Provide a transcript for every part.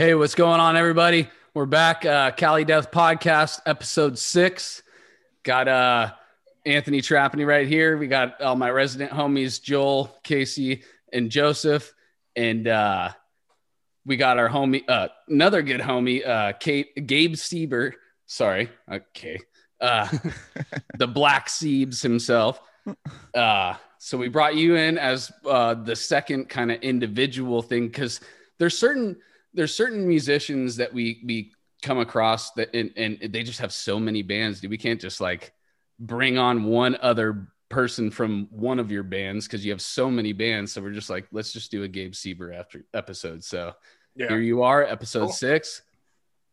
Hey, what's going on, everybody? We're back. Uh, Cali Death Podcast, episode six. Got uh, Anthony Trapani right here. We got all my resident homies, Joel, Casey, and Joseph. And uh, we got our homie, uh, another good homie, uh, Kate, Gabe Seeber. Sorry. Okay. Uh, the Black Siebes himself. Uh, so we brought you in as uh, the second kind of individual thing because there's certain there's certain musicians that we we come across that and, and they just have so many bands. Dude, we can't just like bring on one other person from one of your bands because you have so many bands. So we're just like, let's just do a Gabe Seeber after episode. So Yeah. here you are, episode Cool. six.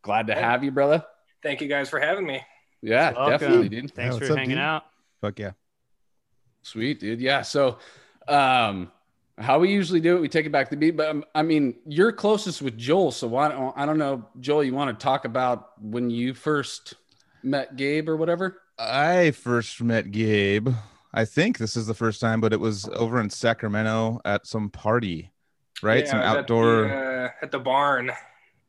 Glad to Hey. have you, brother. Thank you guys for having me. Yeah, Welcome. definitely, dude. Thanks what's for up, hanging dude? out. Fuck yeah. Sweet, dude. Yeah. So, um, how we usually do it, we take it back to beat. But um, I mean, you're closest with Joel, so why don't I don't know, Joel? You want to talk about when you first met Gabe or whatever? I first met Gabe. I think this is the first time, but it was over in Sacramento at some party, right? Yeah, some I was at outdoor, the, uh, at the barn.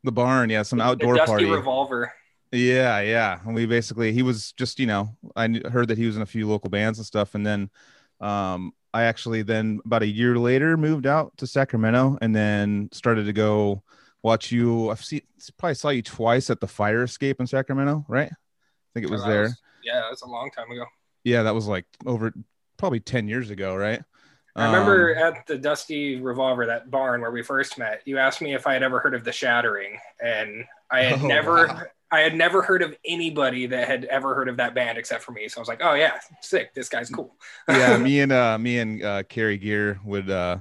the barn. Yeah, some outdoor Dusty party. Revolver. Yeah, yeah. And we basically, he was just, you know, I heard that he was in a few local bands and stuff. And then um, I actually then about a year later moved out to Sacramento and then started to go watch you. I've seen, probably saw you twice at the Fire Escape in Sacramento, right? I think it was Oh, that there. yeah, that was a long time ago. Yeah, that was like over probably 10 years ago, right? I remember Um, at the Dusty Revolver, that barn where we first met. You asked me if I had ever heard of the Shattering, and I had Oh, never, wow. I had never heard of anybody that had ever heard of that band except for me. So I was like, oh yeah, sick. This guy's cool. yeah, me and uh me and uh Carrie Gear would uh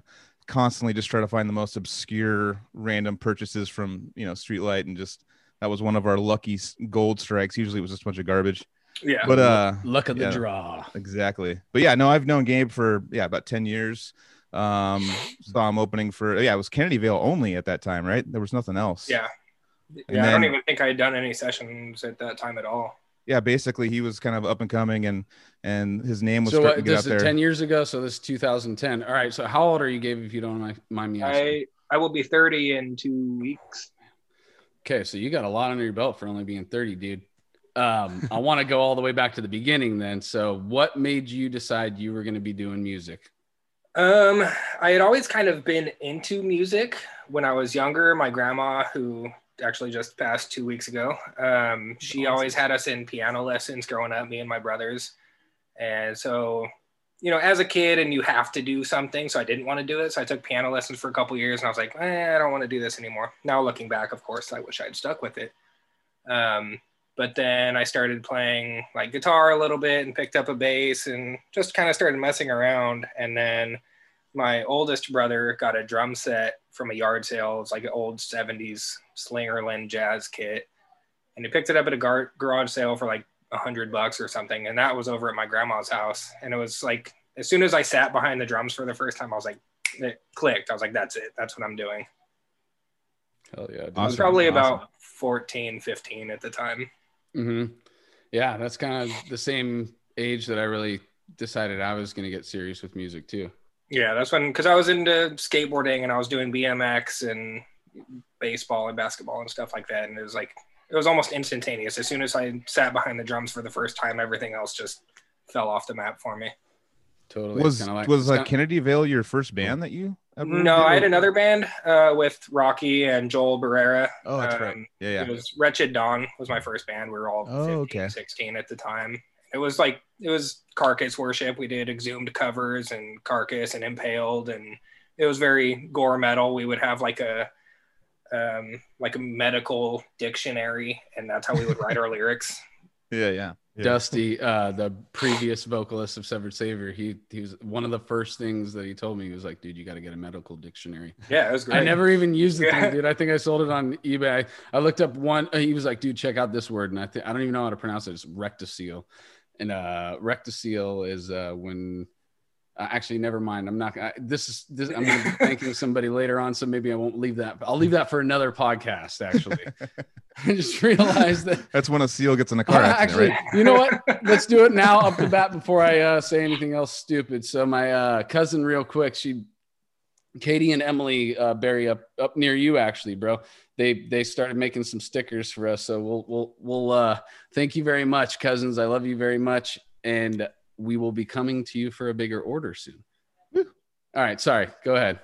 constantly just try to find the most obscure random purchases from, you know, Streetlight and just that was one of our lucky gold strikes. Usually it was just a bunch of garbage. yeah. But uh Luck of the draw. exactly. But yeah, no, I've known Gabe for yeah, about 10 years. Um saw him opening for yeah, it was Kennedy Veil only at that time, right? There was nothing else. yeah. And Yeah, I don't even think I had done any sessions at that time at all. Yeah, basically he was kind of up and coming and and his name was So starting what, to get this out is there. 10 years ago. So this is 2010. All right. So how old are you, Gabe, if you don't mind me asking? I I will be 30 in two weeks. Okay, so you got a lot under your belt for only being 30, dude. Um, I want to go all the way back to the beginning then. So, what made you decide you were going to be doing music? Um, I had always kind of been into music when I was younger. My grandma, who actually just passed two weeks ago, um, she always had us in piano lessons growing up, me and my brothers. And so, you know, as a kid, and you have to do something, so I didn't want to do it. So I took piano lessons for a couple years, and I was like, eh, I don't want to do this anymore. Now looking back, of course, I wish I'd stuck with it. Um, but then I started playing like guitar a little bit and picked up a bass and just kind of started messing around. And then my oldest brother got a drum set from a yard sale. It's like an old 70s Slingerland jazz kit. And he picked it up at a gar- garage sale for like a hundred bucks or something. And that was over at my grandma's house. And it was like, as soon as I sat behind the drums for the first time, I was like, it clicked. I was like, that's it. That's what I'm doing. Hell yeah. Dude. I was probably Awesome. about 14, 15 at the time. hmm Yeah, that's kind of the same age that I really decided I was going to get serious with music too. Yeah, that's when because I was into skateboarding and I was doing BMX and baseball and basketball and stuff like that, and it was like it was almost instantaneous. As soon as I sat behind the drums for the first time, everything else just fell off the map for me. Totally. was Kinda like- was it's uh, kinda- your first band that you ever No, did? I had another band uh, with Rocky and Joel Barrera. Oh, that's Um, right. Yeah, yeah. It was Wretched Dawn was my first band. We were all Oh, 15, okay. 16 at the time. It was like it was Carcass worship. We did exhumed covers and Carcass and Impaled, and it was very gore metal. We would have like a um, like a medical dictionary, and that's how we would write our lyrics. Yeah, yeah. yeah. Dusty, uh, the previous vocalist of Severed Savior, he he was one of the first things that he told me. He was like, "Dude, you got to get a medical dictionary." Yeah, it was great. I never even used the Yeah. thing, dude. I think I sold it on eBay. I looked up one. uh, He was like, "Dude, check out this word," and I think I don't even know how to pronounce it. It's rectocele, and uh, rectocele is uh, when. Uh, actually, never mind. I'm not. I, this is. This, I'm going to be thanking somebody later on, so maybe I won't leave that. I'll leave that for another podcast. Actually, I just realized that That's when a seal gets in a car uh, accident, actually, right? you know what? Let's do it now up the bat before I uh, say anything else stupid. So my uh, cousin, real quick, she Katie and Emily uh, Barry up up near you actually, bro. They they started making some stickers for us. So we'll we'll we'll uh thank you very much, cousins. I love you very much. And we will be coming to you for a bigger order soon. All right, sorry. Go ahead.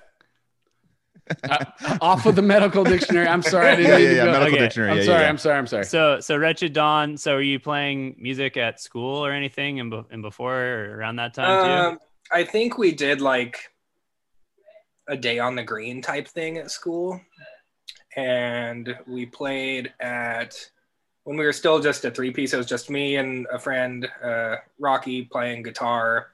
uh, off of the medical dictionary. I'm sorry. I didn't Yeah, mean yeah, to yeah. go- Medical Okay. dictionary. I'm yeah, sorry. yeah. I'm sorry. I'm sorry. So, so Wretched Dawn. So, are you playing music at school or anything, and, be- and before or around that time too? Um, I think we did like a day on the green type thing at school, and we played at when we were still just a three piece. It was just me and a friend, uh, Rocky, playing guitar,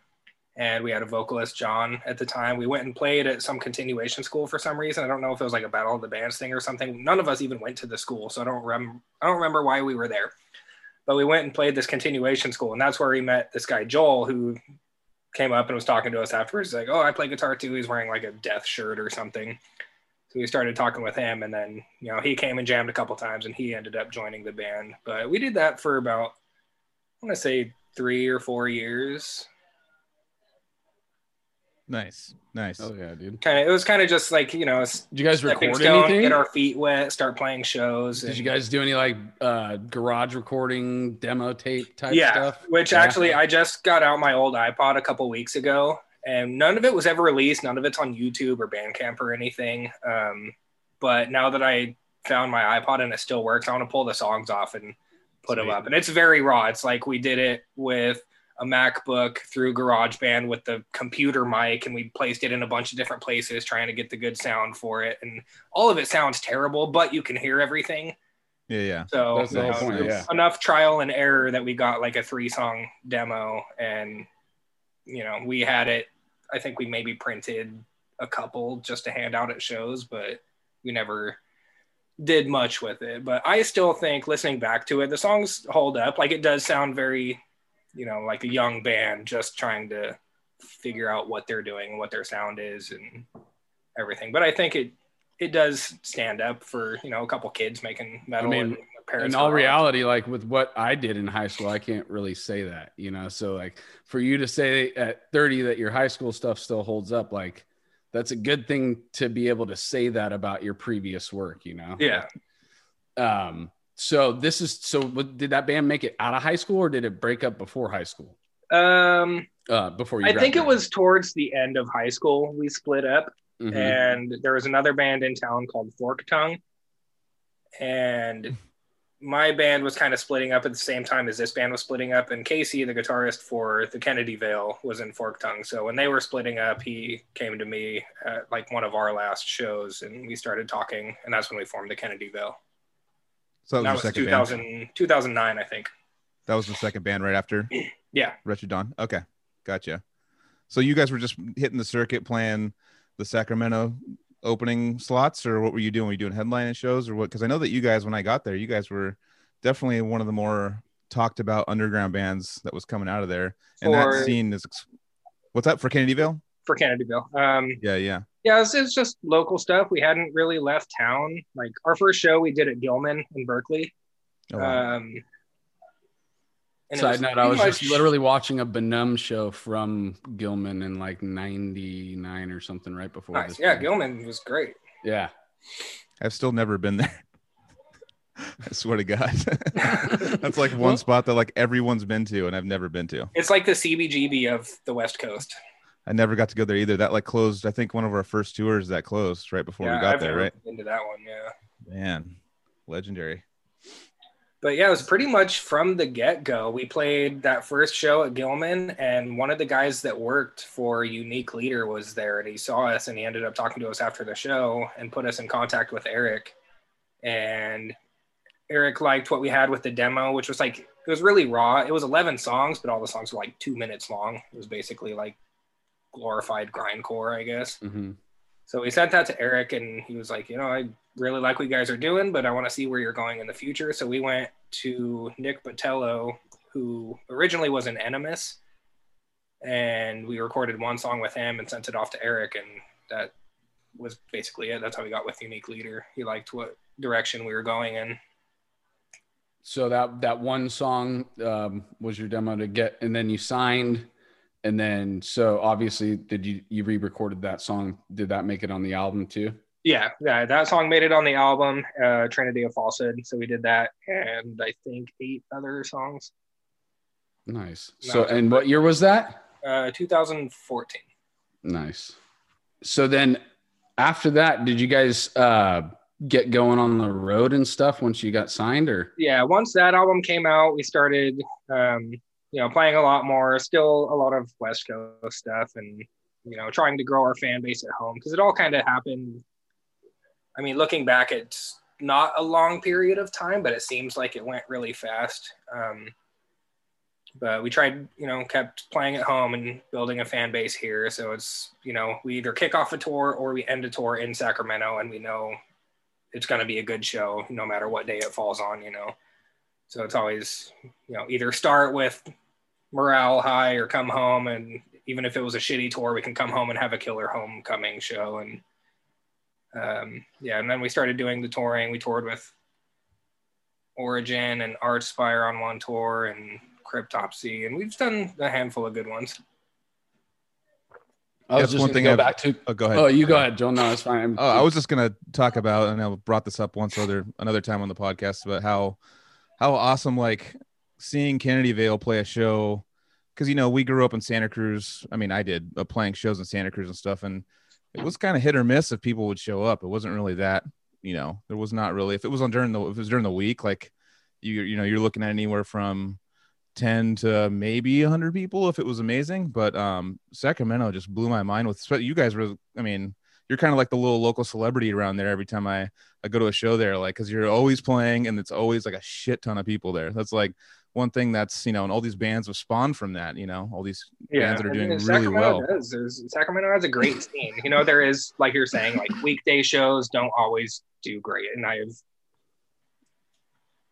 and we had a vocalist, John, at the time. We went and played at some continuation school for some reason. I don't know if it was like a battle of the bands thing or something. None of us even went to the school, so I don't rem- I don't remember why we were there. But we went and played this continuation school, and that's where we met this guy Joel, who came up and was talking to us afterwards. He's like, "Oh, I play guitar too." He's wearing like a death shirt or something. So we started talking with him, and then you know he came and jammed a couple times, and he ended up joining the band. But we did that for about I want to say three or four years. Nice, nice. Oh yeah, dude. Kind of, it was kind of just like you know, Did you guys record stone, anything? get our feet wet, start playing shows. Did and- you guys do any like uh garage recording demo tape type yeah, stuff? which Yeah. actually I just got out my old iPod a couple weeks ago, and none of it was ever released. None of it's on YouTube or Bandcamp or anything. Um, but now that I found my iPod and it still works, I want to pull the songs off and put them up. And it's very raw. It's like we did it with a MacBook through GarageBand with the computer mic, and we placed it in a bunch of different places trying to get the good sound for it. And all of it sounds terrible, but you can hear everything. Yeah, yeah. So That's the you whole know, point, yeah. enough trial and error that we got like a three song demo, and you know we had it. I think we maybe printed a couple just to hand out at shows, but we never did much with it. But I still think listening back to it, the songs hold up. Like it does sound very, you know, like a young band just trying to figure out what they're doing, what their sound is, and everything. But I think it it does stand up for you know a couple kids making metal. mean, their parents in all reality, like with what I did in high school, I can't really say that, you know. So like for you to say at 30 that your high school stuff still holds up, like that's a good thing to be able to say that about your previous work, you know. Yeah. Um. So this is so. Did that band make it out of high school, or did it break up before high school? Um, Uh, before you. I think it was towards the end of high school we split up, Mhm. and there was another band in town called Fork Tongue, and my band was kind of splitting up at the same time as this band was splitting up. And Casey, the guitarist for the Kennedy Veil, was in Fork Tongue. So when they were splitting up, he came to me at like one of our last shows, and we started talking, and that's when we formed the Kennedy Veil. So that That was was second 2000, band. 2009, I think. That was the second band right after Yeah. Wretched Dawn. Okay, gotcha. So you guys were just hitting the circuit, playing the Sacramento opening slots, or what were you doing? Were you doing headlining shows, or what? Because I know that you guys, when I got there, you guys were definitely one of the more talked about underground bands that was coming out of there, and For- that scene is. What's that for Kennedy Veil? For Kennedy Veil. Um, Yeah, yeah. Yeah, it's, it's just local stuff. We hadn't really left town. Like our first show, we did at Gilman in Berkeley. Oh, wow. Um, and Side was note, I pretty was just literally watching a Benumb show from Gilman in like '99 or something right before nice. this. Yeah, band. Gilman was great. Yeah. I've still never been there. I swear to God, that's like one Well- spot that like everyone's been to, and I've never been to. It's like the CBGB of the West Coast. I never got to go there either. That like closed. I think one of our first tours that closed right before yeah, we got I've there. never Right? into that one. Yeah, Man, legendary. But yeah, it was pretty much from the get go. We played that first show at Gilman, and one of the guys that worked for Unique Leader was there, and he saw us, and he ended up talking to us after the show and put us in contact with Eric. And Eric liked what we had with the demo, which was like it was really raw. It was 11 songs, but all the songs were like two minutes long. It was basically like glorified grindcore, I guess. hmm So we sent that to Eric, and he was like, you know, I really like what you guys are doing, but I want to see where you're going in the future. So we went to Nick Botello, who originally was an Animus, and we recorded one song with him and sent it off to Eric, and that was basically it. That's how we got with Unique Leader. He liked what direction we were going in. So that that one song um, was your demo to get, and then you signed and then so obviously did you you re-recorded that song. Did that make it on the album too? Yeah yeah that song made it on the album uh trinity of falsehood. So we did that and i think eight other songs. Nice. So and what year was that? Uh 2014 nice. So then after that did you guys uh get going on the road and stuff once you got signed or? Yeah once that album came out we started um you know playing a lot more still a lot of west coast stuff and you know trying to grow our fan base at home because it all kind of happened i mean looking back it's not a long period of time but it seems like it went really fast. Um but we tried you know kept playing at home and building a fan base here. So it's you know we either kick off a tour or we end a tour in sacramento and we know it's going to be a good show no matter what day it falls on you know. So it's always you know either start with morale high or come home and even if it was a shitty tour we can come home and have a killer homecoming show. And um, yeah and then we started doing the touring. We toured with origin and archspire on one tour and cryptopsy and we've done a handful of good ones. I was That's just one one thing thing go I've- back to Oh, go ahead. oh you go ahead joel. No it's fine. Oh, I was just gonna talk about, and I brought this up once other another time on the podcast about how how awesome like seeing Kennedy Veil play a show because you know we grew up in Santa Cruz. I mean, I did uh, playing shows in Santa Cruz and stuff, and it was kind of hit or miss if people would show up. It wasn't really that, you know, there was not really. If it was on during the if it was during the week, like you you know you're looking at anywhere from 10 to maybe 100 people if it was amazing but um sacramento just blew my mind with you guys were i mean you're kind of like the little local celebrity around there every time i i go to a show there like because you're always playing and it's always like a shit ton of people there that's like one thing that's you know and all these bands have spawned from that you know all these bands that are doing really Sacramento well Does. There's, Sacramento has a great scene. You know, there is like you're saying, like weekday shows don't always do great, and I've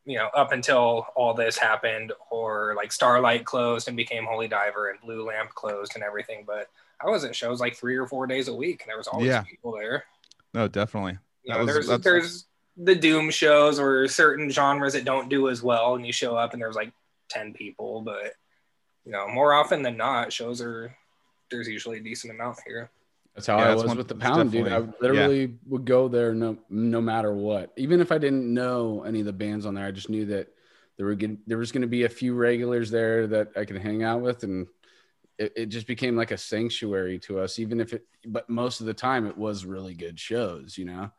you know up until all this happened, or like Starlight closed and became Holy Diver, and Blue Lamp closed and everything. But I was at shows like three or four days a week, and there was always Yeah. people there. no definitely You know, was- there's that's- there's the doom shows or certain genres that don't do as well, and you show up and there's like ten people, but you know, more often than not, shows are there's usually a decent amount here. That's how Yeah, I that's was one- with the pound, dude. I definitely- literally would go there no no matter what. Even if I didn't know any of the bands on there, I just knew that there were good, there was going to be a few regulars there that I could hang out with, and it, it just became like a sanctuary to us. Even if it, but most of the time it was really good shows, you know.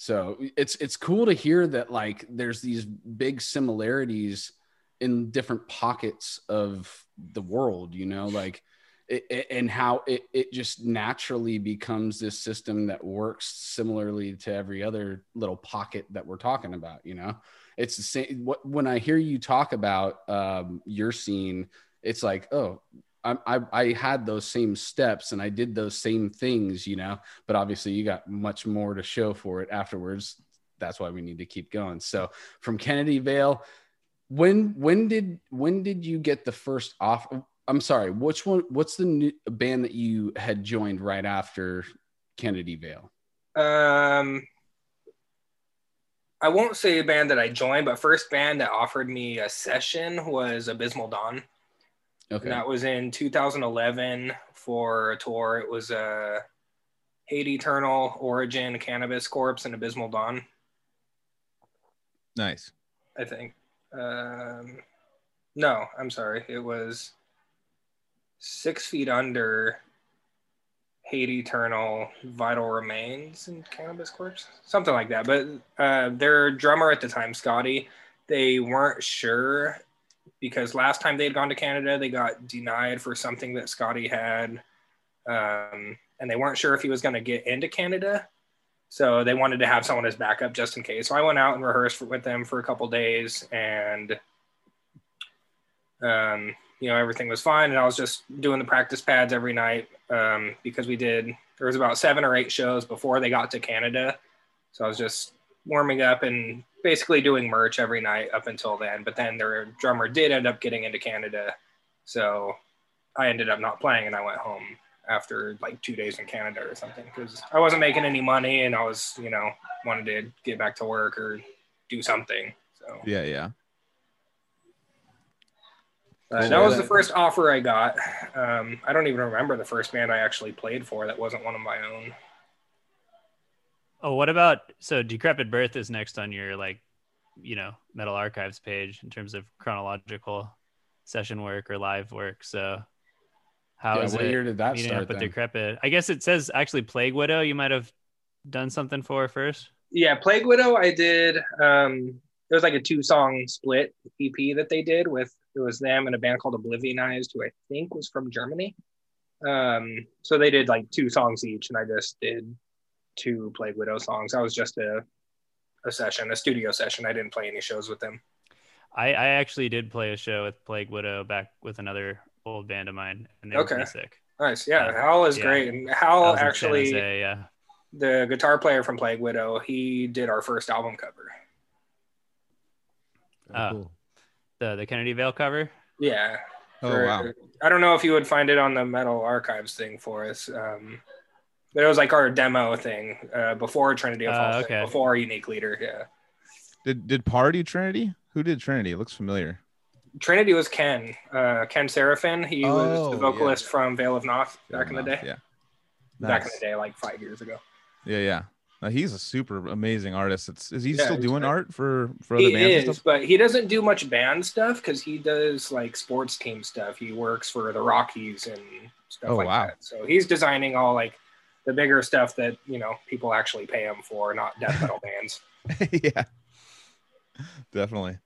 So it's it's cool to hear that like there's these big similarities in different pockets of the world, you know, like it, it- and how it, it just naturally becomes this system that works similarly to every other little pocket that we're talking about you know? It's the same what when i hear you talk about um, your scene it's like oh I, I had those same steps and i did those same things you know but obviously you got much more to show for it afterwards. That's why we need to keep going. So from kennedy veil when when did when did you get the first off i'm sorry which one what's the new band that you had joined right after kennedy veil? Um, I won't say a band that I joined, but first band that offered me a session was Abysmal Dawn. Okay And that was in 2011 for a tour. It was uh, Hate Eternal, Origin, Cannabis Corpse, and Abysmal Dawn, nice I think. Um, no, I'm sorry. It was Six Feet Under, Hate Eternal, Vital Remains, and Cannabis Corpse, something like that. But uh, their drummer at the time, Scotty, they weren't sure because last time they'd gone to Canada, they got denied for something that Scotty had, um, and they weren't sure if he was going to get into Canada. So they wanted to have someone as backup just in case. So I went out and rehearsed with them for a couple days, and um, you know everything was fine. And I was just doing the practice pads every night um, because we did. There was about seven or eight shows before they got to Canada, so I was just warming up and basically doing merch every night up until then. But then their drummer did end up getting into Canada, so I ended up not playing, and I went home after like two days in Canada or something because I wasn't making any money and I was, you know, wanted to get back to work or do something. So yeah yeah Uh, that was the first offer I got. Um, I don't even remember the first band I actually played for that wasn't one of my own. Oh, what about so Decrepit Birth is next on your like, you know, Metal Archives page in terms of chronological session work or live work. So how Yeah, is what it year did that meeting start up with then? Decrepit? I guess it says actually Plague Widow. You might have done something for first. Yeah, Plague Widow. I did. Um, it was like a two-song split EP that they did with it was them and a band called Oblivionized, who I think was from Germany. Um, so they did like two songs each, and I just did two Plague Widow songs. That was just a a session, a studio session. I didn't play any shows with them. I, I actually did play a show with Plague Widow back with another old band of mine, and they were Okay. pretty sick. Nice, yeah. Yeah. Hal is Yeah. great, and Hal was in San actually, Jose, yeah. the guitar player from Plague Widow, he did our first album cover. Uh, cool. the the Kennedy Veil cover. Yeah. Oh for- wow. I don't know if you would find it on the Metal Archives thing for us. Um, but it was like our demo thing uh, before Trinity of Uh, False, okay. before Unique Leader. Yeah. Did did Party Trinity? Who did Trinity? It looks familiar. Trinity was Ken, uh, Ken Seraphin. He was Oh, the vocalist from Vale of Noth back in the day. Yeah. Back in the day, like five years ago. Yeah, yeah. Uh, he's a super amazing artist. It's is he Yeah, still doing great. art for for other He bands and is, stuff? but he doesn't do much band stuff because he does like sports team stuff. He works for the Rockies and stuff Oh, like wow. that. So he's designing all like the bigger stuff that you know people actually pay him for, not death metal bands. yeah. Definitely.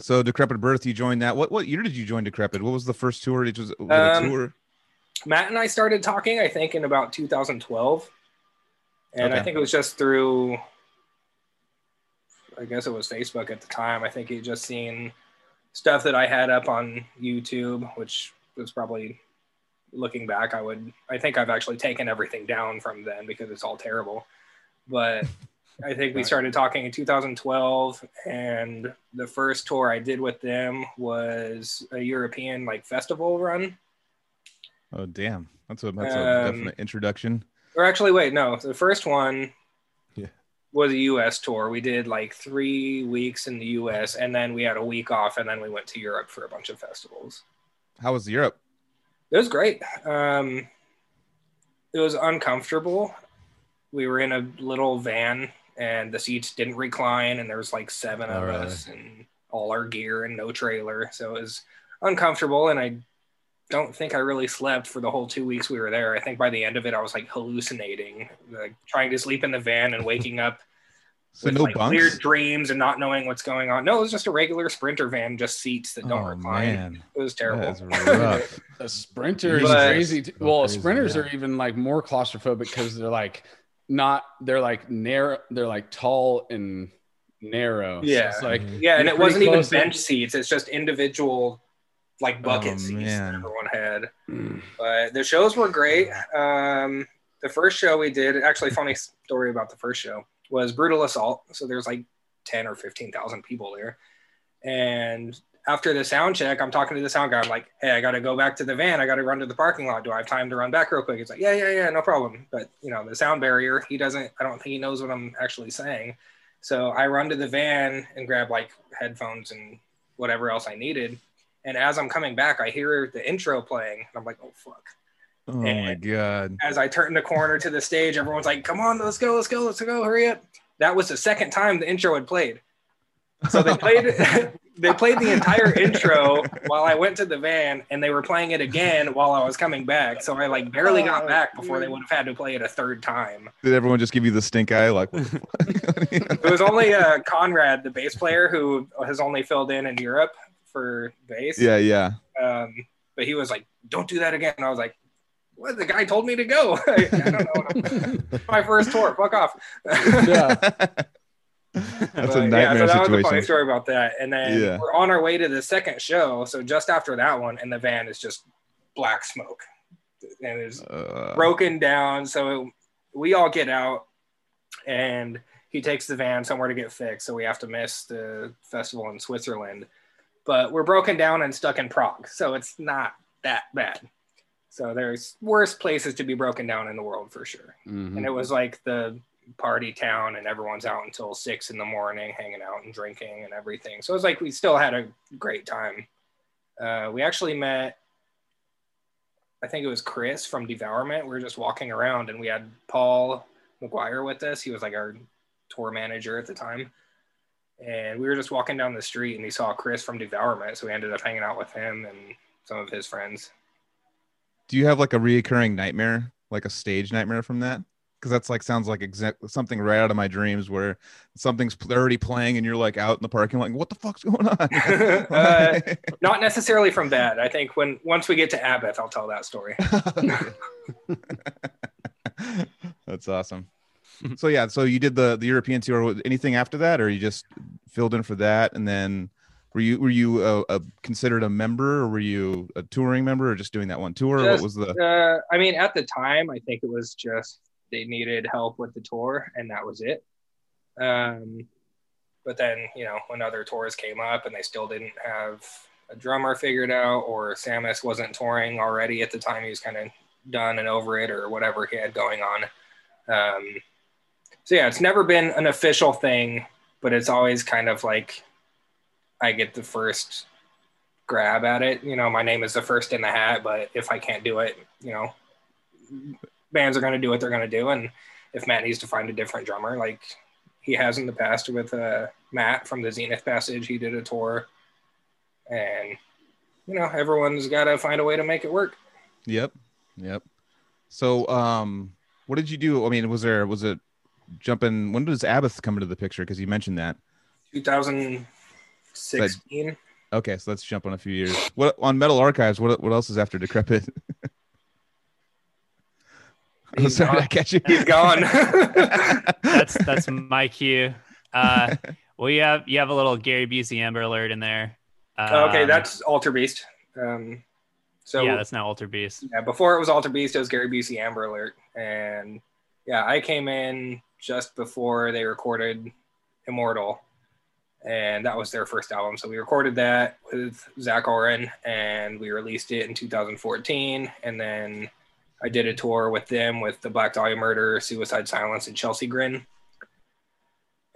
So Decrepit Birth, you joined that. What what year did you join Decrepit? What was the first tour? It was, was it a Um, tour? Matt and I started talking, I think, in about 2012. And I think it was just through, I guess it was Facebook at the time. I think he just seen stuff that I had up on YouTube, which was probably looking back, I would, I think I've actually taken everything down from then because it's all terrible. But I think we started talking in 2012, and the first tour I did with them was a European like festival run. Oh damn. That's a that's a um, definite introduction. or actually wait no the first one Yeah. was a us tour we did like three weeks in the us and then we had a week off and then we went to europe for a bunch of festivals How was Europe? It was great. Um, it was uncomfortable. We were in a little van and the seats didn't recline and there was like seven of Oh, really? us and all our gear and no trailer. So it was uncomfortable and i don't think i really slept for the whole two weeks we were there. I think by the end of it i was like hallucinating like trying to sleep in the van and waking up So with no like bunks. weird dreams and not knowing what's going on no it was just a regular sprinter van just seats that don't oh recline man. it was terrible That is rough. A sprinter is But- crazy. t- well, crazy, sprinters yeah. are even like more claustrophobic because they're like not. They're like narrow. They're like tall and narrow. So Yeah. it's like Yeah, and it wasn't even close to- bench seats. It's just individual, like bucket Oh, seats man. that everyone had. mm, But the shows were great. Um, the first show we did, actually, funny story about the first show was brutal assault. So there's like ten or fifteen thousand people there, and after the sound check, I'm talking to the sound guy. I'm like, "Hey, I got to go back to the van. I got to run to the parking lot. Do I have time to run back real quick?" He's like, "Yeah, yeah, yeah, no problem." But you know, the sound barrier, he doesn't. I don't think he knows what I'm actually saying. So I run to the van and grab like headphones and whatever else I needed. And as I'm coming back, I hear the intro playing. And I'm like, "Oh fuck." Oh my god. as I turned the corner to the stage, everyone's like, "Come on, let's go, let's go, let's go, hurry up!" That was the second time the intro had played. So they played they played the entire intro while I went to the van, and they were playing it again while I was coming back. So I like barely got back before they would have had to play it a third time. Did everyone just give you the stink eye? Like, what the fuck? It was only uh, Conrad, the bass player, who has only filled in in Europe for bass. yeah, yeah. Um, but he was like, "Don't do that again." And I was like, "What? The guy told me to go. I, I don't know. My first tour. Fuck off." yeah. That's But, a nightmare yeah, so that was a funny story about that. And then Yeah. we're on our way to the second show. So just after that one, and the van is just black smoke, and it's Uh, broken down. So we all get out, and he takes the van somewhere to get fixed. So we have to miss the festival in Switzerland. But we're broken down and stuck in Prague, so it's not that bad. So there's worse places to be broken down in the world for sure Mhm. and it was like the party town and everyone's out until six in the morning hanging out and drinking and everything so it was like we still had a great time Uh, we actually met. I think it was Chris from Devourment. We were just walking around, and we had Paul McGuire with us. He was like our tour manager at the time. And we were just walking down the street, and he saw Chris from Devourment, so we ended up hanging out with him and some of his friends. Do you have like a reoccurring nightmare, like a stage nightmare from that? Because that's like sounds like exact something right out of my dreams, where something's already playing and you're like out in the parking lot, like, what the fuck's going on? Uh, Not necessarily from that. I think when once we get to Abbath, I'll tell that story. That's awesome. So yeah, so you did the the European tour. Anything after that, or you just filled in for that, and then were you were you a, a considered a member, or were you a touring member, or just doing that one tour? what was the? Uh, I mean, at the time, I think it was just they needed help with the tour, and that was it. Um, but then, you know, when other tours came up and they still didn't have a drummer figured out, or Samus wasn't touring already at the time, he was kind of done and over it, or whatever he had going on. Um, so yeah, it's never been an official thing, but it's always kind of like I get the first grab at it. You know, my name is the first in the hat, but if I can't do it, you know, bands are going to do what they're going to do. And if Matt needs to find a different drummer, like he has in the past with uh, Matt from the Zenith Passage, he did a tour. And, you know, everyone's got to find a way to make it work. Yep, yep. So, um, what did you do? I mean, was there was it jumping? When does Abbath come into the picture? Because you mentioned that. 2016. Okay, so let's jump on a few years. What on Metal Archives? What what else is after Decrepit? I'm He's sorry, gone. I catch you. He's gone. That's that's my cue. Uh, well, you have you have a little Gary Busey Amber Alert in there. okay, Um, that's Alterbeast. Um, so yeah, that's now Alterbeast. Yeah, before it was Alterbeast, it was Gary Busey Amber Alert. And yeah, I came in just before they recorded Immortal. And that was their first album. So we recorded that with Zack Ohren and we released it in 2014. And then I did a tour with them with the Black Dahlia Murder, Suicide Silence, and Chelsea Grin.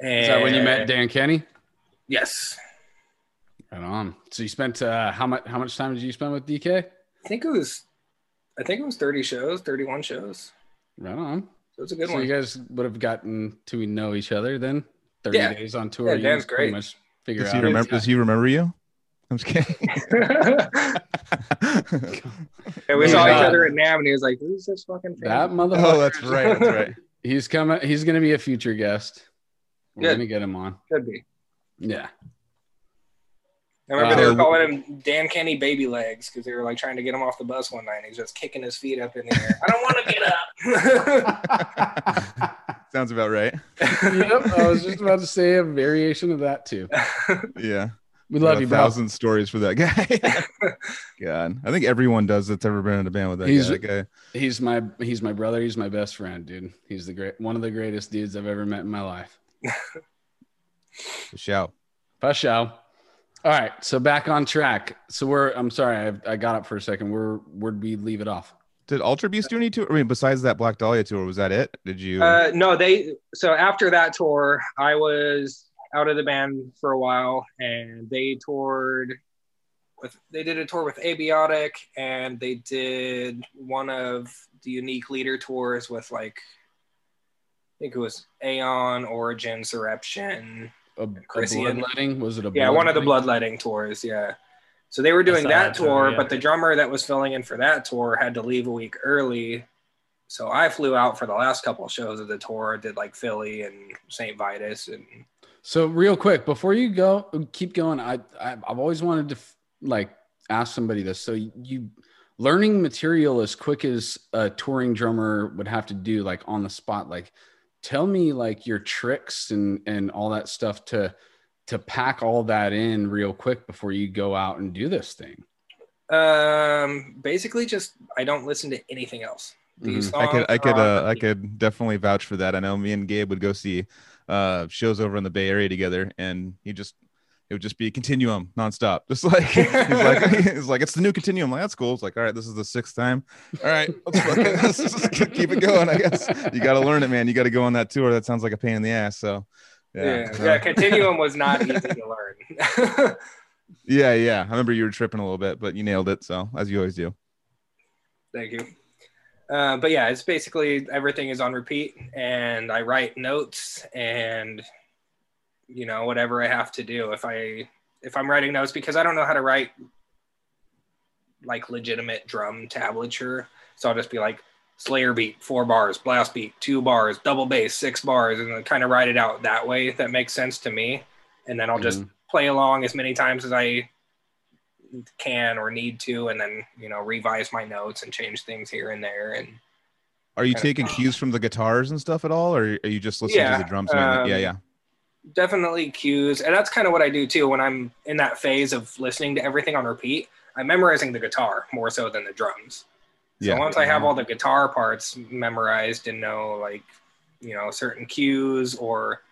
And Is that when you met Dan Kenny? Yes. Right on. So you spent uh, how much? How much time did you spend with DK? I think it was I think it was 30 shows, 31 shows. Right on. So it's a good one. so one. you guys would have gotten to know each other then. Thirty Yeah. days on tour. Yeah, you Dan's pretty great. Much figure Does out. he remember? Does he remember you? I'm just kidding. And we saw Yeah. each other at NAMM, and he was like, "Who's this fucking?" Fan? that motherfucker. oh, that's right. That's right. He's coming. He's gonna be a future guest. We're gonna get him on. Could be. Yeah. I remember Uh, they were calling him Dan Kenny Baby Legs because they were like trying to get him off the bus one night. And he's just kicking his feet up in the air. I don't want to get up. Sounds about right. yep. I was just about to say a variation of that too. Yeah. We love a you, bro. thousand stories for that guy. God, I think everyone does that's ever been in a band with that He's- guy. That guy. He's my he's my brother. He's my best friend, dude. He's the great one of the greatest dudes I've ever met in my life. Shout. Pashow. All right, so back on track. So we're I'm sorry, I, I got up for a second. Where where'd we leave it off? Did Alterbeast do any tour? I mean, besides that Black Dahlia tour, was that it? Did you? uh, no, they. So after that tour, I was out of the band for a while, and they toured with. They did a tour with Abiotic, and they did one of the Unique Leader tours with like. I think it was Aeon, Origin, Soreption, A, a bloodletting? Was it a Yeah, one of the bloodletting? bloodletting tours. Yeah. So they were doing that that tour, tour, yeah. but the drummer that was filling in for that tour had to leave a week early. So I flew out for the last couple of shows of the tour, did like Philly and St. Vitus and So real quick, before you go, keep going. I, I I've always wanted to like ask somebody this. So you learning material as quick as a touring drummer would have to do, like on the spot. Like, tell me like your tricks and and all that stuff to to pack all that in real quick before you go out and do this thing. um basically just I don't listen to anything else. Mm-hmm. I could, I could, uh, I could definitely vouch for that. I know me and Gabe would go see uh shows over in the Bay Area together, and he just it would just be a continuum nonstop, just like he's like he's like it's the new continuum. Like that's cool. It's like all right, this is the sixth time. All right, let's, let's just keep it going. I guess you got to learn it, man. You got to go on that tour. That sounds like a pain in the ass. So yeah, yeah, yeah, Continuum was not easy to learn. Yeah, yeah. I remember you were tripping a little bit, but you nailed it. So as you always do. Thank you. Uh, but yeah, it's basically everything is on repeat, and I write notes and you know whatever I have to do. If I if I'm writing notes because I don't know how to write like legitimate drum tablature, so I'll just be like Slayer beat four bars, blast beat two bars, double bass six bars, and then kind of write it out that way. If that makes sense to me, and then I'll just Mhm. play along as many times as I can or need to, and then you know revise my notes and change things here and there. And Are you Kind of- taking cues from the guitars and stuff at all, or are you just listening Yeah, to the drums? um, yeah, yeah. definitely cues, and that's kind of what I do too when I'm in that phase of listening to everything on repeat. I'm memorizing the guitar more so than the drums. So Yeah. once I have all the guitar parts memorized and know like you know certain cues or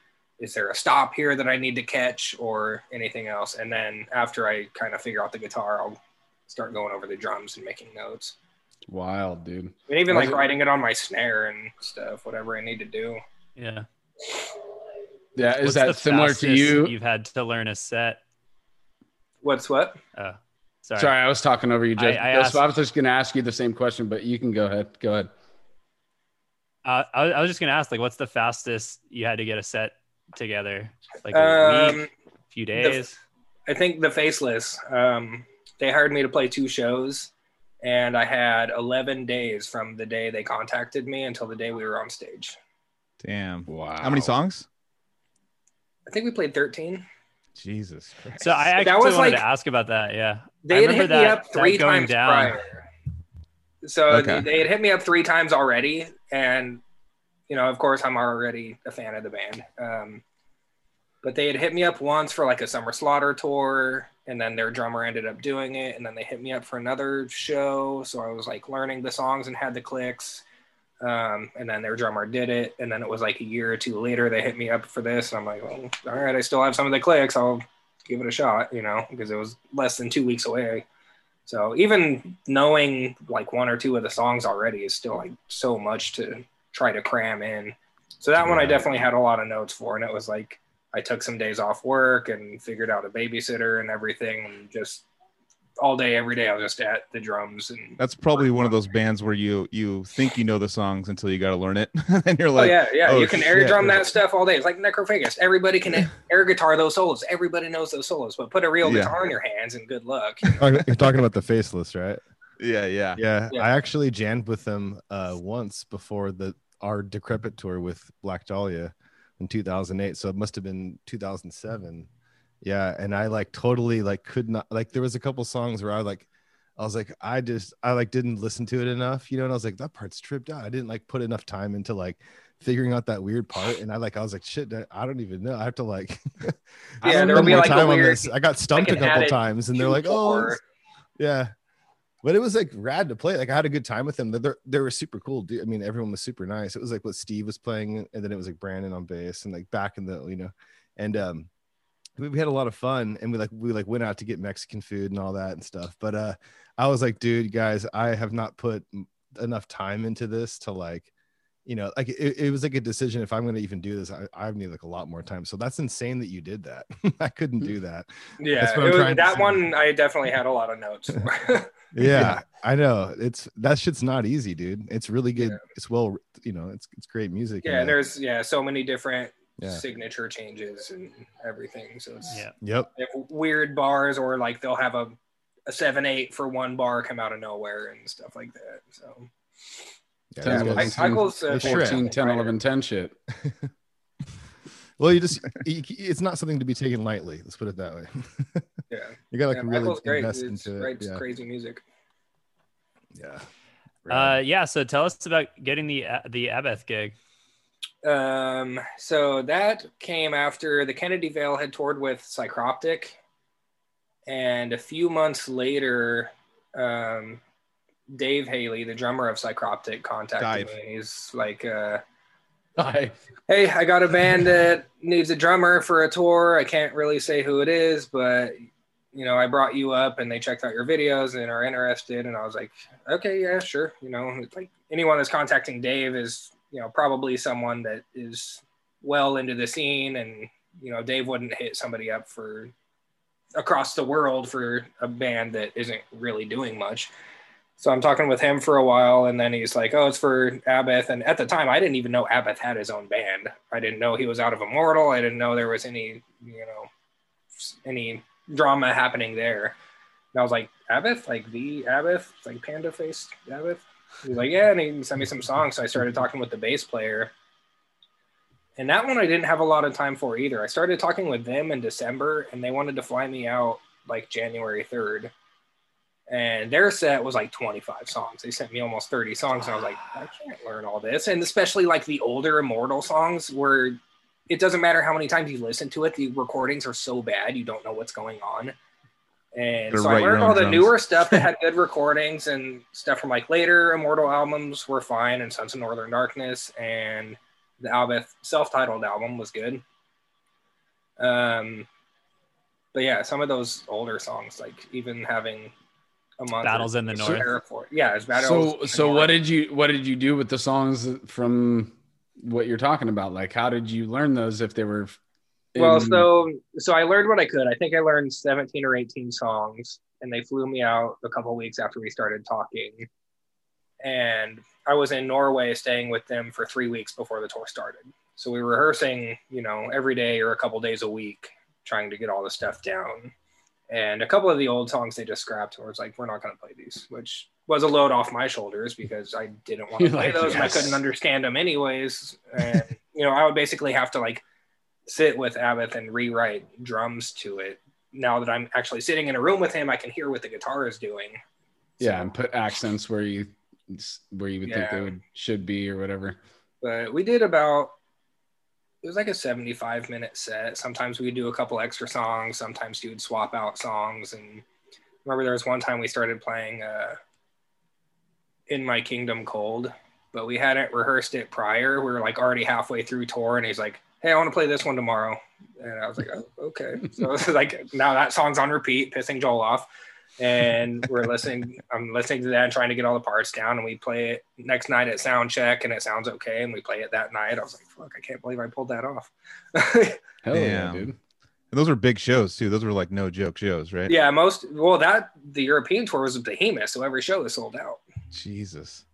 is there a stop here that I need to catch or anything else, and then after I kind of figure out the guitar, I'll start going over the drums and making notes. Wild, dude. And even like it- writing it on my snare and stuff, whatever I need to do. Yeah. Yeah, is What's that similar to you? You've had to learn a set. What's what? Oh, sorry. Sorry. I was talking over you, Joseph. I Joseph, asked- I was just going to ask you the same question, but you can go ahead. Go ahead. Uh, I, was- I was just gonna ask, like, what's the fastest you had to get a set together? Like a Um, week, few days. I think the Faceless. Um, they hired me to play two shows, and I had 11 days from the day they contacted me until the day we were on stage. Damn. Wow. How many songs? I think we played 13. Jesus Christ. So I That actually was wanted like- to ask about that. Yeah. They I had remember hit me up three times down. prior. So Okay. they had hit me up three times already, and you know, of course, I'm already a fan of the band. Um, but they had hit me up once for like a Summer Slaughter tour, and then their drummer ended up doing it, and then they hit me up for another show. So I was like learning the songs and had the clicks. Um, and then their drummer did it, and then it was like a year or two later they hit me up for this, and I'm like, well, all right, I still have some of the clicks. I'll give it a shot, you know, because it was less than two weeks away. So even knowing like one or two of the songs already is still like so much to try to cram in. So that one I definitely had a lot of notes for, and it was like I took some days off work and figured out a babysitter and everything, and just all day, every day, I was just at the drums and. That's probably one of those bands where you you think you know the songs until you got to learn it, and you're like, Oh like, yeah, yeah. oh, you can air shit. drum that stuff all day. It's like Necrophagist. Everybody can air guitar those solos. Everybody knows those solos, but put a real Yeah. guitar in your hands and good luck. Talking- You're talking about the faceless, right? yeah, yeah. Yeah, Yeah. I actually jammed with them uh, once before the our decrepit tour with Black Dahlia in 2008. So it must have been 2007. Yeah, and I like totally like could not like there was a couple songs where I like I was like I just I like didn't listen to it enough, you know, and I was like that part's tripped out. I didn't like put enough time into like figuring out that weird part, and I like I was like shit, I don't even know. I have to like I Yeah, don't there know would be like time on this. I got stumped a couple times, and they're like, oh. Q4. this- yeah but it was like rad to play like i had a good time with them they're, they were super cool dude i mean everyone was super nice it was like what steve was playing and then it was like brandon on bass and like back in the you know and um we, we had a lot of fun and we like we like went out to get mexican food and all that and stuff but uh i was like dude guys i have not put enough time into this to like you know like it, it was like a decision if i'm going to even do this I, I need like a lot more time so that's insane that you did that i couldn't do that Yeah, it was, that one I definitely had a lot of notes. for. yeah, I know. It's that shit's not easy, dude. It's really good. Yeah. It's well, you know, it's it's great music. yeah, uh, there's yeah so many different Yeah. signature changes and everything. So it's Yeah. Yep. they have weird bars or like they'll have a a seven eight for one bar come out of nowhere and stuff like that. So Yeah, Ten, these eleven, guys- ten, Michael's uh, they shred. 14, 10, 11, 10 shit. well, you just you, it's not something to be taken lightly. Let's put it that way. Yeah, you got to yeah like really Michael's great. invest It's into writes it. Yeah. crazy music. yeah. Uh, yeah. So tell us about getting the the Abbath gig. Um, so that came after the Kennedy Veil had toured with Psychroptic, and a few months later, um, Dave Haley, the drummer of Psychroptic, contacted Dive. me. He's like, uh, Hi. "Hey, I got a band that needs a drummer for a tour. I can't really say who it is, but." You know, I brought you up and they checked out your videos and are interested. And I was like, okay, yeah, sure. You know, like anyone that's contacting Dave is, you know, probably someone that is well into the scene and you know dave wouldn't hit somebody up for across the world for a band that isn't really doing much. So I'm talking with him for a while, and then he's like, "Oh, it's for Abbath." And at the time, I didn't even know Abbath had his own band. I didn't know he was out of Immortal. I didn't know there was any, you know, any drama happening there. And I was like, "Abbath, like the Abbath, like Panda Face Abbath." He's like, "Yeah," and he sent me some songs. So I started talking with the bass player, and that one I didn't have a lot of time for either. I started talking with them in December, and they wanted to fly me out like January third and their set was like 25 songs. They sent me almost 30 songs, and I was like, I can't learn all this. And especially like the older Immortal songs, where it doesn't matter how many times you listen to it, the recordings are so bad you don't know what's going on. And Gotta so I learned all the drums. newer stuff that had good recordings and stuff from like later Immortal albums were fine, and Sons of Northern Darkness and the Abbath self-titled album was good. Um, but yeah, some of those older songs, like even having a month Battles in the to North. prepare for. Yeah, it's battles. So so North. what did you what did you do with the songs from what you're talking about? Like how did you learn those if they were Well, so so I learned what I could. I think I learned 17 or 18 songs, and they flew me out a couple weeks after we started talking. And I was in Norway staying with them for three weeks before the tour started. So we were rehearsing, you know, every day or a couple days a week, trying to get all the stuff down. And a couple of the old songs they just scrapped. Or it's like, we're not going to play these, which was a load off my shoulders because I didn't want to play like, those and I couldn't understand them anyways. And you know, I would basically have to like sit with Abbath and rewrite drums to it. Now that I'm actually sitting in a room with him, I can hear what the guitar is doing. yeah, So- and put accents where you where you would think they would should be or whatever. but we did about it was like a 75 minute set sometimes we'd do a couple extra songs sometimes you'd swap out songs and remember there was one time we started playing uh in my kingdom cold but we hadn't rehearsed it prior we were like already halfway through tour and he's like hey i want to play this one tomorrow. And i was like oh, okay. So it's like now that song's on repeat pissing joel off. And we're listening i'm listening to that and trying to get all the parts down. And we play it next night at sound check and it sounds okay. And we play it that night. I was like fuck i can't believe i pulled that off. Hell yeah, dude. And those were big shows too. Those were like no joke shows, right? yeah most well that the european tour was a behemoth so every show was sold out. Jesus.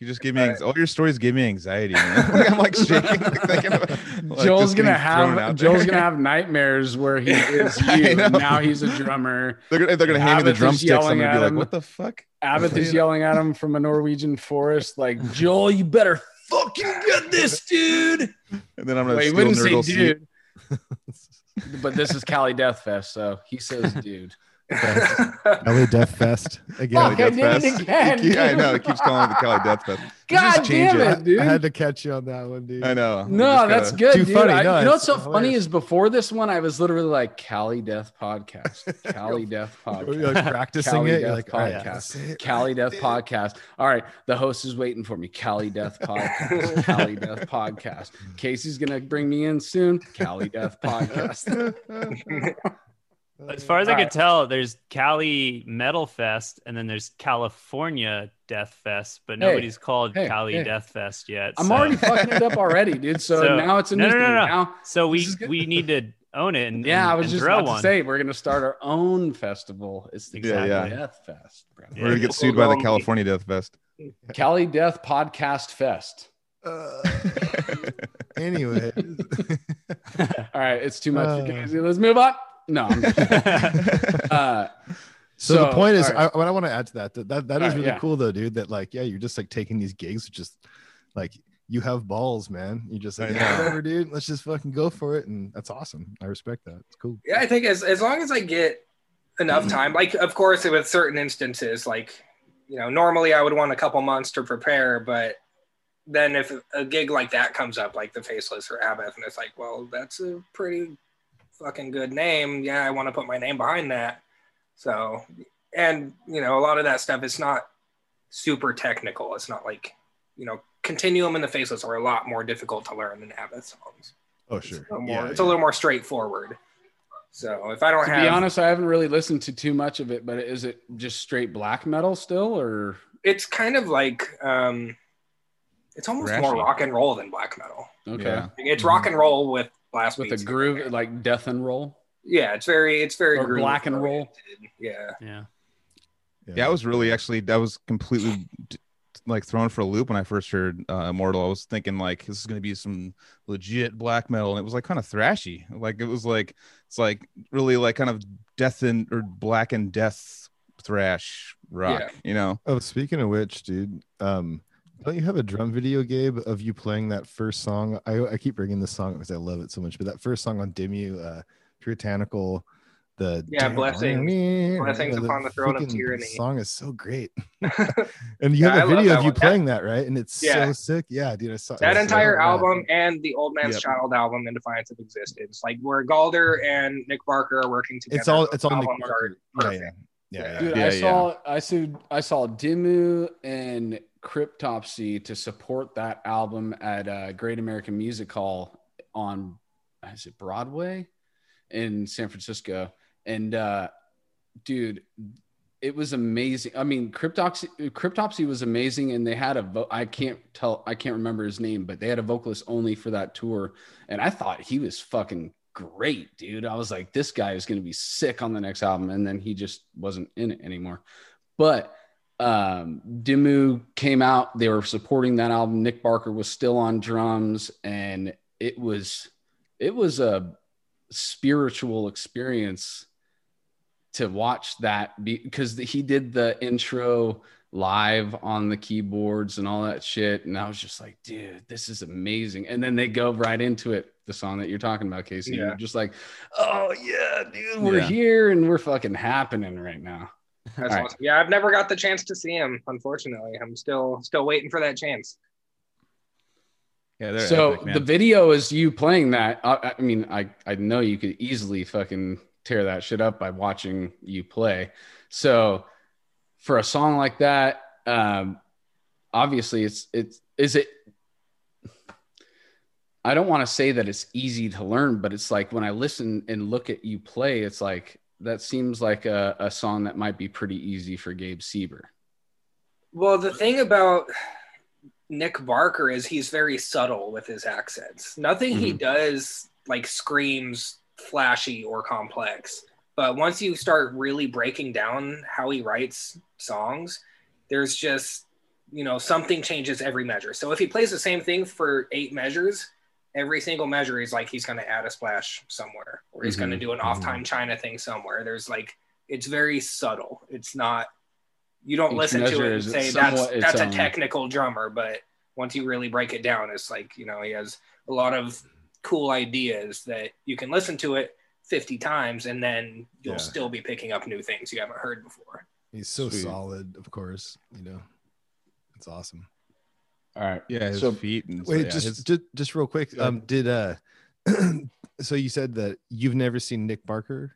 You just give me anx- all your stories give me anxiety. Like, I'm like shaking. Like, thinking about, Joel's gonna have Joel's gonna have nightmares where he is you. now he's a drummer. They're gonna, they're gonna hand me the drumsticks. I'm gonna be like, him. what the fuck? Abbath is yelling at him from a Norwegian forest, like Joel, you better fucking get this, dude. And then I'm gonna Wait, wouldn't say dude. But this is Cali Death Fest, so he says dude. LA Death Fest again. Fuck, I Death did it Fest. again, Yeah, I know. It keeps calling it the Cali Death Fest. God just damn it. it, dude. I had to catch you on that one, dude. I know. No, just that's gotta- good, Too dude. funny. I- No, you know it's what's so funny is before this one, I was literally like Cali Death Podcast, Cali Death You're Podcast, like practicing Cali it. Death You're like, podcast. let's say it Cali Death. Podcast. All right, the host is waiting for me. Cali Death Podcast, Cali Death Podcast. Casey's gonna bring me in soon. Cali Death Podcast. As far as I All could tell, there's Cali Metal Fest and then there's California Death Fest, but Hey, nobody's called hey, Cali hey. Death Fest yet. I'm so- already fucking it up already, dude. So, So- now it's a no, new no, no, thing. no. Now, So we This is good. we need to own it and yeah, and, I was and just throw about one. to say we're gonna start our own festival. It's the Exactly. Cali Yeah, yeah. Death Fest. bro. Yeah. We're gonna get sued by the California Death Fest. Cali Death Podcast Fest. Uh, anyway, All right, it's too much. Uh. for Casey. Let's move on. No. I'm just kidding. uh, so, the point is, all right. I, what I want to add to that, that that, that All is right, really yeah. cool though, dude. That like, yeah, you're just like taking these gigs, just like you have balls, man. You just like, yeah, whatever, dude. Let's just fucking go for it, and that's awesome. I respect that. It's cool. Yeah, I think as as long as I get enough time, like of course with certain instances, like you know, normally I would want a couple months to prepare, but then if a gig like that comes up, like the Faceless or Abbath, and it's like, well, that's a pretty fucking good name. Yeah, I want to put my name behind that. So, and you know, a lot of that stuff is not super technical. It's not like you know, Continuum and the Faceless are a lot more difficult to learn than Abbath songs. Oh It's sure. a little more, Yeah, it's a little more straightforward. So if I don't to have, be honest, I haven't really listened to too much of it, but is it just straight black metal still, or it's kind of like um, it's almost more rock and roll than black metal. okay, Yeah. It's rock and roll with blast with a beats. groove like death and roll? Yeah, it's very it's very Or black and roll. oriented. Yeah. Yeah. Yeah, I was really actually that was completely like thrown for a loop when I first heard uh, Immortal. I was thinking like this is gonna be some legit black metal, and it was like kind of thrashy. Like it was like it's like really like kind of death and or black and death thrash rock. Yeah. You know? Oh, speaking of which, dude, um, don't you have a drum video, Gabe, of you playing that first song? I, I keep bringing this song because I love it so much, but that first song on Dimmu, uh, Puritanical, the Yeah, Blessings. Blessings the upon the throne of tyranny. Song is so great, and you Yeah, have I a love video of you one. Playing that, right? And it's Yeah. so sick. Yeah, dude, I saw that it's so entire rad. album and the Old Man's Yep. Child album in Defiance of Existence, like where Galder and Nick Barker are working together. It's all it's all Nick albums are Barker. Yeah, yeah, yeah, yeah. Dude, Yeah, I yeah. saw I saw I saw Dimmu and Cryptopsy to support that album at uh, Great American Music Hall on is it Broadway in San Francisco. And uh dude, it was amazing. I mean, Cryptopsy Cryptopsy was amazing and they had a vo- I can't tell I can't remember his name, but they had a vocalist only for that tour and I thought he was fucking great, dude. I was like, this guy is going to be sick on the next album, and then he just wasn't in it anymore. But um, Dimmu came out; they were supporting that album. Nick Barker was still on drums, and it was it was a spiritual experience to watch that because he did the intro live on the keyboards and all that shit. And I was just like, dude, this is amazing. And then they go right into it, the song that you're talking about, Casey. Yeah. You're just like, oh yeah, dude, we're Yeah. here and we're fucking happening right now. That's All right. awesome. Yeah, I've never got the chance to see him. Unfortunately, I'm still still waiting for that chance. Yeah, so epic, the video is you playing that. I, I mean, I I know you could easily fucking tear that shit up by watching you play. So for a song like that, um, obviously it's it's is it. I don't want to say that it's easy to learn, but it's like when I listen and look at you play, it's like that seems like a, a song that might be pretty easy for Gabe Seeber. Well, the thing about Nick Barker is he's very subtle with his accents. Nothing he mm-hmm. does like screams flashy or complex. But once you start really breaking down how he writes songs, there's just, you know, something changes every measure. So if he plays the same thing for eight measures, every single measure is like he's going to add a splash somewhere or he's going to mm-hmm. do an mm-hmm. off time China thing somewhere. There's like, it's very subtle. It's not, you don't Each listen to it and say that's, somewhat its that's a own. technical drummer. But once you really break it down, it's like, you know, he has a lot of cool ideas that you can listen to it 50 times and then you'll Yeah. still be picking up new things you haven't heard before. He's so Sweet. solid, of course. You know, it's awesome. All right. yeah, his so- feet and Wait, yeah, just, his- just just real quick. Go. Um, did uh, so you said that you've never seen Nick Barker?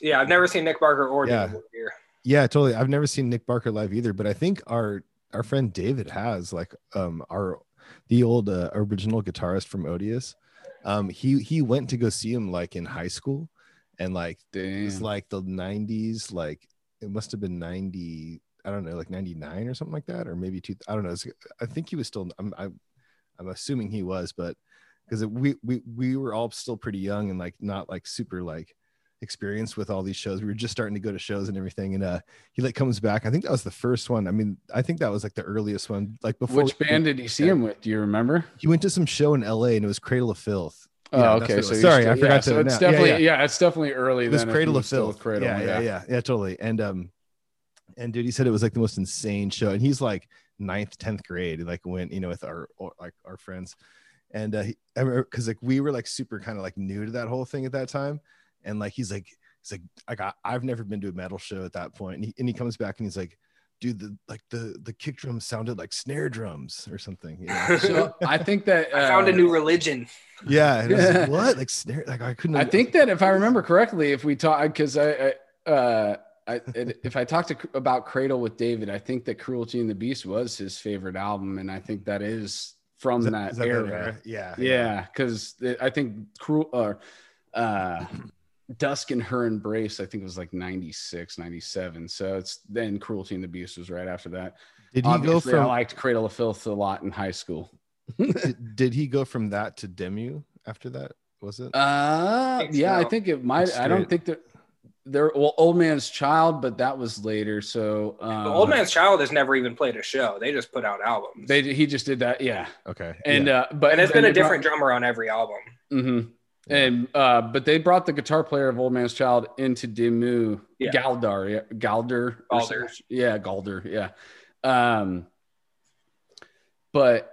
Yeah, I've never seen Nick Barker or Yeah. David here. Yeah, totally. I've never seen Nick Barker live either, but I think our our friend David has like um our the old uh, original guitarist from Odious. Um, he he went to go see him like in high school, and like Damn. it's like the 90s like it must have been 90 i don't know like 99 or something like that or maybe two i don't know i think he was still i'm i'm, I'm assuming he was but because we, we we were all still pretty young and like not like super like experienced with all these shows we were just starting to go to shows and everything and uh he like comes back i think that was the first one i mean i think that was like the earliest one like before Which band did you see him with? Do you remember? he went to some show in la and it was cradle of filth Oh, Yeah, okay. So sorry still- i forgot yeah, to So it's announce- definitely yeah, yeah, yeah. it's definitely early. This was then if Cradle of Filth. Cradle. yeah, yeah, yeah, yeah, totally. And um, and dude, he said it was like the most insane show, and he's like ninth, tenth grade, and like went, you know, with our or, like our friends, and uh, he, I remember because like we were like super kind of like new to that whole thing at that time, and like he's like he's like I got I've never been to a metal show at that point, and he and he comes back and he's like. Dude, the like the the kick drums sounded like snare drums or something. You know? So I think that I found a uh, new religion. yeah, and I like, what? Like snare? Like I couldn't. I think that if I remember correctly, if we talk, because I, I, uh, I, if I talked to, about Cradle with David, I think that Cruelty and the Beast was his favorite album, and I think that is from Is that, is that era. Yeah, Yeah, because I think Cruel or uh, Dusk and Her Embrace, I think it was like 96, 97. So it's then Cruelty and the Beast was right after that. Did he Obviously, go I from liked Cradle of Filth a lot in high school. did, did he go from that to Dimmu after that? Was it? Uh, think yeah, I think it might. I don't think that they're well, Old Man's Child, but that was later. So um, Old Man's Child has never even played a show. They just put out albums. They he just did that, yeah. okay. And yeah. uh, but and it's then been a they brought- different drummer on every album. Mhm. Yeah. And uh, but they brought the guitar player of Old Man's Child into Dimmu Yeah. Galdar, yeah, Galder, or Galder. yeah, Galder, yeah. Um, but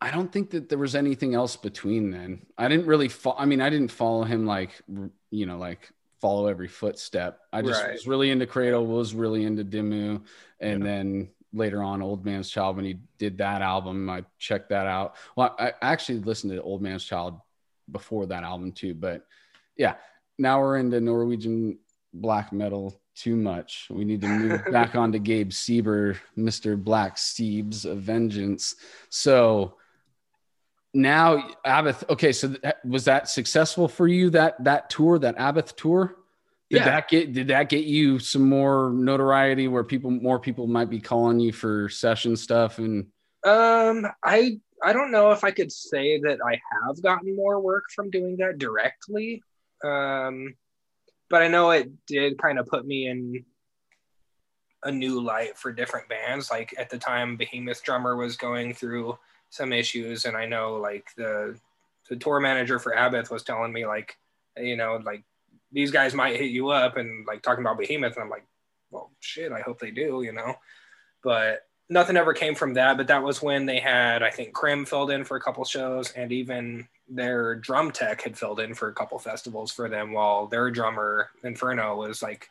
I don't think that there was anything else between then. I didn't really. Fo- I mean, I didn't follow him like you know, like follow every footstep. I just Right. was really into Cradle, was really into Dimmu, and Yeah. then later on, Old Man's Child. When he did that album, I checked that out. Well, I I actually listened to Old Man's Child before that album too, but yeah, now we're into Norwegian black metal too much. We need to move back on to Gabe Seeber, Mr. Black Steebs of Vengeance. So now Abbath, okay, so was that successful for you that that tour, that Abbath tour? Did Yeah. that get did that get you some more notoriety where people more people might be calling you for session stuff and Um, I I don't know if I could say that I have gotten more work from doing that directly. Um, but I know it did kind of put me in a new light for different bands. Like at the time, Behemoth drummer was going through some issues, and I know like the the tour manager for Abbath was telling me like, you know, like these guys might hit you up and like talking about Behemoth, and I'm like, well, shit, I hope they do, you know. But nothing ever came from that. But that was when they had, I think, Krimh filled in for a couple shows, and even their drum tech had filled in for a couple festivals for them, while their drummer Inferno was like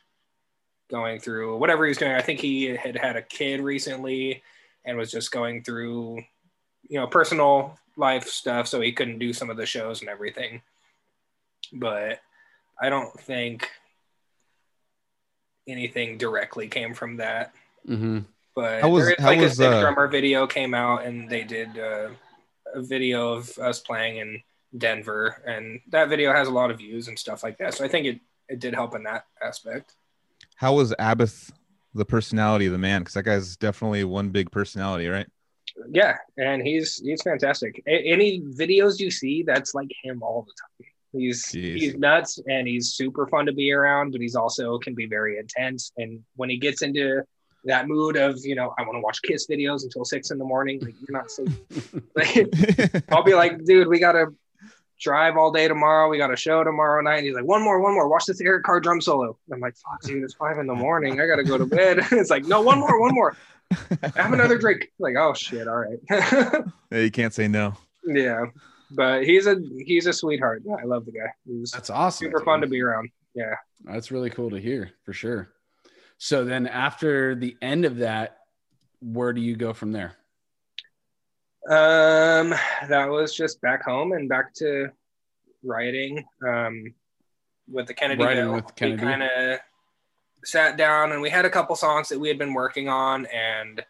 going through whatever he was doing. I think he had had a kid recently and was just going through, you know, personal life stuff, so he couldn't do some of the shows and everything. But I don't think anything directly came from that. Mhm. But How was- there is how like was, a sick uh, drummer video came out, and they did uh, a video of us playing in Denver, and that video has a lot of views and stuff like that. So I think it it did help in that aspect. How was Abbath the personality of the man? Because that guy's definitely one big personality, right? Yeah, and he's he's fantastic. A- any videos you see, that's like him all the time. He's Jeez. he's nuts and he's super fun to be around, but he's also can be very intense. And when he gets into that mood of you know I want to watch Kiss videos until six in the morning, like you're not sleeping. Like, I'll be like, dude, we gotta drive all day tomorrow. We got a show tomorrow night. And he's like, one more, one more. Watch this Eric Carr drum solo. I'm like, fuck, dude, it's five in the morning. I gotta go to bed. it's like, no, one more, one more. Have another drink. Like, oh shit, all right. Yeah, you can't say no. yeah, but he's a he's a sweetheart. I love the guy. He's That's awesome. super dude. fun to be around. Yeah. That's really cool to hear for sure. So then after the end of that, where do you go from there? Um, that was just back home and back to writing. Um, with the Kennedy Writing Veil. with Kennedy. we kind of sat down and we had a couple songs that we had been working on, and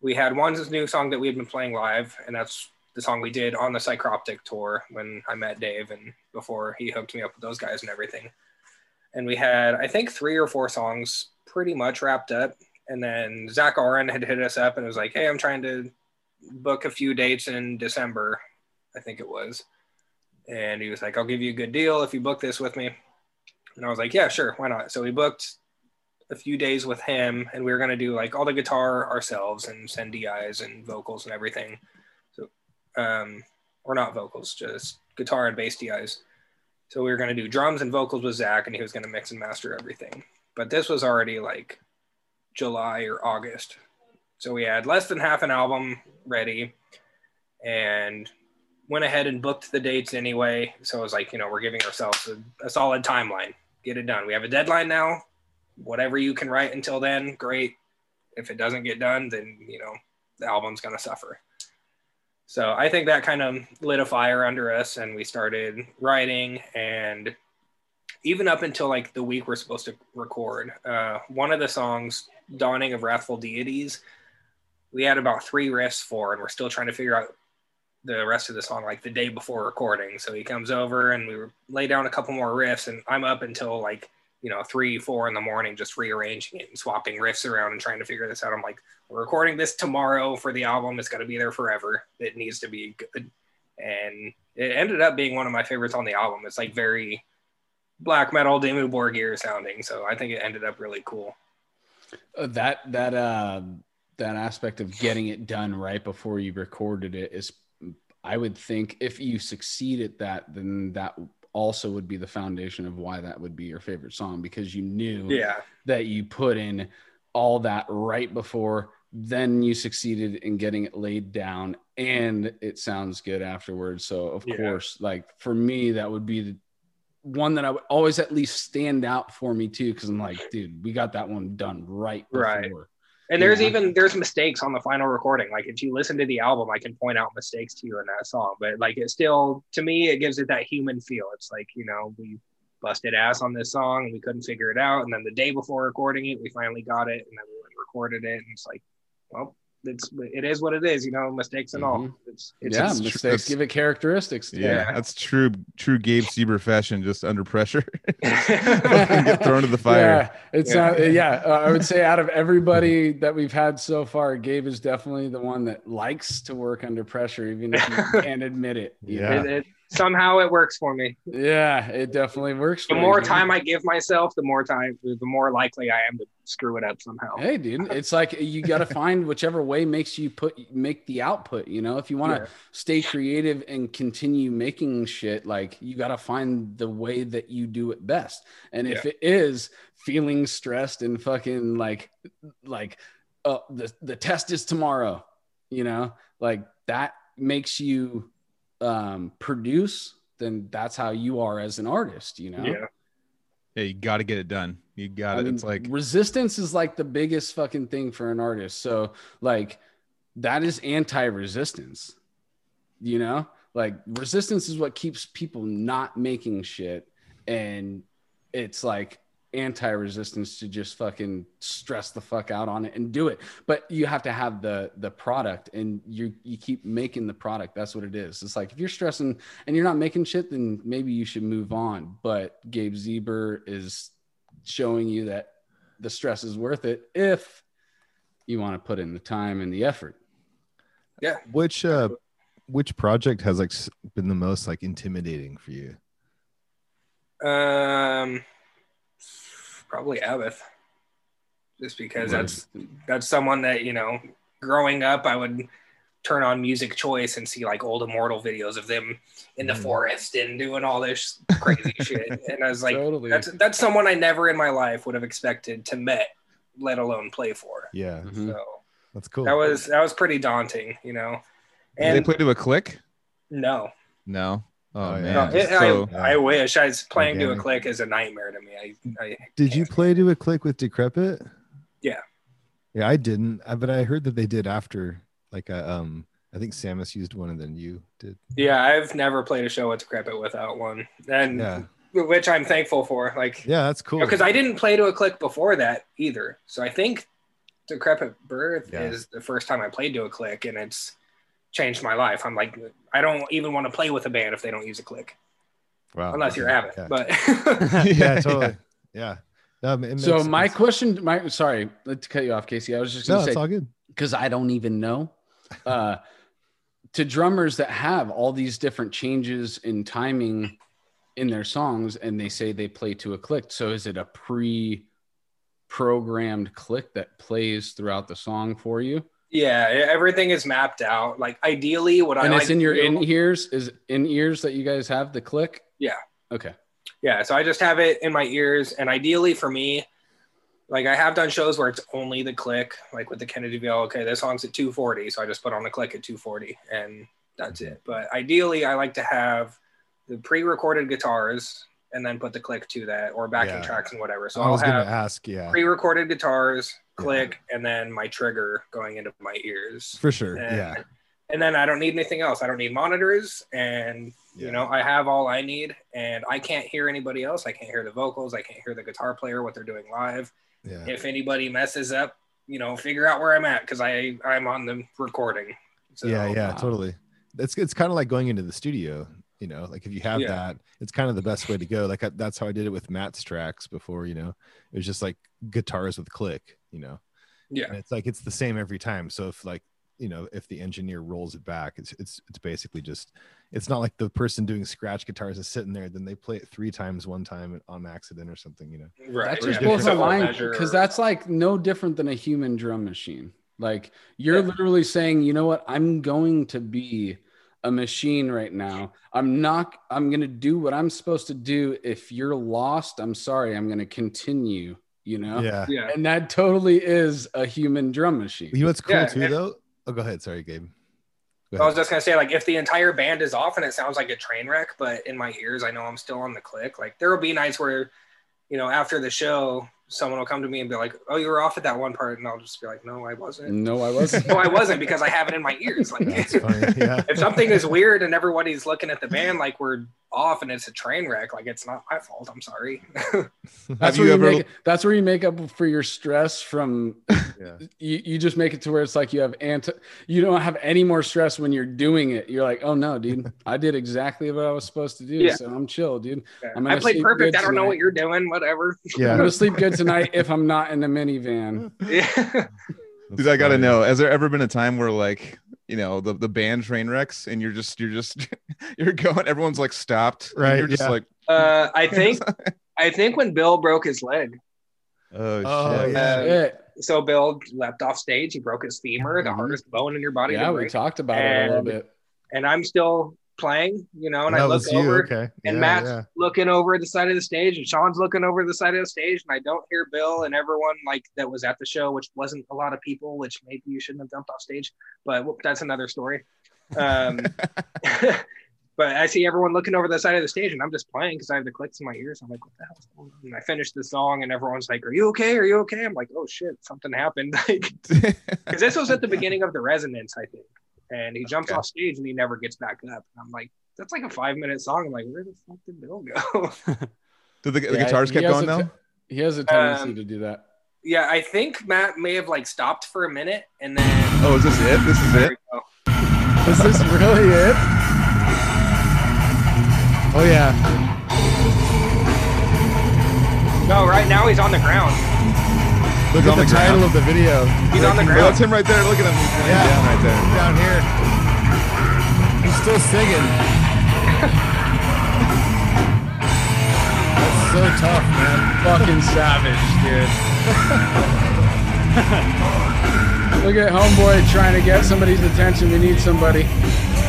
we had one new song that we had been playing live, and that's the song we did on the Psychroptic tour when I met Dave and before he hooked me up with those guys and everything. And we had, I think, three or four songs pretty much wrapped up. And then Zack Ohren had hit us up and was like, "Hey, I'm trying to book a few dates in December, I think it was. And he was like, I'll give you a good deal if you book this with me. And I was like, yeah, sure, why not? So we booked a few days with him, and we were gonna do like all the guitar ourselves and send DIs and vocals and everything. So, um, or not vocals, just guitar and bass DIs. So we were gonna do drums and vocals with Zack, and he was gonna mix and master everything. But this was already like July or August, so we had less than half an album ready and went ahead and booked the dates anyway. So it was like, you know, we're giving ourselves a, a solid timeline. Get it done. We have a deadline now. Whatever you can write until then, great. If it doesn't get done, then, you know, the album's to suffer. So I think that kind of lit a fire under us and we started writing and even up until like the week we're supposed to record, uh, one of the songs, Dawning of Wrathful Deities, we had about three riffs for, and we're still trying to figure out the rest of the song like the day before recording. So he comes over and we lay down a couple more riffs, and I'm up until like you know three, four in the morning, just rearranging it and swapping riffs around and trying to figure this out. I'm like, we're recording this tomorrow for the album. It's got to be there forever. It needs to be good. and it ended up being one of my favorites on the album. It's like very black metal, Dimmu Borgir sounding. So I think it ended up really cool. Uh, that that uh that aspect of getting it done right before you recorded it is i would think if you succeed at that then that also would be the foundation of why that would be your favorite song because you knew Yeah. that you put in all that right before then you succeeded in getting it laid down and it sounds good afterwards so of Yeah. course like for me that would be the one that i would always at least stand out for me too because i'm like dude we got that one done right before. Right. And there's Yeah. even there's mistakes on the final recording. Like if you listen to the album, I can point out mistakes to you in that song. But like it still to me it gives it that human feel. It's like, you know, we busted ass on this song and we couldn't figure it out. And then the day before recording it, we finally got it and then we recorded it. And it's like, well, it's it is what it is, you know, mistakes and all. Mhm. It's it's yeah, it's mistakes that's- give it characteristics. Yeah, Yeah. that's true. True Gabe Seeber fashion, just under pressure, get thrown to the fire. Yeah, it's Yeah. not. Yeah, uh, I would say out of everybody that we've had so far, Gabe is definitely the one that likes to work under pressure, even if you can't admit it. Yeah. it, it, somehow it works for me. yeah, it definitely works. The more time man. I give myself, the more time the more likely I am to screw it up somehow. Hey, dude, it's like you got to find whichever way makes you put make the output. You know, if you want to Yeah. stay creative and continue making shit, like you got to find the way that you do it best. And if it is feeling stressed and fucking like, like, uh, the the test is tomorrow, you know, like that makes you um produce. Then that's how you are as an artist, you know. Yeah. Yeah, you got to get it done. You got I it. mean, It's like resistance is like the biggest fucking thing for an artist. So like that is anti-resistance. You know? Like resistance is what keeps people not making shit and it's like anti-resistance to just fucking stress the fuck out on it and do it. But you have to have the the product and you you keep making the product. That's what it is. It's like if you're stressing and you're not making shit then maybe you should move on. But Gabe Seeber is showing you that the stress is worth it if you want to put in the time and the effort. Yeah. Which uh which project has like been the most like intimidating for you? Um, probably Abbath, just because that's that's someone that you know. Growing up, I would turn on Music Choice and see like old Immortal videos of them in the Mhm. forest and doing all this crazy shit, and I was like, totally. that's that's someone I never in my life would have expected to met, let alone play for. Yeah, Mhm. So that's cool. that was that was pretty daunting, you know. Did And they play to a click? no, No. Oh, Oh, yeah. man. no, it- so, I, I wish. I was playing to a click is a nightmare to me. I, I Did you play to a click with Decrepit? Yeah. Yeah, I didn't, but I heard that they did after. Like, uh, um, I think Samus used one, and then you did. Yeah, I've never played a show with Decrepit without one, and Yeah, which I'm thankful for. Like, yeah, that's cool. because I didn't play to a click before that either. So I think Decrepit Birth Yeah. is the first time I played to a click, and it's changed my life. I'm like, I don't even want to play with a band if they don't use a click, wow. unless you're okay. Abbath. Yeah, But yeah, totally. Yeah. No, it makes- so my it's- question, my sorry, let to cut you off, Casey. I was just gonna it's say all good. because I don't even know. Uh, to drummers that have all these different changes in timing in their songs, and they say they play to a click. So is it a pre-programmed click that plays throughout the song for you? Yeah, everything is mapped out. Like, ideally, what I and like it's in your in ears. Is in ears that you guys have the click? Yeah. Okay. Yeah, so I just have it in my ears, and ideally for me, like I have done shows where it's only the click, like with the Kennedy Veil. Okay, this song's at 240, so I just put on the click at 240, and that's it. But ideally, I like to have the pre-recorded guitars and then put the click to that, or backing Yeah. tracks and whatever. So I I'll was gonna have ask. Yeah, pre-recorded guitars, click, and then my trigger going into my ears. for sure. And, Yeah, And then I don't need anything else. I don't need monitors. And, Yeah. you know, I have all I need. And I can't hear anybody else. I can't hear the vocals. I can't hear the guitar player, what they're doing live. yeah. If anybody messes up, you know, figure out where I'm at because I I'm on the recording. So, yeah, yeah, wow. totally. It's it's kind of like going into the studio. You know, like if you have Yeah. that, it's kind of the best way to go. Like I, that's how I did it with Matt's tracks before. You know, it was just like guitars with click. You know, Yeah. and it's like it's the same every time. So if like you know if the engineer rolls it back it's it's it's basically just it's not like the person doing scratch guitars is sitting there then they play it three times one time on accident or something you know Right. That just yeah. blows my mind because that's like no different than a human drum machine. Like you're Yeah. literally saying, you know what? I'm going to be a machine right now. I'm not. I'm going to do what I'm supposed to do. If you're lost, I'm sorry. I'm going to continue. You know. yeah yeah. And that totally is a human drum machine. you know what's cool Yeah, too and- though oh go ahead sorry gabe I was just gonna say, like, if the entire band is off and it sounds like a train wreck, but in my ears, I know I'm still on the click. Like, there will be nights where, you know, after the show, someone will come to me and be like, "Oh, you were off at that one part," and I'll just be like, "No, I wasn't. No, I wasn't. no, I wasn't because I have it in my ears." Like, That's funny. Yeah. if something is weird and everybody's looking at the band like we're off and it's a train wreck, like it's not my fault. I'm sorry. That's Have where you you, ever- make. That's where you make up for your stress from Yeah. you, you just make it to where it's like you have anti you don't have any more stress when you're doing it you're like oh no dude i did exactly what i was supposed to do Yeah. so i'm chill dude I'm I gonna played perfect. I don't know what you're doing. Whatever. i'm Yeah. gonna sleep good tonight if i'm not in the minivan Yeah. Dude, I gotta know. Has there ever been a time where like you know the the band train wrecks and you're just you're just you're going, everyone's like stopped, Right, You're just yeah. like, Uh, I think I think when Bill broke his leg, oh, Oh, shit. yeah. Shit. so Bill leapt off stage. He broke his femur, the Mhm. hardest bone in your body. yeah we break. talked about it a little bit and I'm still playing, you know, and I look you. over Okay. and Yeah, Matt's yeah. looking over the side of the stage and Sean's looking over the side of the stage and I don't hear Bill and everyone like that was at the show, which wasn't a lot of people, which maybe you shouldn't have jumped off stage, but that's another story. Um, but I see everyone looking over the side of the stage and I'm just playing because I have the clicks in my ears. I'm like, what the hell's going on? And I finished the song and everyone's like, are you okay? Are you okay? I'm like, oh shit, something happened. Like, because this was at the beginning of the resonance, I think. And he jumps Okay. off stage and he never gets back up. And I'm like, that's like a five minute song. I'm like, where the fuck did Bill go? Did the, the Yeah, guitars he kept going though? te- he has a tendency Um, to do that yeah, I think Matt may have like stopped for a minute and then Oh, is this it? This is there it. we go. is this really it Oh yeah. No, right now he's on the ground. Look He's at the, the title of the video. He's on the ground. that's him right there. Look at him. He's laying Yeah. down right there. Down here. He's still singing. That's so tough, man. fucking savage dude look at homeboy trying to get somebody's attention we need somebody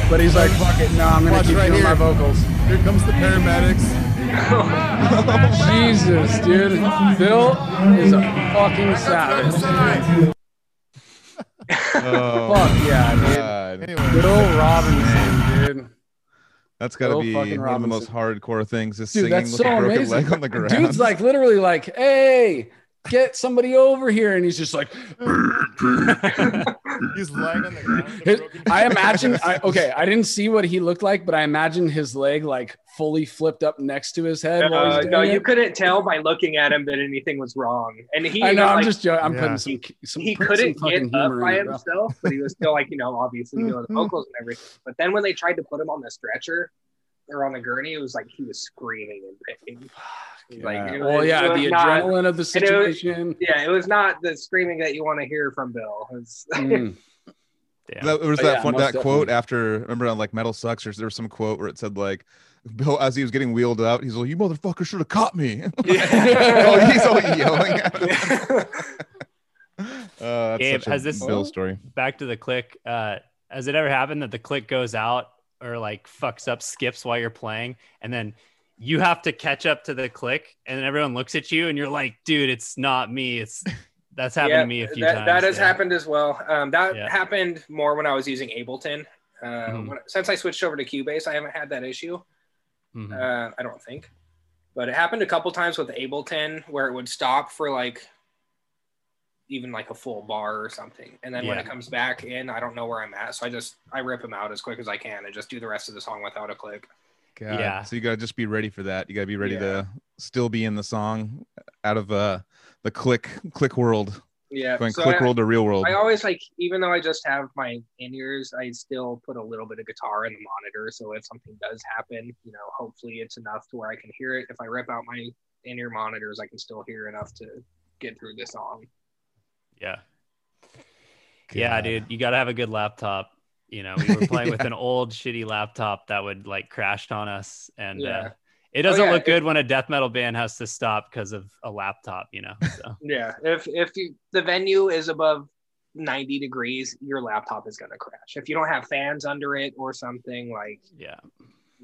but he's like fuck it no i'm gonna Watch keep right doing my vocals Here comes the paramedics. Jesus, dude. Bill is a fucking savage. Oh, Fuck yeah, dude. God. Anyway, Bill Robinson, dude. That's got to be one of the most hardcore things. Is Dude, singing that's with so a broken amazing. leg on the ground. Dude's like literally like, hey, get somebody over here. And he's just like, he's lying on the ground. his- broken- I imagine, I, okay, I didn't see what he looked like, but I imagine his leg like fully flipped up next to his head. Uh, he's no, it. you couldn't tell by looking at him that anything was wrong. And he I know, even, I'm like, just joking. I'm Yeah. putting some, some he couldn't fucking get up by in it, himself, but he was still like, you know, obviously doing the vocals and everything. But then when they tried to put him on the stretcher or on the gurney, it was like he was screaming and pain. Like, Yeah. it well, was- yeah, the not- adrenaline of the and it was- situation. Yeah, it was not the screaming that you want to hear from Bill. It was- Mm. Damn. That, there was Oh, that yeah, fun, most that quote after remember on like Metal Sucks or there was some quote where it said like Bill as he was getting wheeled out he's like you motherfucker should have caught me oh he's all yelling at him. uh, that's Gabe, such a has this- Bill story Back to the click. Uh, has it ever happened that the click goes out or like fucks up, skips while you're playing, and then you have to catch up to the click, and then everyone looks at you, and you're like, "Dude, it's not me. It's that's happened Yeah, to me a few that, times." That has yeah. happened as well. Um, that Yeah. happened more when I was using Ableton. Uh, Mhm. when, since I switched over to Cubase, I haven't had that issue. Mhm. Uh, I don't think, but it happened a couple times with Ableton where it would stop for like even like a full bar or something, and then when it comes back in, I don't know where I'm at, so I just I rip them out as quick as I can and just do the rest of the song without a click. God. Yeah. so you gotta just be ready for that you gotta be ready Yeah. to still be in the song out of uh the click click world Yeah, going so click I- world to real world I always like, even though I just have my in ears, I still put a little bit of guitar in the monitor. So if something does happen, you know, hopefully it's enough to where I can hear it. If I rip out my in ear monitors, I can still hear enough to get through the song. Yeah. Yeah, dude, you got to have a good laptop. You know, we were playing with an old shitty laptop that would like crash on us, and Yeah. uh, it doesn't yeah, look it- good when a death metal band has to stop because of a laptop. You know, so Yeah, if if you, the venue is above 90 degrees, your laptop is going to crash. If you don't have fans under it or something like, yeah,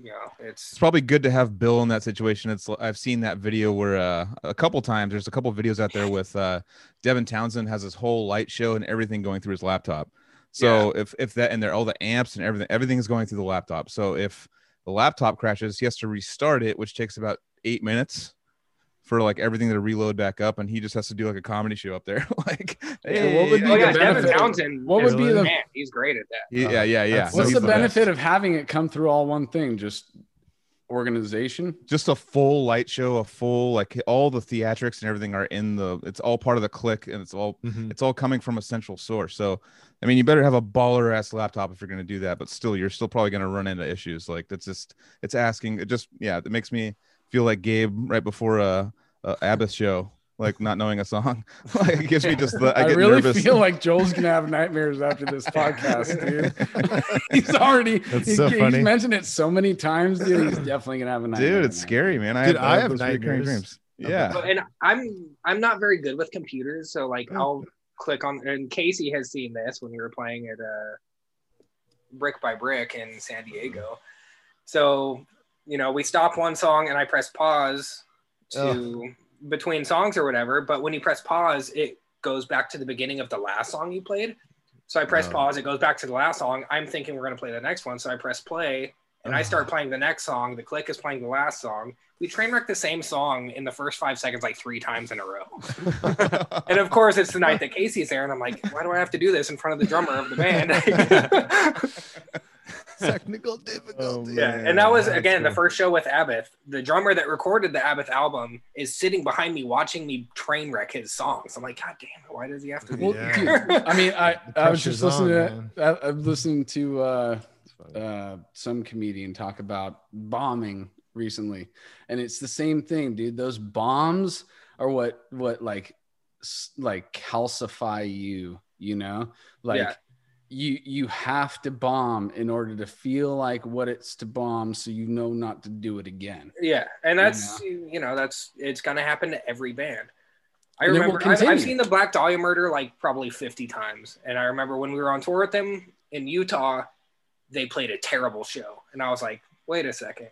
you know, it's it's probably good to have Bill in that situation. It's I've seen that video where uh, a couple times there's a couple videos out there with uh, Devin Townsend has his whole light show and everything going through his laptop. So if if that and there all the amps and everything everything is going through the laptop. So if the laptop crashes, he has to restart it, which takes about eight minutes for like everything to reload back up, and he just has to do like a comedy show up there. like, Yeah, what would be oh the yeah, Devin Townsend. what is would be the the- man? He's great at that. yeah, yeah, yeah. That's- What's he's the best. benefit of having it come through all one thing? Just organization. just a full light show, a full like all the theatrics and everything are in the. It's all part of the click, and it's all Mhm. it's all coming from a central source. So, I mean, you better have a baller ass laptop if you're going to do that. But still, you're still probably going to run into issues. Like that's just it's asking. It just yeah, it makes me feel like Gabe right before a, a Abbath show, like not knowing a song. like it gives me just the I I, really nervous. feel like Joel's gonna have nightmares after this podcast, dude. he's already That's he- so he's funny. mentioned it so many times, dude. He's definitely gonna have a nightmare. Dude, it's scary, man. I Dude, have, I have those recurring nightmares dreams. Yeah. But, and I'm I'm not very good with computers, so like Oh. I'll click on. And Casey has seen this when we were playing at uh, Brick by Brick in San Diego. So you know, we stop one song and I press pause to between songs or whatever. But when you press pause, it goes back to the beginning of the last song you played. So I press pause, it goes back to the last song. I'm thinking we're gonna play the next one, so I press play and I start playing the next song. The click is playing the last song. We train wreck the same song in the first five seconds like three times in a row. And of course, it's the night that Casey's there, and I'm like, why do I have to do this in front of the drummer of the band? Technical difficulty. yeah, and that was again the first show with Abbath. The drummer that recorded the Abbath album is sitting behind me watching me train wreck his songs. I'm like, God damn it, why does he have to do Well, Yeah. dude, I mean, I, I was just listening on, to I, I'm listening to uh, uh, some comedian talk about bombing recently, and it's the same thing, dude. Those bombs are what what like like calcify you, you know, like. Yeah. You, you have to bomb in order to feel like what it's to bomb so you know not to do it again. Yeah, and that's you know that's it's gonna happen to every band. I And remember I've, I've seen the Black Dahlia murder like probably 50 times, and I remember when we were on tour with them in Utah, they played a terrible show, and I was like, wait a second,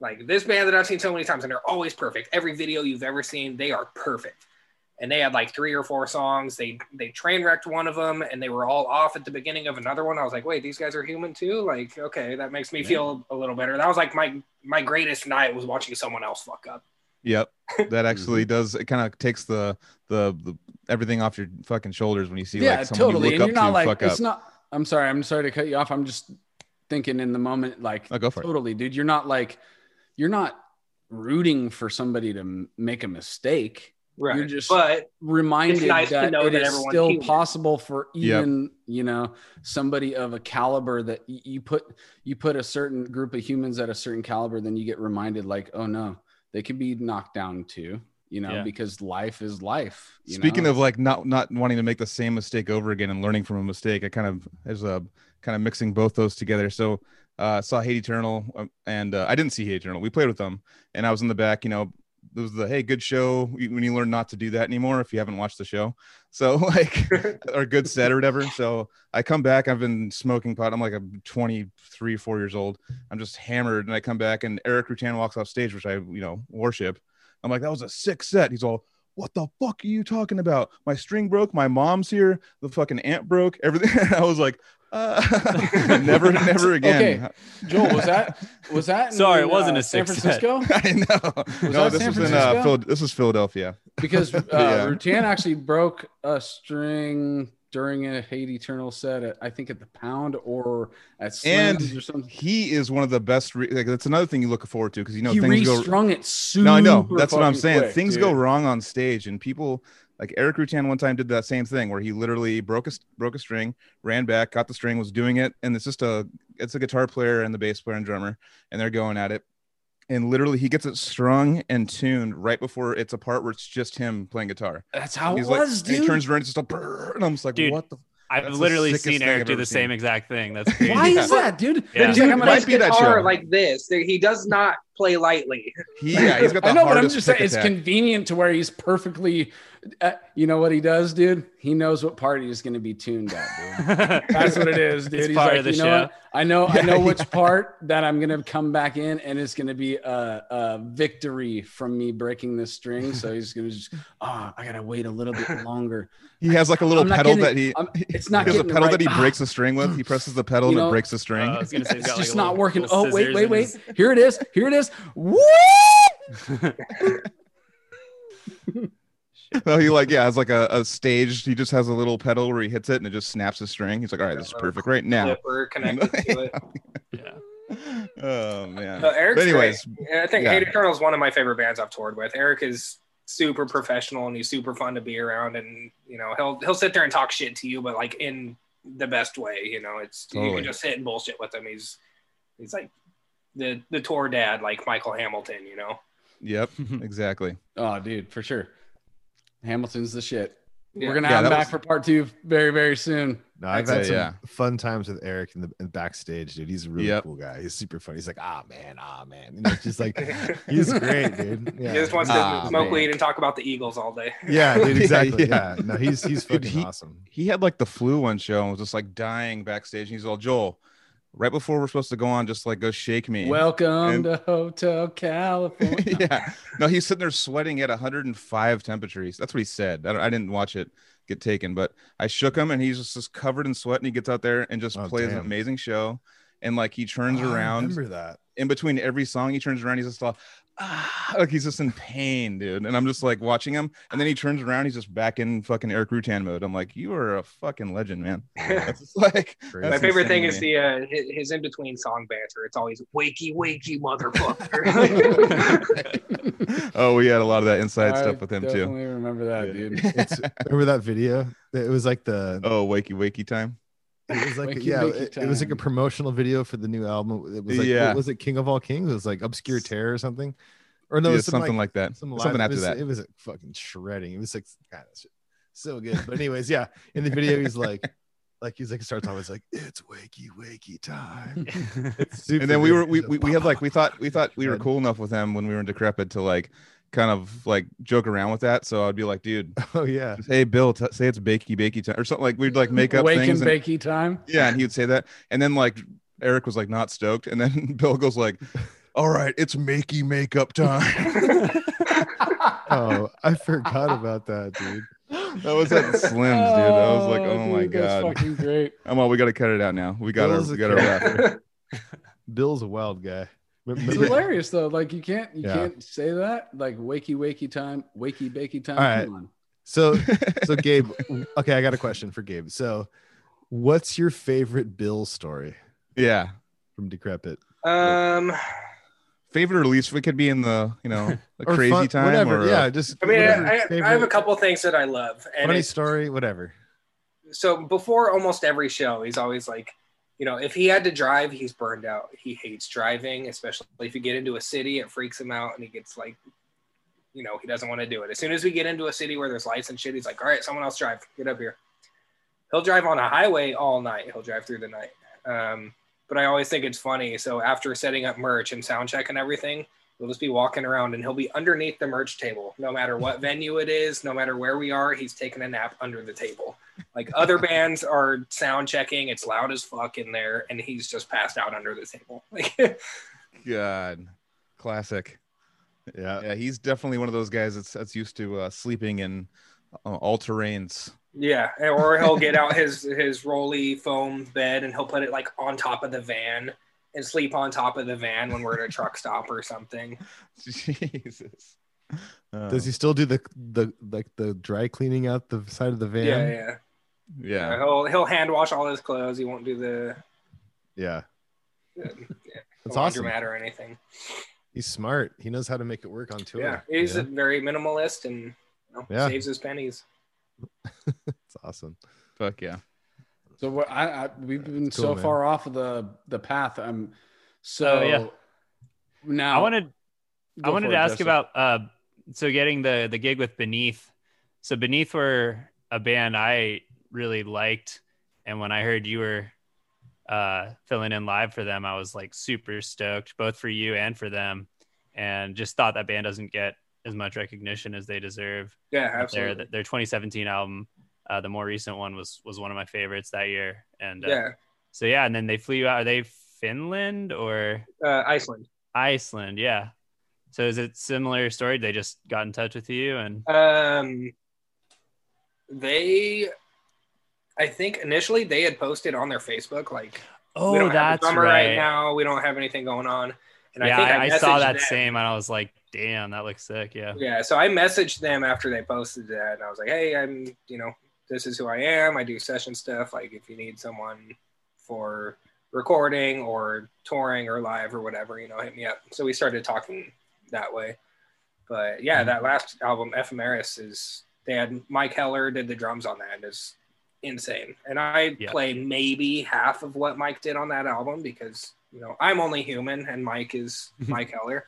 like this band that I've seen so many times, and they're always perfect. Every video you've ever seen, they are perfect. And they had like three or four songs. They they train wrecked one of them, and they were all off at the beginning of another one. I was like, wait, these guys are human too. Like, okay, that makes me Yeah. feel a little better. That was like my my greatest night was watching someone else fuck up. Yep, that actually mhm. does. It kind of takes the, the the everything off your fucking shoulders when you see yeah, like someone totally. you And look you're up not to like fuck it's up. not. I'm sorry. I'm sorry to cut you off. I'm just thinking in the moment, like Oh, go for it. totally, dude. You're not like you're not rooting for somebody to make a mistake. Right. You're just but reminded It's nice to that know it that is everyone's still human. possible for Yep. even you know somebody of a caliber that you put you put a certain group of humans at a certain caliber, then you get reminded like, oh no, they could be knocked down too. You know, Yeah. because life is life. you Speaking know? of like not not wanting to make the same mistake over again and learning from a mistake, I kind of as a kind of mixing both those together. So uh saw Hate Eternal um, and uh, I didn't see Hate Eternal. We played with them and I was in the back, you know, it was the hey good show when you learn not to do that anymore if you haven't watched the show. So like or good set or whatever. So I come back, I've been smoking pot. I'm like I'm 23, 4 years old. I'm just hammered and I come back and Erik Rutan walks off stage, which I, you know, worship. I'm like, that was a sick set. He's all, what the fuck are you talking about? My string broke, my mom's here, the fucking amp broke, everything. I was like, uh, never, never again. Okay. Joel, was that was that? in, Sorry, it wasn't uh, a San six set. Francisco? I know. no, this was in uh, Phil- this was Philadelphia. because uh, Yeah. Rutan actually broke a string during a Hate Eternal set at I think at the Pound or at And or something. He is one of the best. Re- like, that's another thing you look forward to because you know he things go. restrung it super. No, I know. That's what I'm saying. quick, Things go wrong on stage, and people like Erik Rutan one time did that same thing where he literally broke a broke a string, ran back, got the string, was doing it, and it's just a it's a guitar player and the bass player and drummer, and they're going at it, and literally he gets it strung and tuned right before it's a part where it's just him playing guitar. That's how it He's like, was, and he turns around, it's just a brrr, and I'm just like, Dude. what the? I've That's literally sickest seen Erik do the seen. same exact thing. That's crazy. Why is that, dude? Yeah. The Dude, dude might be that guitar show. like this. He does not play lightly. He, yeah, he's got the I know, but I'm just pick saying it's convenient to where he's perfectly. Uh, you know what he does, dude? He knows what party is going to be tuned at, dude. That's what it is, dude. It's He's part like, of the you know show. what? I know, I Yeah, know which yeah. part that I'm gonna come back in, and it's gonna be a, a victory from me breaking this string. So he's gonna just, oh, I gotta wait a little bit longer. He has like a little I'm pedal getting- that he. I'm- it's not he has a pedal right- that he breaks the string with. He presses the pedal You and it breaks the string. Uh, I was gonna say, he's like, just a not little- working. little Oh wait, scissors wait, wait! his- Here it is. Here it is. Woo! No, he like yeah, has like a, a stage. He just has a little pedal where he hits it and it just snaps a string. He's like, all right, this is perfect right now. Flipper connected to it. Yeah. Oh man. So Erik's But anyways, great. I think yeah. Hate Eternal is one of my favorite bands I've toured with. Eric is super professional and he's super fun to be around. And you know, he'll he'll sit there and talk shit to you, but like in the best way. You know, it's you can just sit and bullshit with him. He's he's like the the tour dad, like Michael Hamilton. You know. Yep, exactly. Oh, dude, for sure. Hamilton's the shit. Yeah. We're gonna Yeah, have him back was- for part two very, very soon. No, I've had some yeah. fun times with Erik in the in backstage, dude. He's a really Yep. cool guy. He's super funny. He's like, ah man, ah man. You know, it's just like he's great, dude. Yeah. He just wants to Ah, smoke man. weed and talk about the Eagles all day. yeah, dude, exactly. yeah. yeah. No, he's he's Dude, fucking he- awesome. He had like the flu one show and was just like dying backstage. And he's all Joel. Right before we're supposed to go on, just like go shake me. Welcome And- to Hotel California. yeah. No, he's sitting there sweating at 105 temperatures. That's what he said. I, I didn't watch it get taken, but I shook him and he's just, just covered in sweat and he gets out there and just Oh, plays an amazing show. And like he turns Oh, I around remember that. in between every song, he turns around, he's just all, ah, like he's just in pain, dude. And I'm just like watching him. And then he turns around, he's just back in fucking Erik Rutan mode. I'm like, you are a fucking legend, man. That's like, Crazy. My That's favorite thing to is the uh, his, his in between song banter. It's always wakey wakey motherfucker. oh, we had a lot of that inside I stuff with him too. Remember that, Yeah. dude. It's, remember that video? It was like the Oh, wakey wakey time. It was like Wakey, yeah, wakey it, it was like a promotional video for the new album. It was like Yeah. what was it King of All Kings? It was like Obscure Terror or something. Or no, yeah, some, something like, that. some something after it was, that. It was like fucking shredding. It was like kind of so good. But anyways, yeah. In the video, he's like, like he's like starts always like it's wakey wakey time. It's super and then we were we, we, we had like we thought we thought we were cool enough with him when we were in decrepit to like kind of like joke around with that so i'd be like dude oh yeah. just, hey bill t- say it's bakey bakey time or something like we'd like make up Wake things and, bakey time. yeah and he would say that and then like erik was like not stoked and then bill goes like all right it's makey makeup time Oh, I forgot about that, dude. that was at slims dude i was like oh, oh my dude, that's god fucking great. i'm all we gotta cut it out now we got our Bill's a we got our character. laugh Bill's a wild guy. It's hilarious though. Like you can't you Yeah. can't say that. Like wakey wakey time, wakey bakey time. All right. Come on. So so Gabe, okay, I got a question for Gabe. So what's your favorite Bill story yeah from Decrepit? um, favorite or least it could be in the you know the Or crazy fun- time whatever. or, uh, yeah, just I mean, I, I have a couple things that I love, and funny story, whatever. so before almost every show, he's always like, you know, if he had to drive, he's burned out. He hates driving, especially if you get into a city, it freaks him out, and he gets like, you know, he doesn't want to do it. As soon as we get into a city where there's lights and shit, he's like, all right, someone else drive, get up here. He'll drive on a highway all night. He'll drive through the night. Um, but I always think it's funny. So after setting up merch and sound check and everything, he'll just be walking around and he'll be underneath the merch table. No matter what venue it is, no matter where we are, he's taking a nap under the table. Like other bands are sound checking, it's loud as fuck in there, and he's just passed out under the table. Like God, classic. Yeah. Yeah, he's definitely one of those guys that's that's used to uh, sleeping in uh, all terrains. Yeah, or he'll get out his his rolly foam bed and he'll put it like on top of the van and sleep on top of the van when we're at a truck stop or something. Jesus. Uh, Does he still do the the like the dry cleaning out the side of the van? Yeah, yeah. Yeah. He'll he'll hand wash all his clothes. He won't do the, Yeah. the That's laundromat awesome. or anything. He's smart. He knows how to make it work on tour. Yeah, he's yeah. very minimalist and you know, Yeah. saves his pennies. It's awesome. Fuck yeah. So what I, I we've been Cool, so man. far off of the the path. I'm so Oh, yeah. now I wanted I wanted to it, ask Jesse. about uh so getting the the gig with Beneath. So Beneath were a band I really liked and when I heard you were uh, filling in live for them, I was like super stoked, both for you and for them, and just thought that band doesn't get as much recognition as they deserve. Yeah, Their absolutely. their 2017 album, uh, the more recent one was was one of my favorites that year, and uh, Yeah, so yeah, and then they flew you out. Are they Finland or uh, Iceland. Iceland? Yeah. So is it similar story? They just got in touch with you and Um, they, I think initially they had posted on their Facebook like, we oh, don't have a that's right. right now. We don't have anything going on. And yeah, I think I, I, I saw that them. same, and I was like, "Damn, that looks sick." Yeah. Yeah, so I messaged them after they posted that, and I was like, "Hey, I'm, you know, this is who I am. I do session stuff. Like, if you need someone for recording or touring or live or whatever, you know, hit me up." So we started talking that way. But yeah, Mm-hmm. that last album, Ephemeris, is they had Mike Heller did the drums on that. And it's insane, and I Yeah. play maybe half of what Mike did on that album because you know I'm only human, and Mike is Mike Heller.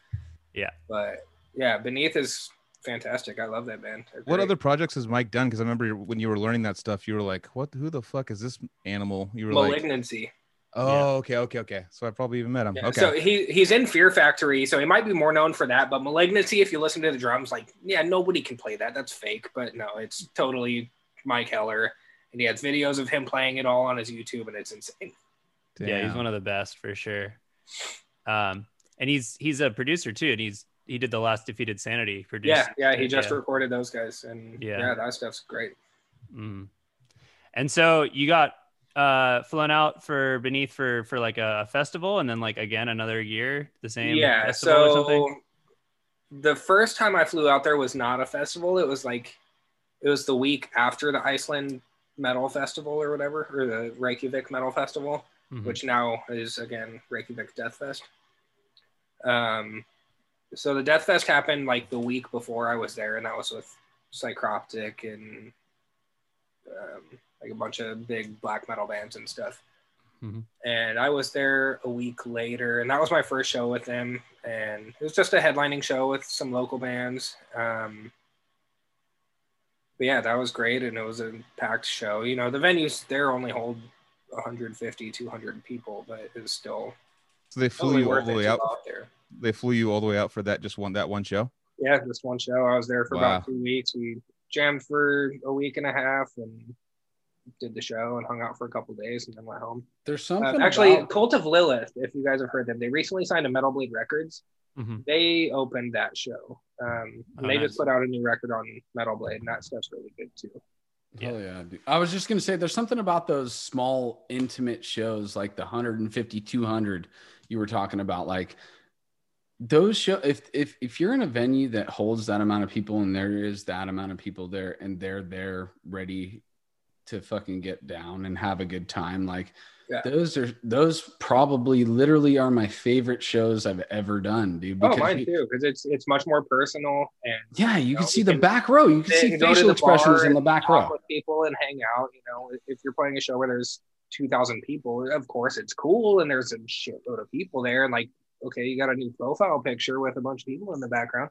Yeah. But yeah, Beneath is fantastic. I love that band. They're What great. other projects has Mike done? Because I remember when you were learning that stuff, you were like, "What? Who the fuck is this animal?" You were like, Malignancy? "Oh, okay, okay, okay." So I probably even met him. Yeah, okay. So he he's in Fear Factory, so he might be more known for that. But Malignancy, if you listen to the drums, like yeah, nobody can play that. That's fake. But no, it's totally Mike Heller, and he has videos of him playing it all on his YouTube, and it's insane. Yeah, he's one of the best for sure. Um, and he's he's a producer too, and he's he did the last defeated sanity produced. Yeah, yeah, he just yeah. recorded those guys, and Yeah. yeah, that stuff's great. Mhm. And so you got uh flown out for beneath for for like a festival, and then like again another year the same yeah festival or so something. the first time i flew out there was not a festival it was like it was the week after the iceland metal festival or whatever or the reykjavik metal festival Mhm. which now is again reykjavik death fest um so the death fest happened like the week before i was there and that was with psycroptic and um, like a bunch of big black metal bands and stuff Mhm. and I was there a week later, and that was my first show with them. And it was just a headlining show with some local bands. Um, but yeah, that was great, and it was a packed show. You know, the venues there only hold 150, 200 people, but it was still so they flew you all the way out. out there. They flew you all the way out for that just one that one show. Yeah, just one show. I was there for Wow. about two weeks. We jammed for a week and a half, and did the show and hung out for a couple days, and then went home. There's Uh, something actually, about- Cult of Lilith, if you guys have heard them, they recently signed to Metal Blade Records. Mhm. They opened that show. Um, and Oh, they nice. just put out a new record on Metal Blade, and that stuff's really good too. Yeah. dude. I was just going to say there's something about those small intimate shows like the 150 200 you were talking about like those show if if if you're in a venue that holds that amount of people and there is that amount of people there and they're there ready to fucking get down and have a good time like Yeah. those are those probably literally are my favorite shows I've ever done dude Oh, because mine you- too, because it's it's much more personal and yeah you know, can see you the can back row you can see and go to facial expressions in the back row with people and hang out. You know, if you're playing a show where there's two thousand people, of course it's cool, and there's a shitload of people there, and like, okay, you got a new profile picture with a bunch of people in the background,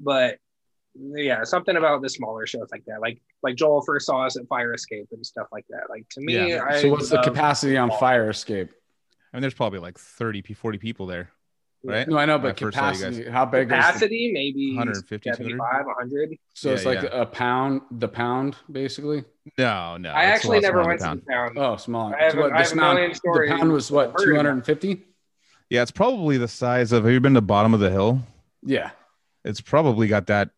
but yeah, something about the smaller shows like that, like like Joel first saw us at Fire Escape and stuff like that. Like to me, Yeah. I so what's the love- capacity on fire escape I mean, there's probably like 30, 40 people there, right? No, I know, When I but first saw you guys. capacity. How big is the, capacity? Maybe 150, 200? 75, 100. so? It's like yeah. a pound, the pound, basically. No, no. I actually never went than to the town. Oh, small. I have So what, I have a million the stories pound was what? I've heard Two about. hundred and fifty. Yeah, it's probably the size of. Have you been to the bottom of the hill? Yeah. It's probably got that sam-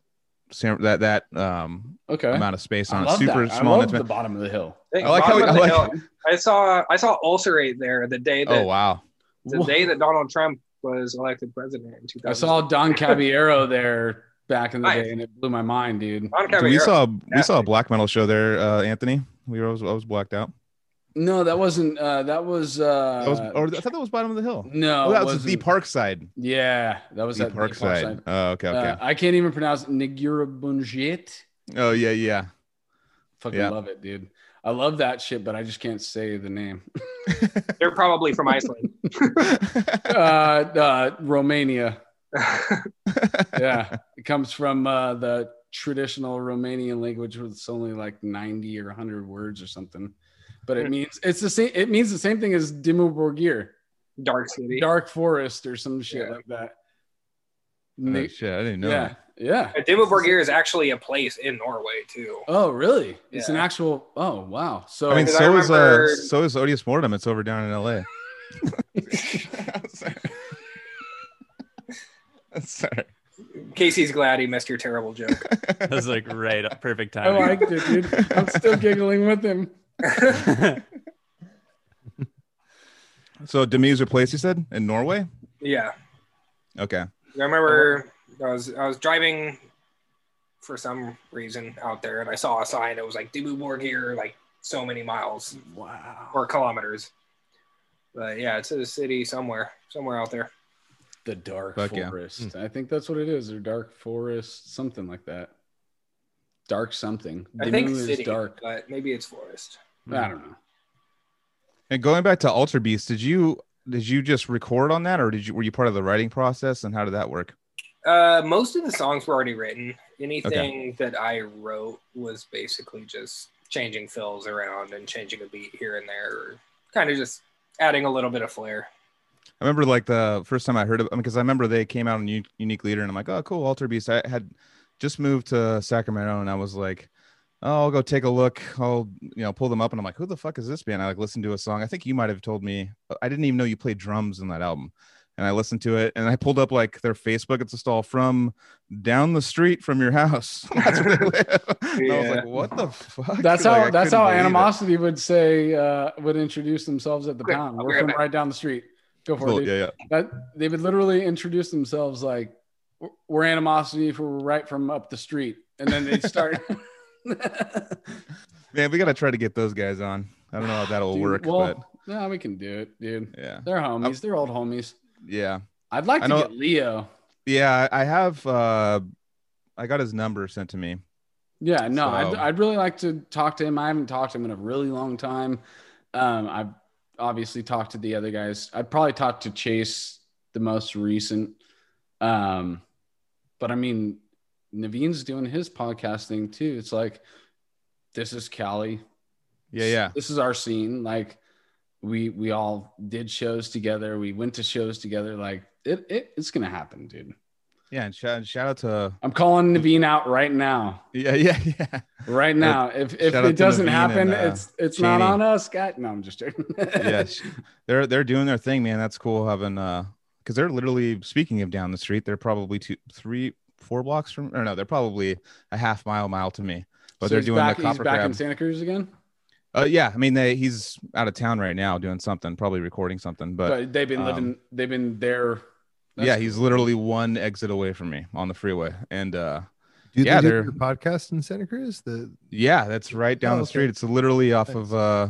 that that um Okay. amount of space on it. love Super that. small. I and love the bottom of the hill. Hey, I like how- bottom of I like- hill. I saw I saw Ulcerate there the day that Oh wow. the day that Donald Trump was elected president in 2000. I saw Don Caballero there back in the Nice. day, and it blew my mind, dude. Don Dude, we Caballero. saw we saw a black metal show there, uh, Anthony. We were I was, I was blacked out. No, that wasn't. Uh, that was. Uh, That was, or I thought that was bottom of the hill. no, oh, that it was the wasn't. park side. Yeah, that was The at park side. Oh, okay, okay. Uh, I can't even pronounce it. Negura Bunget. oh yeah, yeah. Fucking Yeah. love it, dude. I love that shit, but I just can't say the name. They're probably from Iceland. uh, uh, Romania. Yeah, it comes from uh, the traditional Romanian language, with it's only like ninety or hundred words or something. But it means it's the same. It means the same thing as Dimmu Borgir, Dark City. Dark Forest, or some shit Yeah. like that. Oh, They- shit, I didn't know. yeah, yeah. Uh, Dimmu Borgir is actually a place in Norway too. Oh, really? It's an actual. Oh, wow. So I mean, so I is uh, so is Odious Mortem. It's over down in L.A. Sorry. Casey's glad he missed your terrible joke. That was like right, perfect timing. I liked it, dude. I'm still giggling with him. So Demi's replaced, you said, in Norway? yeah, Okay. I remember I was I was driving for some reason out there, and I saw a sign. It was like Dimmu Borgir, like so many miles Wow. or kilometers. But yeah, it's a city somewhere, somewhere out there. The Dark Fuck yeah. Forest. Hmm. I think that's what it is. Or Dark Forest, something like that. Dark something. I think Dimmu is dark. but maybe it's forest. I don't know. And going back to Alterbeast, did you did you just record on that, or did you were you part of the writing process, and how did that work? Uh, most of the songs were already written. Anything that I wrote was basically just changing fills around and changing a beat here and there, or kind of just adding a little bit of flair. I remember like the first time I heard of because I remember they came out in U- Unique Leader, and I'm like, oh, cool, Alterbeast. I had just moved to Sacramento, and I was like, oh, I'll go take a look. I'll you know pull them up, and I'm like, who the fuck is this band? I like listened to a song. I think you might have told me. I didn't even know you played drums in that album. And I listened to it, and I pulled up like their Facebook. It's just all from down the street from your house. That's where they live. And I was like, what the fuck? That's how I that's how believe it. animosity would say uh would introduce themselves at the Quick, pound. We're right from back. right down the street. Go for Cool, it. dude. yeah, yeah. That they would literally introduce themselves like "We're- we're animosity for we're right from up the street. And then they'd start Man, we gotta try to get those guys on. I don't know how that'll Dude, work, Well, yeah, we can do it, dude. yeah, They're homies. They're old homies. yeah, I'd like I to know- get Leo. yeah. I have. uh I got his number sent to me. Yeah, no, I'd, I'd really like to talk to him. I haven't talked to him in a really long time. Um, I've obviously talked to the other guys. I'd probably talk to Chase the most recent. Um, but I mean, Naveen's doing his podcasting too. It's like, this is Cali. Yeah, yeah. This is our scene. Like, we we all did shows together. We went to shows together. Like, it, it it's gonna happen, dude. Yeah, and shout, shout out to I'm calling Naveen out right now. yeah, yeah, yeah. right now. If if shout it doesn't Naveen happen, and, uh, it's it's not on us, guy. No, I'm just joking. yes, they're they're doing their thing, man. That's cool having uh because they're literally speaking of down the street. They're probably two, three, four blocks from, or no, they're probably a half mile, mile to me. But So they're he's doing back, the he's copper back in. Santa Cruz again. Uh, yeah, I mean, they he's out of town right now doing something, probably recording something. But, But, they've been um, living. They've been there. yeah, he's literally one exit away from me on the freeway, and uh Do Yeah, they do they're- your podcast in Santa Cruz? The Yeah, that's right down Oh, the okay. street. It's literally off Nice. of uh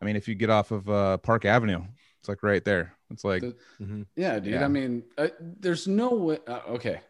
I mean if you get off of uh Park Avenue, it's like right there. It's like The- Mhm. Yeah, dude. Yeah. I mean, uh, there's no way. Uh, okay,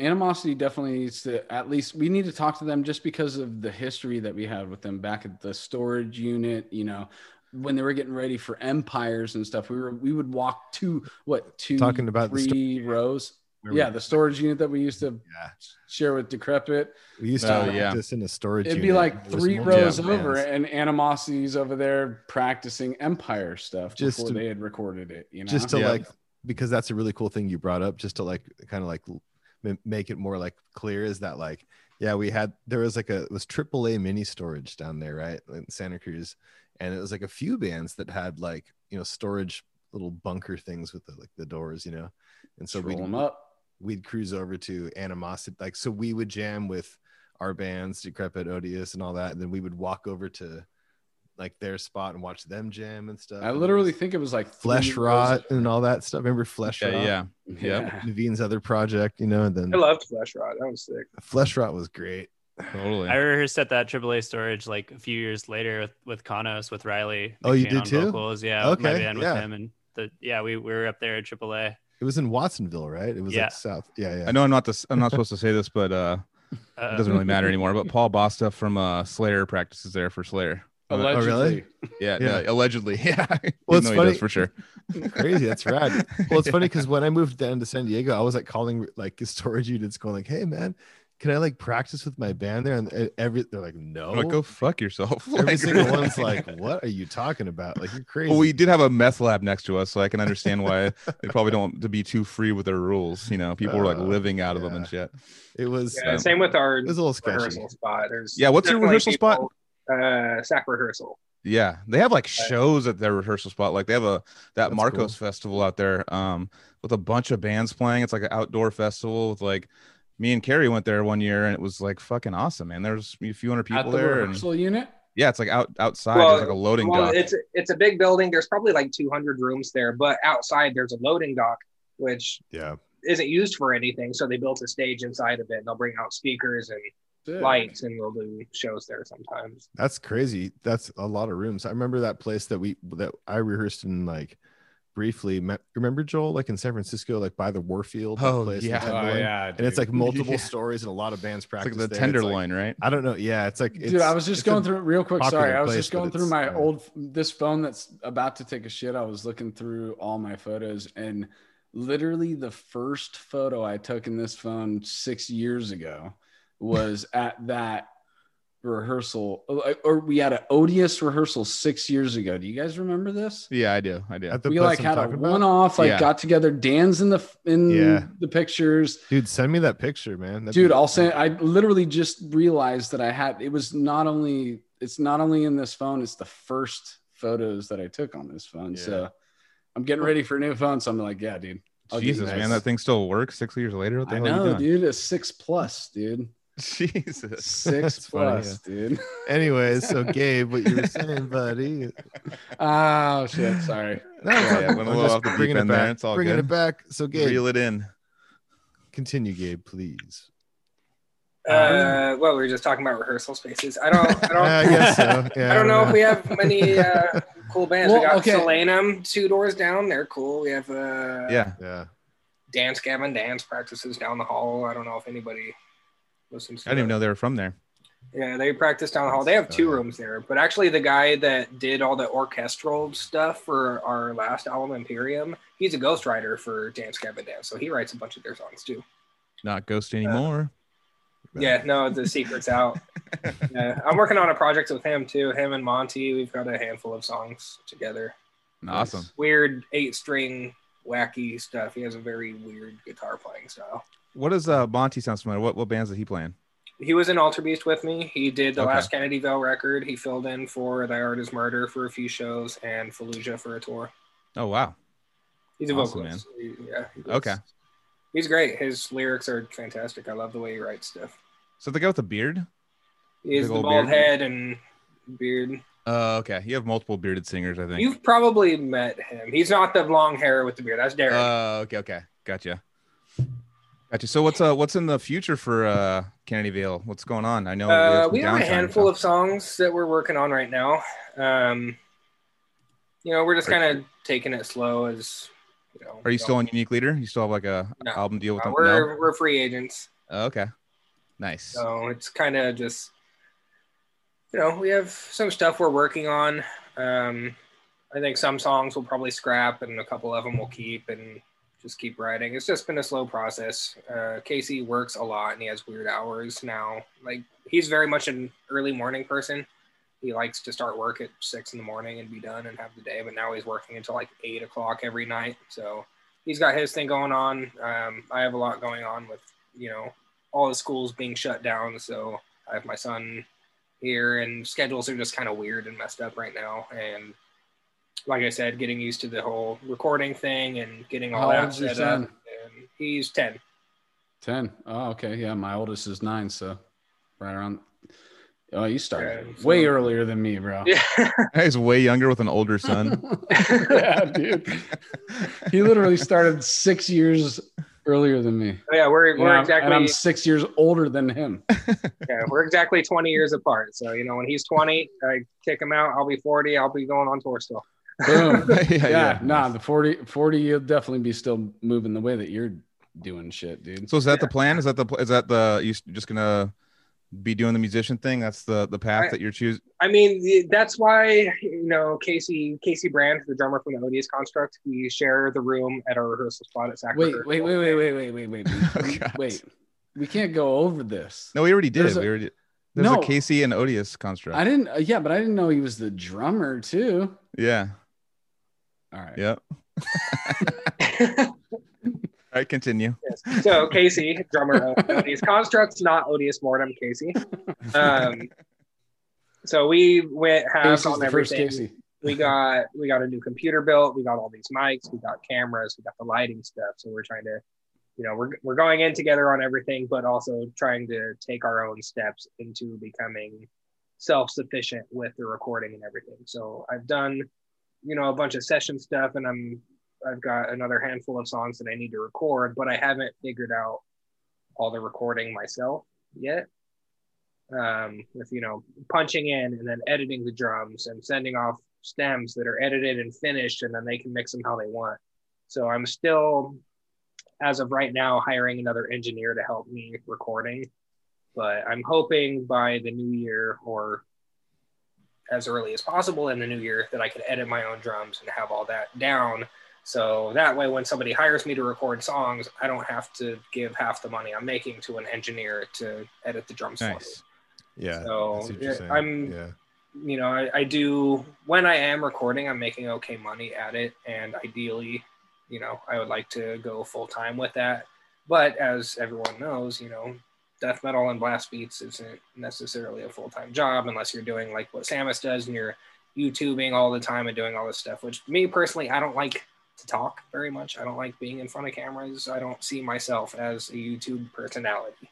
animosity definitely needs to. At least we need to talk to them just because of the history that we had with them back at the storage unit. You know, when they were getting ready for empires and stuff, we were we would walk two what two Talking about the three rows. Remember- Yeah, the storage unit that we used to yeah. share with Decrepit. We used to oh, yeah. this in a storage. It'd be like three rows bands. over, and animosities over there practicing Empire stuff Just before to- they had recorded it. You know, just to Yeah. like because that's a really cool thing you brought up just to like kind of like m- make it more like clear is that like yeah we had there was like a it was AAA mini storage down there right in Santa Cruz and it was like a few bands that had like you know storage little bunker things with the like the doors you know and so so we them up. we'd cruise over to animosity like so we would jam with our bands decrepit odious and all that and then we would walk over to like their spot and watch them jam and stuff I literally think it was like flesh rot rows- and all that stuff remember flesh yeah, rot yeah. Yeah. Naveen's other project you know and then I loved Flesh Rot. That was sick. flesh rot was great Totally. I rehearsed at that AAA storage like a few years later with with Kanos with Riley. Oh, you did too? Vocals. Yeah, with my Okay, band yeah. with him and the yeah we, we were up there at AAA. it was in Watsonville right it was Yeah. like south yeah yeah I know I'm not this I'm not supposed to say this, but uh Uh, it doesn't really matter anymore. But Paul Bostaph from uh Slayer practices there for Slayer. Uh, Allegedly. really? yeah, Yeah. no, allegedly. Yeah. Well, it's he funny- does for sure. crazy that's rad well it's funny because when i moved down to san diego i was like calling like storage units going like hey man can I like practice with my band there? And uh, every they're like, no. I'm like, go fuck yourself. every Like, single really. one's like, what are you talking about? Like you're crazy. Well, we did have a meth lab next to us, so I can understand why they probably don't want to be too free with their rules. You know, people were like Uh, living out of them and shit. it was Yeah, Um, same with our it was a little sketchy. rehearsal spot. There's Yeah, what's your definitely rehearsal spot? People- Uh, sack rehearsal. Yeah, they have like shows at their rehearsal spot. Like they have a that That's Marcos cool. festival out there, um, with a bunch of bands playing. It's like an outdoor festival with like me and Carrie went there one year and it was like fucking awesome, man. There's a few hundred At people the there, and rehearsal unit. yeah, it's like out outside. Well, There's like a loading Well, dock. it's it's a big building. There's probably like 200 rooms there, but outside there's a loading dock, which Yeah. isn't used for anything. So they built a stage inside of it. And they'll bring out speakers and Sick. lights, and they'll do shows there sometimes. That's crazy. That's a lot of rooms. I remember that place that we that I rehearsed in like briefly. Remember Joel, like in San Francisco, like by the Warfield. Oh, place yeah. Oh Timberland? yeah, And it's like multiple Yeah. stories and a lot of bands It's practice. like the there. It's like- tenderloin, right? I don't know. Yeah, it's like it's, Dude, I was just going through real quick. Sorry, I was place, just going through my uh, old this phone that's about to take a shit. I was looking through all my photos, and literally the first photo I took in this phone six years ago was at that rehearsal, or- or we had an odious rehearsal six years ago. Do you guys remember this? Yeah, I do. I do. We like had a talking one off, like Yeah. got together. Dan's in the in Yeah. the pictures. Dude, send me that picture, man. That'd dude be- i'll say i literally just realized that i had it was not only it's not only in this phone it's the first photos that i took on this phone Yeah. so i'm getting ready for a new phone so i'm like yeah dude I'll Jesus, you man, that thing still works six years later. What the i hell are know you doing? dude a six plus dude Jesus. six That's funny, plus dude Anyways, so Gabe, what you were saying, buddy? oh shit sorry No, it's Yeah, all yeah, went a I'm little off the deep bringing it end there. back. It's all bringing good. it back. So Gabe, Reel it in. continue, Gabe, please. Uh, well, we were just talking about rehearsal spaces. I don't, I don't, I guess so. Yeah, I don't know if we have many uh, cool bands. we got okay. Solanum two doors down. They're cool. We have uh, Yeah. Yeah. Dance Gavin Dance practices down the hall. I don't know if anybody listens. To I didn't even know they were from there. Yeah, they practice down the hall. They have two rooms there, but actually, the guy that did all the orchestral stuff for our last album, Imperium, he's a ghostwriter for Dance Gavin Dance, so he writes a bunch of their songs too. Not Ghost uh, anymore. Yeah, no, the secret's out. yeah, I'm working on a project with him too. Him and Monty, we've got a handful of songs together. awesome. Weird eight string, wacky stuff. He has a very weird guitar playing style. What does uh Monty sounds familiar? What what bands is he playing? He was in Alterbeast with me. He did the Okay. last Kennedy Veil record. He filled in for Thy Art is Murder for a few shows and Fallujah for a tour. Oh wow. He's a Awesome, vocalist. He- yeah. he Okay. He's great. His lyrics are fantastic. I love the way he writes stuff. So the guy with the beard? He has the bald beard. head and beard. Uh okay. You have multiple bearded singers, I think. You've probably met him. He's not the long hair with the beard. That's Derek. Uh okay, okay. Gotcha. Gotcha. So what's uh what's in the future for uh Kennedy Veil? What's going on? I know Uh, we have a handful of songs that we're working on right now. Um, you know, we're just kind of taking it slow as you know. Are you still on Unique Leader? You still have like a No. album deal with uh, them? we're No? we're free agents, Oh, okay. Nice. so it's kind of just you know we have some stuff we're working on. Um, I think some songs we'll probably scrap, and a couple of them we'll keep and just keep writing. It's just been a slow process. Uh, Casey works a lot, and he has weird hours now. Like he's very much an early morning person. He likes to start work at six in the morning and be done and have the day. But now he's working until like eight o'clock every night. So he's got his thing going on. Um, I have a lot going on with you know all the schools being shut down. So I have my son here, and schedules are just kind of weird and messed up right now. And like I said, getting used to the whole recording thing and getting all How that old's your set up. son? And he's ten. 10 oh okay yeah my oldest is nine so right around oh you started Yeah, so- way earlier than me bro Yeah. He's way younger with an older son. yeah dude he literally started six years earlier than me oh, yeah, we're we're and exactly i'm six years older than him yeah, we're exactly twenty years apart. So you know, when he's twenty, I kick him out. I'll be forty. I'll be going on tour still. Boom. yeah, yeah, yeah, Nah, the 40, 40, you'll definitely be still moving the way that you're doing shit, dude. So is that yeah. the plan? Is that the is that the you just gonna be doing the musician thing? That's the the path I, that you're choosing. I mean, that's why you know Casey Casey Brand, the drummer from the Odious Construct, we share the room at our rehearsal spot at Sacramento. Wait, wait, wait, wait, wait, wait, wait, wait, oh, wait. We can't go over this. No, we already did. There's we a, already. There's no, a Casey and Odious construct. I didn't. Uh, yeah, but I didn't know he was the drummer too. Yeah. All right. Yep. All right. Continue. Yes. So Casey, drummer of Odious Constructs, not Odious Mortem, Casey. Um, so we went halves Casey's on the first everything. Casey. We got we got a new computer built. We got all these mics. We got cameras. We got the lighting stuff. So we're trying to, you know, we're we're going in together on everything, but also trying to take our own steps into becoming self-sufficient with the recording and everything. So I've done, you know, a bunch of session stuff, and I'm I've got another handful of songs that I need to record, but I haven't figured out all the recording myself yet. Um, with you know punching in and then editing the drums and sending off stems that are edited and finished, and then they can mix them how they want. So I'm still, as of right now, hiring another engineer to help me recording, but I'm hoping by the new year or as early as possible in the new year that I can edit my own drums and have all that down. So that way, when somebody hires me to record songs, I don't have to give half the money I'm making to an engineer to edit the drums for me. Yeah. So, I see what yeah, you're saying. I'm- yeah. You know, I, I do when I am recording, I'm making okay money at it, and ideally, you know, I would like to go full time with that. But as everyone knows, you know, death metal and blast beats isn't necessarily a full time job unless you're doing like what Samus does and you're YouTubing all the time and doing all this stuff. Which me personally, I don't like to talk very much. I don't like being in front of cameras. I don't see myself as a YouTube personality.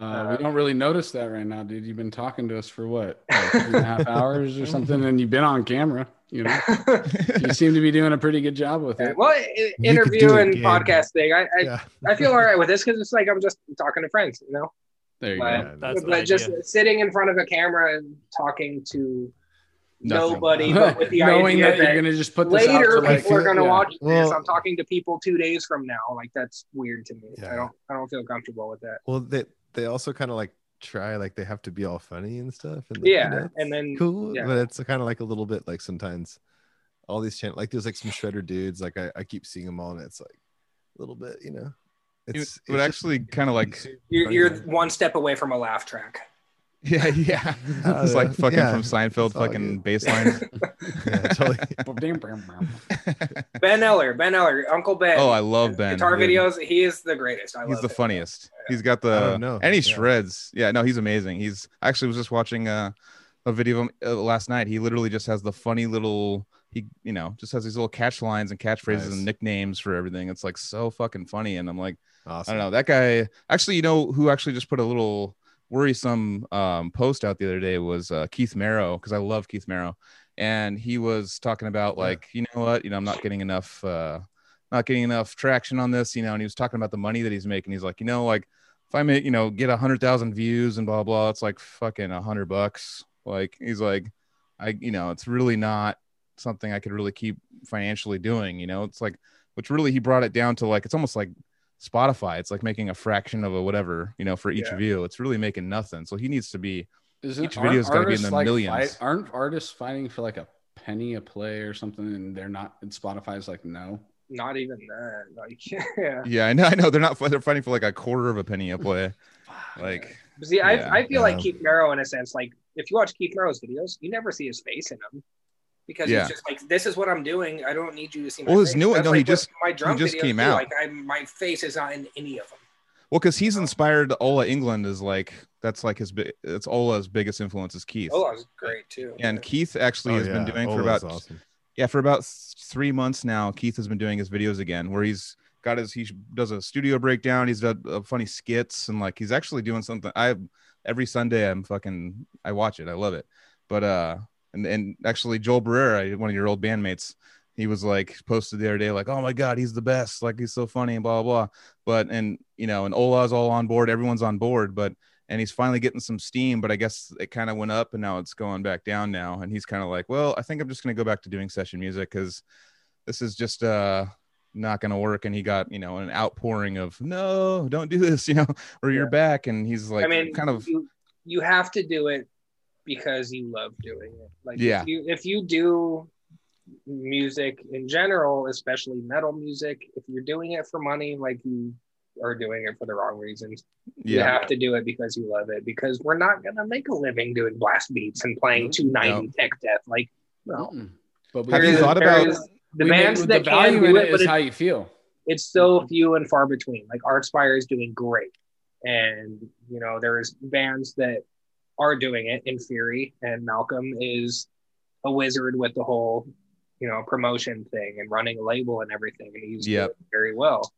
Uh, we don't really notice that right now, dude. You've been talking to us for what, like two and a half hours or something, and you've been on camera. You know, you seem to be doing a pretty good job with it. well, i- You interview and Gabe. podcast thing. I, I, Yeah. I feel all right with this because it's like I'm just talking to friends, you know. There you But, go. That's the but just idea. sitting in front of a camera and talking to Nothing. nobody, but with the Knowing idea that, that, you're gonna just put this later to like, people are going to yeah. watch this. I'm talking to people two days from now. Like that's weird to me. I don't, I don't feel comfortable with that. Well, they they also kind of like try like they have to be all funny and stuff. And like, Yeah, that's and then cool, yeah. but it's kind of like a little bit like sometimes all these channel like there's like some shredder dudes like I, I keep seeing them all and it's like a little bit you know It, it's would it's actually kind of like, you're, you're one step away from a laugh track. yeah, yeah. Uh, it's like fucking yeah, from Seinfeld, it's fucking good. bass lines. yeah, totally. Ben Eller, Ben Eller, Uncle Ben. oh, I love Ben. Guitar dude. videos. He is the greatest. I He's love the him. funniest. He's got the don't and he Yeah. shreds. Yeah, no, he's amazing. He's I actually was just watching uh, a video of him uh, last night. He literally just has the funny little he you know just has these little catch lines and catchphrases Nice. and nicknames for everything. It's like so fucking funny. And I'm like, Awesome. I don't know that guy. Actually, you know who actually just put a little worrisome um, post out the other day was uh, Keith Merrow because I love Keith Merrow, and he was talking about Yeah. like you know what you know I'm not getting enough uh, not getting enough traction on this you know, and he was talking about the money that he's making. He's like you know like if I make you know get a hundred thousand views and blah blah, it's like fucking a hundred bucks. Like he's like I you know it's really not something I could really keep financially doing. You know, it's like which really he brought it down to like it's almost like Spotify. It's like making a fraction of a whatever, you know, for each Yeah. view. It's really making nothing. So he needs to be Isn't, Each video's gotta be in artists, the millions. fight- aren't artists fighting for like a penny a play or something, and they're not? And Spotify's like, no. Not even that. Like, yeah. yeah, I know, I know. They're not they're fighting for like a quarter of a penny a play. Like See, I, Yeah. I feel like Um, Keith Merrow in a sense. Like, if you watch Keith Merrow's videos, you never see his face in them because Yeah. he's just like, "This is what I'm doing. I don't need you to see my Well, his face." new one- no, he like what just- my drum just came do. out. Like, I my face is not in any of them. well, because he's inspired Ola Englund is like that's like his bi- it's Ola's biggest influence is Keith. Oh, that was great too. And Keith actually Oh, has been doing Oh, for about awesome. yeah for about three months now keith has been doing his videos again where he's got his he does a studio breakdown he's done uh, funny skits and like he's actually doing something i every sunday i'm fucking i watch it i love it but uh and and actually joel Barrera, one of your old bandmates he was like posted the other day like oh my god he's the best. Like he's so funny and blah blah blah. But and you know and ola's all on board. Everyone's on board but and he's finally getting some steam but i guess it kind of went up and now it's going back down now. And he's kind of like well i think i'm just going to go back to doing session music because this is just uh not going to work. And he got you know an outpouring of no don't do this you know or you're back. And he's like I mean, kind of you, you have to do it because you love doing it. Like, Yeah. if you if you do music in general, especially metal music, if you're doing it for money, like you are doing it for the wrong reasons. You have to do it because you love it. Because we're not gonna make a living doing blast beats and playing 290 tech death. Like, no. Mm-mm. But we Have you thought about- the we make- bands the that can value do in it, it but is it's, how you feel. it's so mm-hmm. few and far between. Like Archspire is doing great, and you know there's bands that are doing it Inferi, and Malcolm is a wizard with the whole you know promotion thing and running a label and everything, and he's Yep. doing it very well.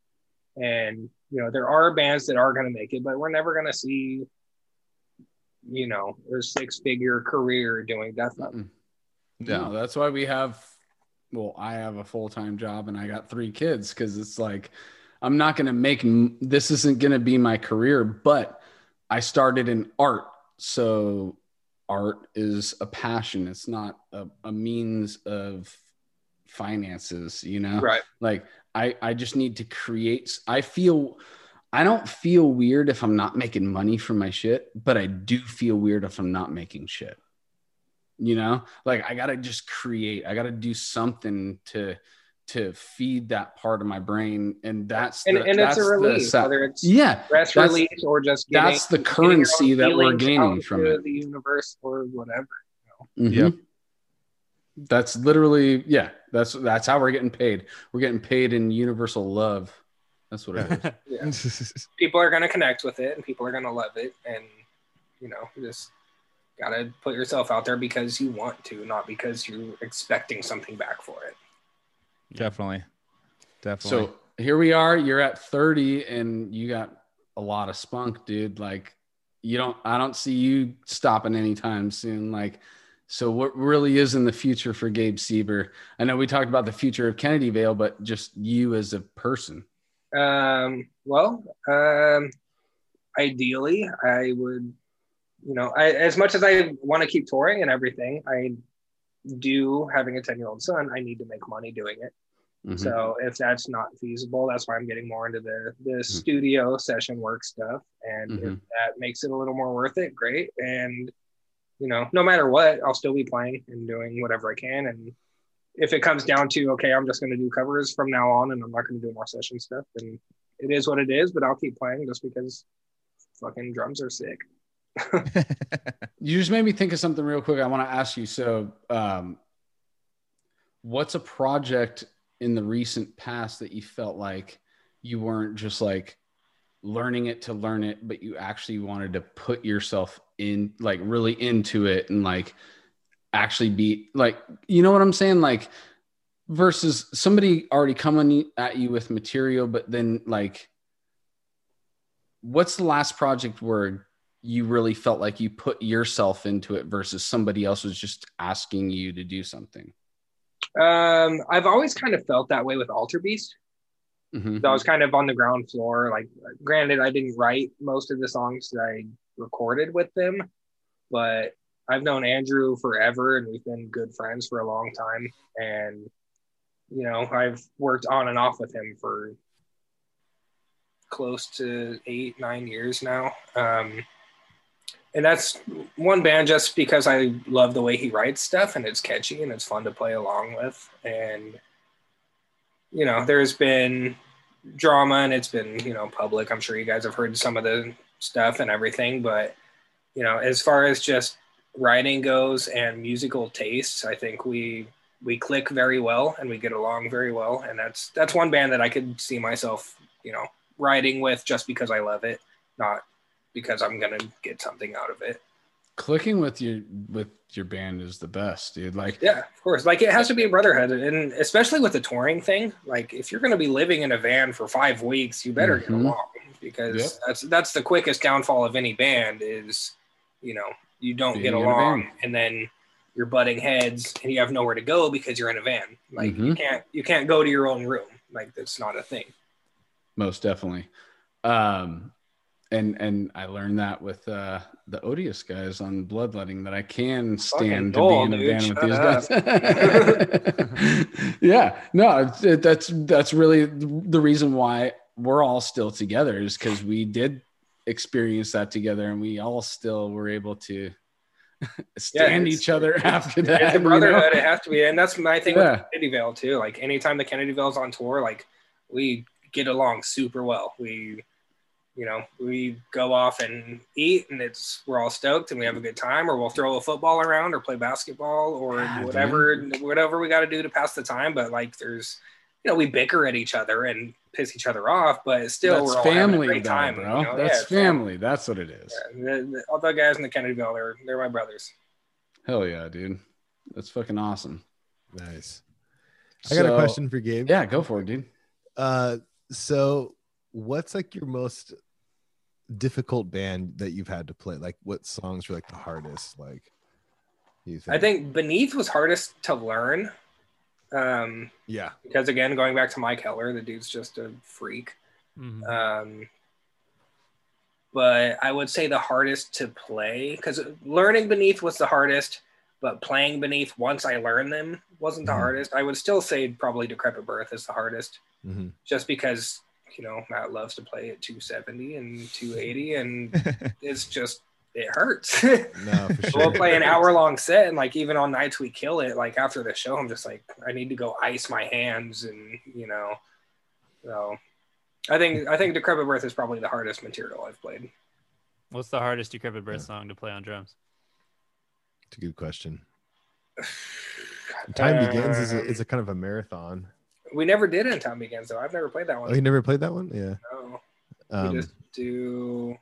And you know there are bands that are going to make it, but we're never going to see you know a six figure career doing death metal. No, that's why we have. Well, I have a full time job and I got three kids because it's like I'm not going to make this isn't going to be my career, but I started in art, so art is a passion. It's not a, a means of finances, you know. Right. Like I I just need to create. I feel. I don't feel weird if I'm not making money from my shit, but I do feel weird if I'm not making shit you know like i gotta just create i gotta do something to to feed that part of my brain and that's And, the, and it's that's a the release, sa- whether it's yeah press That's- release or just getting, that's the currency own that we're gaining from it the universe or whatever. Mhm. Yep. that's literally yeah that's that's how we're getting paid we're getting paid in universal love that's what it is Yeah. people are going to connect with it and people are going to love it and you know just gotta put yourself out there because you want to not because you're expecting something back for it Definitely. Definitely. so here we are you're at 30 and you got a lot of spunk dude like you don't i don't see you stopping anytime soon like so what really is in the future for gabe seeber i know we talked about the future of kennedy veil but just you as a person um well um ideally i would you know I, as much as i want to keep touring and everything i do having a 10 year old son i need to make money doing it Mhm. So if that's not feasible, that's why I'm getting more into the the Mm-hmm. studio session work stuff. And if Mhm. that makes it a little more worth it, great. And you know, no matter what, I'll still be playing and doing whatever I can. And if it comes down to okay, I'm just going to do covers from now on, and I'm not going to do more session stuff, then it is what it is. But I'll keep playing just because fucking drums are sick. You just made me think of something real quick. I want to ask you. So, um, what's a project in the recent past that you felt like you weren't just like learning it to learn it, but you actually wanted to put yourself in, like, really into it and like actually be like, you know what I'm saying? Like, versus somebody already coming at you with material, but then like, what's the last project where you really felt like you put yourself into it versus somebody else was just asking you to do something. Um, I've always kind of felt that way with Alterbeast. Mhm. So I was kind of on the ground floor. Like, granted, I didn't write most of the songs that I recorded with them, but I've known Andrew forever and we've been good friends for a long time. And, you know, I've worked on and off with him for close to eight, nine years now. Um, and that's one band just because I love the way he writes stuff and it's catchy and it's fun to play along with. And, you know, there's been drama and it's been, you know, public. I'm sure you guys have heard some of the stuff and everything, but, you know, as far as just writing goes and musical tastes, I think we we click very well and we get along very well. And that's that's one band that I could see myself, you know, writing with just because I love it, not because I'm gonna get something out of it. Clicking with your with your band is the best, dude. Like Yeah, of course. Like it has to be a brotherhood, and especially with the touring thing. Like if you're to be living in a van for five weeks, you better get Mhm. along because Yep. that's that's the quickest downfall of any band is, you know, you don't Being get along, and then you're butting heads, and you have nowhere to go because you're in a van. Like you Mhm. can't you can't go to your own room. Like that's not a thing. most definitely. Um and and I learned that with uh the odious guys on bloodletting that I can stand to be in a dude. band with these guys. yeah, no, it, that's that's really the reason why we're all still together is because we did experience that together and we all still were able to stand it's- each other after that. It's a you know? brotherhood. It has to be, and that's my thing Yeah. with Kennedy Veil too. Like anytime the Kennedy Veil's on tour, like we get along super well. We, you know, we go off and eat, and it's we're all stoked, and we have a good time, or we'll throw a football around, or play basketball, or Yeah, whatever, whatever we got to do to pass the time. But like, there's, you know, we bicker at each other and piss each other off, but still, That's we're all having a family, great though, time, bro. you know? That's Yeah, it's family. That's what it is. Yeah, the, the, all the guys in the Kennedy Veil, they're they're my brothers. Hell yeah, dude. That's fucking awesome. Nice. I got a question for Gabe. Yeah, go for it, dude. Uh, so what's like your most difficult band that you've had to play? Like, what songs were like the hardest? Like, you think? I think Beneath was hardest to learn. Um, yeah. because again, going back to Mike Heller, the dude's just a freak. Mhm. Um, but I would say the hardest to play because learning beneath was the hardest, but playing beneath once I learned them wasn't the Mhm. hardest. I would still say probably Decrepit Birth is the hardest, Mhm. just because you know Matt loves to play at 270 and 280, and it's just it hurts. No, for sure. we'll play an hour long set, and like even on nights we kill it, like after the show, I'm just like I need to go ice my hands, and you know, so. I think I think Decrepit Birth is probably the hardest material I've played. What's the hardest Decrepit Birth song to play on drums? It's a good question. Time uh, begins is a, is a kind of a marathon. We never did in Time Begins though. I've never played that Oh, one. you never played that one? Yeah. No. Um, we just do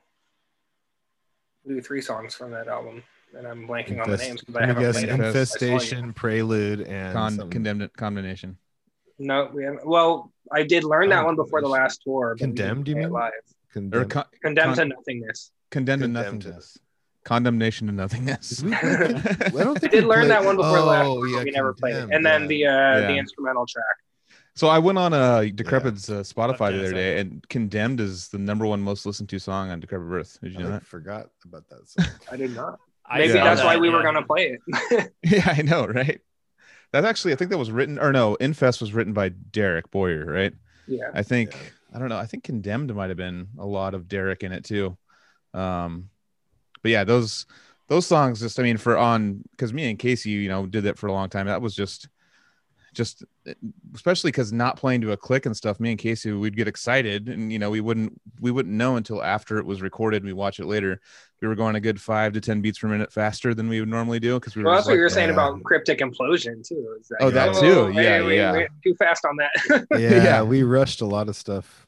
do three songs from that album, and I'm blanking on the names because I let haven't guess, played them. infestation, prelude, and Con- condemned condemnation. No, we haven't. Well, I did learn that one before the last tour. but we didn't Condemned, you mean? live? Condemned. con- Condemned Con- to nothingness. condemned to Condemned to- nothingness. Condemnation to nothingness. We- I don't I did learn played- that one before the last Oh, tour, yeah, but we never played it. Condemned, And then yeah. the uh, Yeah. the instrumental track. So I went on uh Decrepit's uh, Spotify the other day, and "Condemned" is the number one most listened to song on Decrepit Birth. Did you know I that? forgot about that song. I did not. Maybe saw that's why we were gonna play it. yeah, I know, right? That's actually, I think that was written, or no, Infest was written by Derek Boyer, right? yeah. I think Yeah. I don't know. I think Condemned might have been a lot of Derek in it too. Um, but yeah, those those songs just I mean for on because me and Casey, you know, did that for a long time. That was just just especially because not playing to a click and stuff. Me and Casey, we'd get excited, and you know, we wouldn't we wouldn't know until after it was recorded. and We watch it later. We were going a good five to ten beats per minute faster than we would normally do because we were. Well, just that's what like, you were saying yeah. about cryptic implosion too. is Oh, that "Oh, too. Yeah, wait, wait, yeah. wait, too fast on that. Yeah, Yeah. we rushed a lot of stuff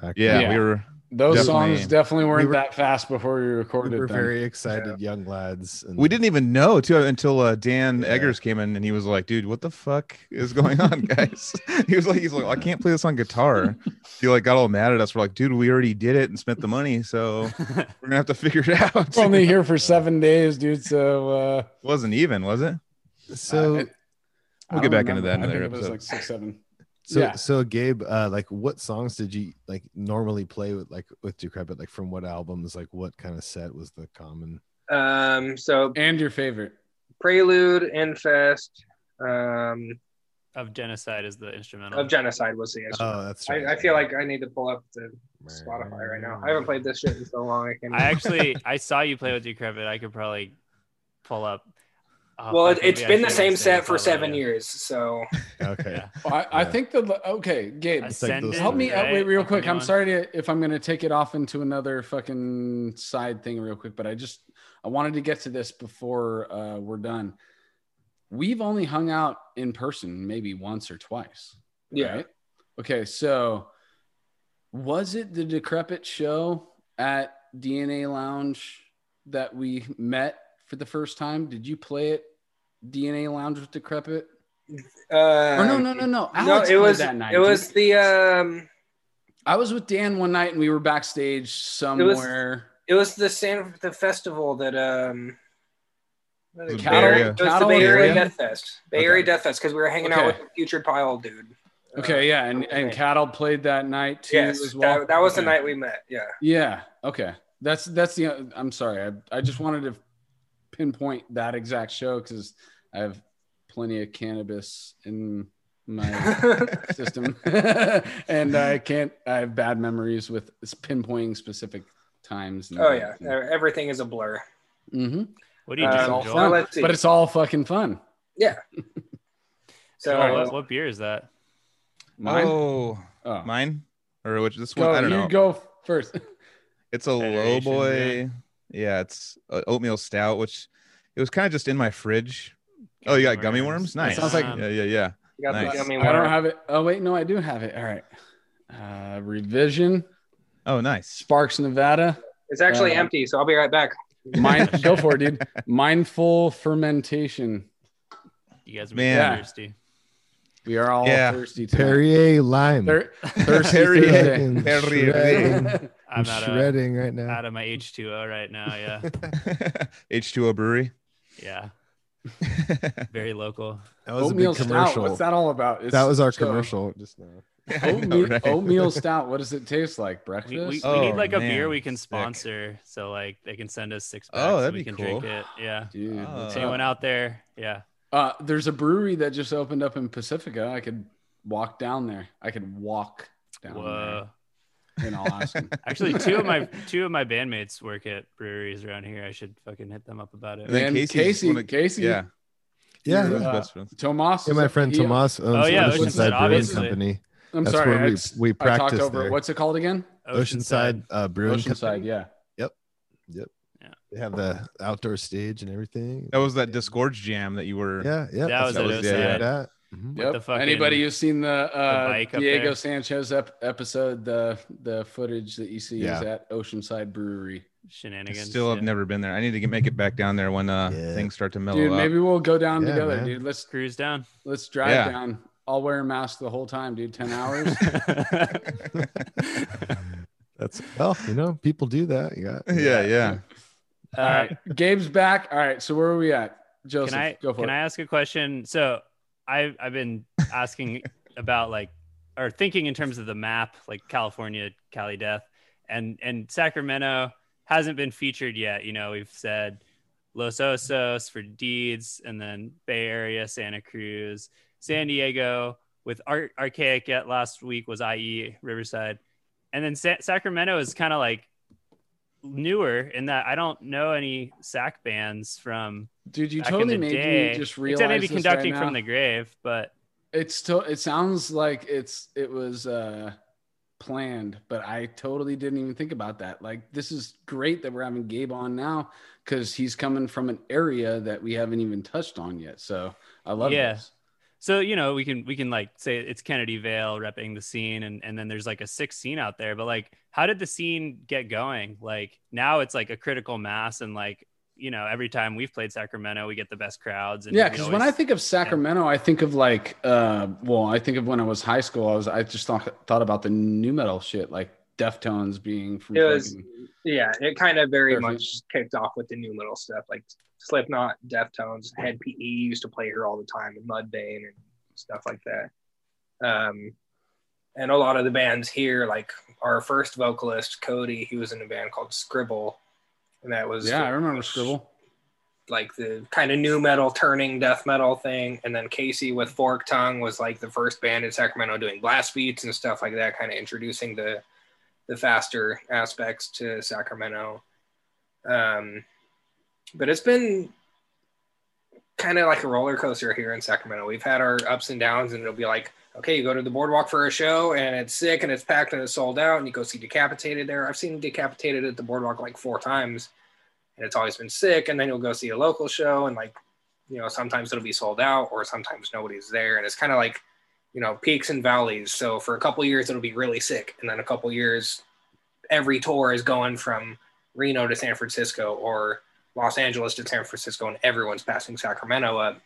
back. yeah, Yeah. we were. Those Definitely. songs definitely weren't We were- that fast before we then. recorded We were them. very excited young lads. And We didn't even know too until uh, Dan Yeah. Eggers came in and he was like, "Dude, what the fuck is going on, guys?" he was like, "He's like, I can't play this on guitar." He like got all mad at us. We're like, "Dude, we already did it and spent the money, so we're gonna have to figure it out." We're only here for seven days, dude. So uh, wasn't even, was it? So, I- We'll I get don't back into that in. I another think it was episode. like six, seven. So, yeah. so Gabe, uh, like, what songs did you like normally play with, like, with Decrepit? Like, from what albums? Like, what kind of set was the common? um, so And your favorite. Prelude, Infest, um, of genocide is the instrumental. of Genocide was the instrument. Oh, that's right. I, I feel like I need to pull up the Spotify right now. I haven't played this shit in so long. I can. I actually I saw you play with Decrepit. I could probably pull up. Oh, well, fuck, it, has been the same set for seven about it. years. So Okay. Yeah. I, I Yeah. think the okay, Gabe. It's like those Ascendant, Help me out. Wait, real quick. I'm sorry to, if I'm going to take it off into another fucking side thing real quick, but I just I wanted to get to this before uh, we're done. We've only hung out in person maybe once or twice. yeah, right? Okay, so was it the Decrepit show at DNA Lounge that we met for the first time? Did you play it DNA Lounge with Decrepit? uh, Or no, no, no, no. no, it was that night. it was dude. the um, I was with Dan one night and we were backstage somewhere. it was the San the festival that um. what is it The called? Bay It was the Cattle Bay Area area? Death Fest. Bay Okay. Area Death Fest because we were hanging out with the Putrid Pile dude. Okay, yeah, and and. Cattle played that night too Yes, as well. that, that was the night we met. Yeah. Yeah. Okay. That's that's the. I'm sorry. I I just wanted to pinpoint that exact show because I have plenty of cannabis in my system, and I can't. I have bad memories with pinpointing specific times. and oh yeah, dates. everything is a blur. Mm-hmm. What do you Um, do, It's all fun, let's see. but it's all fucking fun. Yeah. so Joel, what, what beer is that? Mine. Oh, Oh, mine. or which this Go, one I don't you know. go first. It's a low boy. yeah. Yeah, it's oatmeal stout, which it was kind of just in my fridge. Oh, you got gummy worms? Nice. sounds like- yeah, yeah, yeah. You got Nice. the gummy I don't have it. Oh wait, no, I do have it. All right. Uh, revision. Oh, nice. Sparks, Nevada. It's actually Uh, empty, so I'll be right back. Mind, go for it, dude. Mindful fermentation. You guys are Man. Man. thirsty. We are all Yeah. thirsty. tonight. Perrier lime. Thir- thirsty Perrier. Perrier. shredding. I'm I'm out of, shredding right now. out of my H2O right now. Yeah. H2O Brewery. Yeah. Very local. That was Oatmeal a big stout. What's that all about? It's- that was our so- commercial just now. I know, Oatmeal, right? oatmeal stout. What does it taste like? Breakfast. we, we Oh, need like a beer we can sick. sponsor. So like they can send us six packs Oh, that'd we be can cool. drink it. Yeah. Dude, Oh. what's So anyone out there? Yeah. Uh, there's a brewery that just opened up in Pacifica. I could walk down there. I could walk down Whoa. there, and I'll ask them. Actually, two of my two of my bandmates work at breweries around here. I should fucking hit them up about it. And then And Casey's Casey, one of- Casey, Yeah. Yeah, yeah. uh, Best friends. Tomas. Yeah, my friend he- Tomas owns Oh, yeah, Oceanside, Oceanside Brewing obviously. Company. I'm That's sorry, where we- it's- we I talked practice over. there. What's it called again? Oceanside uh, Brewing Oceanside. Company. Yeah. Yep, yep. Yeah. They have the outdoor stage and everything. That was that Disgorge jam that you were. Yeah, yeah. That was That was- yeah, Oceanside. yeah. That. Mhm. With the fucking- Anybody who's seen the, uh, bike Diego? Sanchez ep- episode, the the footage that you see is at Oceanside Brewery. I Shenanigans. still have yeah. never been there. I need to get, make it back down there when uh, Yeah. things start to mellow Dude, up. maybe we'll go down Yeah, together, man. dude. Let's cruise down. let's drive Yeah. down. I'll wear a mask the whole time, dude. Ten hours. That's well, you know, people do that. Yeah, got yeah, yeah. All right, Gabe's back. All right, so where are we at, Joseph? can I go for can it. I ask a question? So I've I've been asking about like or thinking in terms of the map, like California, Cali Death, and and Sacramento hasn't been featured yet. You know, we've said Los Osos for Deeds, and then Bay Area, Santa Cruz, San Diego. With Ar- Archaic yet last week was IE Riverside, and then Sa- Sacramento is kind of like newer in that I don't know any sac bands from Dude, you totally made day. me just realize Except maybe right conducting now. from the grave, but It's still. It sounds like it's. It was uh planned, but I totally didn't even think about that. Like, this is great that we're having Gabe on now because he's coming from an area that we haven't even touched on yet. So I love Yeah. this. So you know we can we can like say it's Kennedy Veil repping the scene, and and then there's like a sixth scene out there. But like, how did the scene get going? Like now it's like a critical mass, and like you know every time we've played Sacramento, we get the best crowds. And Yeah, we because when I think of Sacramento, I think of like, uh, well, I think of when I was high school. I was, I just thought thought about the new metal shit, like Deftones being from. It was- Yeah, it kind of very Perfect. much kicked off with the new little stuff like Slipknot, Deftones, Hed PE used to play here all the time, and Mudvayne and stuff like that. Um, and a lot of the bands here, like our first vocalist Cody, he was in a band called Scribble, and that was yeah, I remember Scribble. like the kind of new metal turning death metal thing. And then Casey with Fork Tongue was like the first band in Sacramento doing blast beats and stuff like that, kind of introducing the the faster aspects to Sacramento. Um, but it's been kind of like a roller coaster here in Sacramento. We've had our ups and downs, and it'll be like, okay, you go to the boardwalk for a show, and it's sick, and it's packed, and it's sold out, and you go see Decapitated there. I've seen Decapitated at the boardwalk like four times, and it's always been sick. And then you'll go see a local show, and like, you know, sometimes it'll be sold out, or sometimes nobody's there, and it's kind of like, you know, peaks and valleys. So for a couple years, it'll be really sick, and then a couple years, every tour is going from Reno to San Francisco or Los Angeles to San Francisco, and everyone's passing Sacramento up.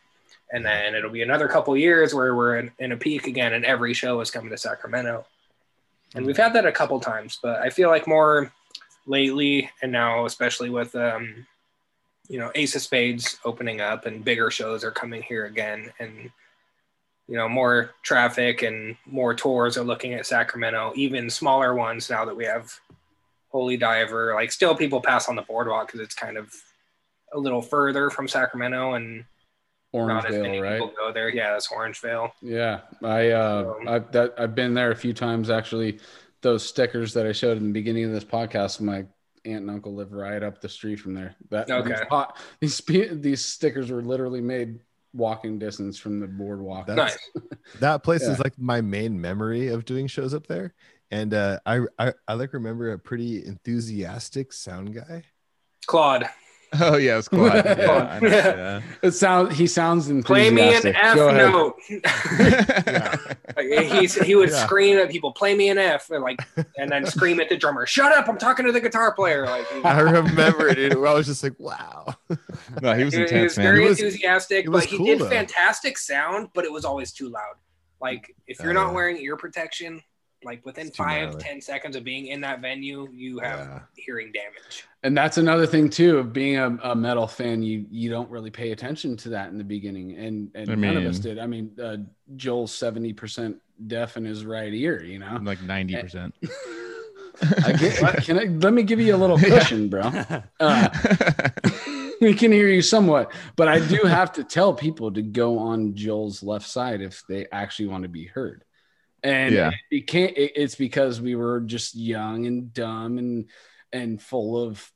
And then it'll be another couple years where we're in, in a peak again, and every show is coming to Sacramento. And we've had that a couple times, but I feel like more lately, and now especially with um, you know Ace of Spades opening up and bigger shows are coming here again, and you know more traffic and more tours are looking at Sacramento, even smaller ones now that we have Holy Diver. Like still, people pass on the boardwalk because it's kind of a little further from Sacramento, and not Orangevale, right? people go there. Yeah, that's Orangevale. Yeah, I uh, Um, I've that I've been there a few times actually. Those stickers that I showed in the beginning of this podcast, my aunt and uncle live right up the street from there. That Okay. these, pot, these these stickers were literally made walking distance from the boardwalk. That's- Nice. That place Yeah. is like my main memory of doing shows up there and uh, I, I I like remember a pretty enthusiastic sound guy. Claude, Oh yeah, it's Claude. Yeah, I know, yeah. It sounds. He sounds in play me an. F Go ahead. note. Like, he's, he would Yeah. scream at people, "Play me an F," and like, and then scream at the drummer, "Shut up! I'm talking to the guitar player." Like, he, I remember it. dude, I was just like, wow. No, he was he, he was man. very It was- enthusiastic, it was but he cool, did though. fantastic sound, but it was always too loud. Like, if you're Oh, not wearing ear protection, like within It's too five, gnarly. ten seconds of being in that venue, you have Yeah. hearing damage. And that's another thing too of being a, a metal fan. You you don't really pay attention to that in the beginning, and and I none of us did. I mean, uh, Joel's seventy percent deaf in his right ear. You know, like ninety percent. I get, can I let me give you a little cushion, bro. Uh, we can hear you somewhat, but I do have to tell people to go on Joel's left side if they actually want to be heard. And Yeah. it can't. It, it's because we were just young and dumb and and full of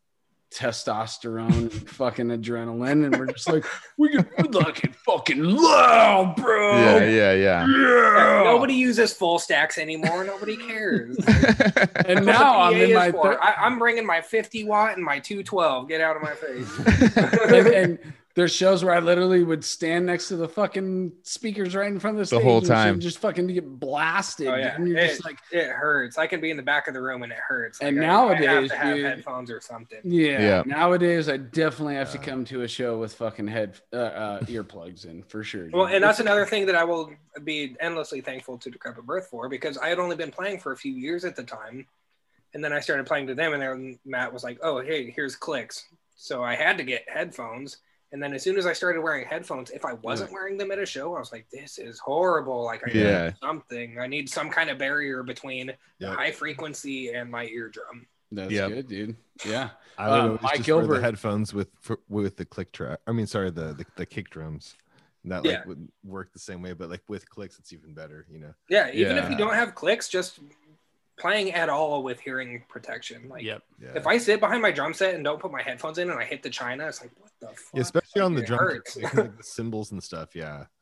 testosterone and fucking adrenaline, and we're just like we can we like it fucking loud, bro. yeah, yeah, yeah. Yeah. Nobody uses full stacks anymore. Nobody cares. And now I'm in my for. thir- I, I'm bringing my 50 watt and my 212. Get out of my face. and, and there's shows where I literally would stand next to the fucking speakers right in front of the, The stage whole and time. just fucking to get blasted. Oh, yeah. And you're It- just like, It hurts. I can be in the back of the room and it hurts. And I- I nowadays, have to have dude- headphones or something. yeah. Yeah. Nowadays, I definitely have to come to a show with fucking head uh, uh, earplugs in for sure. dude. Well, and that's another thing that I will be endlessly thankful to Decrepit Birth for because I had only been playing for a few years at the time. And then I started playing to them, and then Matt was like, oh, hey, here's clicks. So I had to get headphones. And then as soon as I started wearing headphones, if I wasn't wearing them at a show, I was like, this is horrible. Like, I Yeah. need something. I need some kind of barrier between the high frequency and my eardrum. that's Yep. good, dude. Yeah. I would Um, Mike just wear Gilbert- the headphones with for, with the click track. I mean, sorry, the the, the kick drums. And that like Yeah. would work the same way, but like with clicks, it's even better. You know. Yeah, even if you don't have clicks, just playing at all with hearing protection. Like, Yep. Yeah. If I sit behind my drum set and don't put my headphones in and I hit the china, it's like what the fuck? Yeah, especially on the It drum hurts. kits, like, like the cymbals and stuff. Yeah.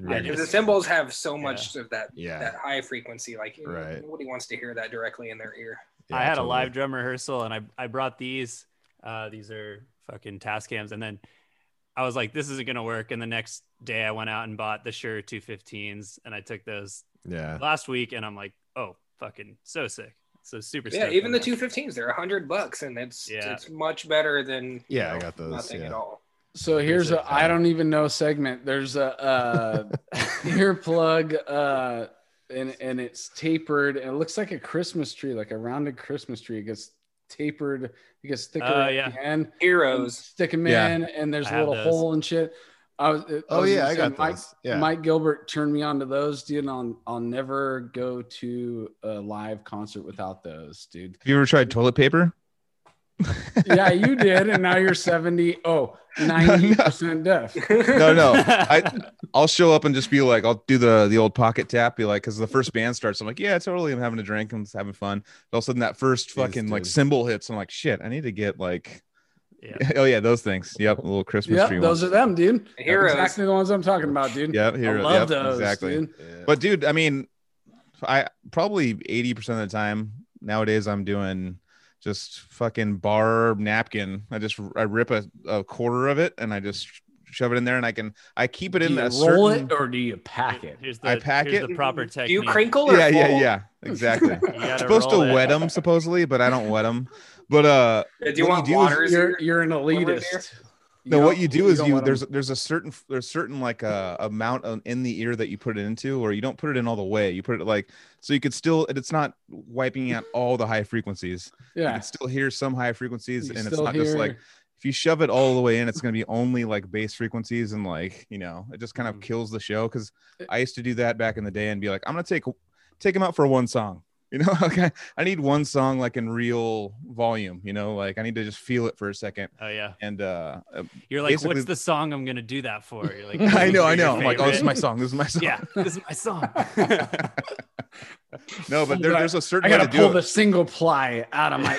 Yeah, because just- the cymbals have so much of that Yeah. that high frequency. Like Right. nobody wants to hear that directly in their ear. Yeah, I had totally. a live drum rehearsal and I, I brought these. Uh, these are fucking Tascams. And then I was like, this isn't going to work. And the next day I went out and bought the Shure 215s and I took those Yeah. last week and I'm like, oh, fucking so sick. So super Yeah, even the that. two fifteens, they're a hundred bucks, and it's Yeah. it's much better than you Yeah, I got those, Nothing yeah. at all. So here's a Basic, I uh, don't even know segment. There's a uh, earplug uh, and and it's tapered and it looks like a Christmas tree, like a rounded Christmas tree. It gets tapered, it gets thicker Oh, at yeah. the end. Hearos. Stick them Yeah. in, and there's I a have little those. hole and shit. I was, I Oh was yeah, I got Mike, those. Yeah. Mike Gilbert turned me on to those, dude. And I'll, I'll never go to a live concert without those, dude. Have you ever tried toilet paper? Yeah, you did, and now you're 70, oh, 90% deaf. No, no. I I'll show up and just be like, I'll do the the old pocket tap, be like, because the first band starts, I'm like, yeah, totally, I'm having a drink, I'm just having fun. But all of a sudden, that first Yes, fucking like dude. cymbal hits, I'm like, shit, I need to get like, Yeah. oh yeah, those things. Yep, a little Christmas Yep, tree. those ones. are them, dude. Hearos. Exactly the ones I'm talking about, dude. Yep, here, I love yep, those, exactly. dude. Yeah. But dude, I mean, I probably 80% of the time nowadays I'm doing just fucking bar napkin. I just I rip a, a quarter of it and I just shove it in there and I can I keep it Do in you a roll certain it or do you pack it? Here's the, I pack here's it. the proper technique. Do you crinkle or Yeah, yeah, yeah. Exactly. You gotta supposed to roll it. wet them supposedly, but I don't wet them. But uh Do you What want you do is water? You're you're an over there? elitist. no, what you do is don't you there's there's 'em- there's a certain there's certain like uh, amount in the ear that you put it into, or you don't put it in all the way. You put it like so you could still it's not wiping out all the high frequencies. You yeah. can still hear some high frequencies, You and it's still not just like if you shove it all the way in, it's going to be only like bass frequencies and like you know it just kind of Mhm. kills the show. Because I used to do that back in the day and be like, I'm gonna take take them out for one song. You know, okay, I need one song like in real volume. You know, like I need to just feel it for a second. Oh yeah. And uh, uh, You're like, what's the song I'm gonna do that for? You're like, I know, I know. I'm like, oh, this is my song. This is my song. Yeah, this is my song. no, but there, there's a I certain way gotta to pull do the it. single ply out of my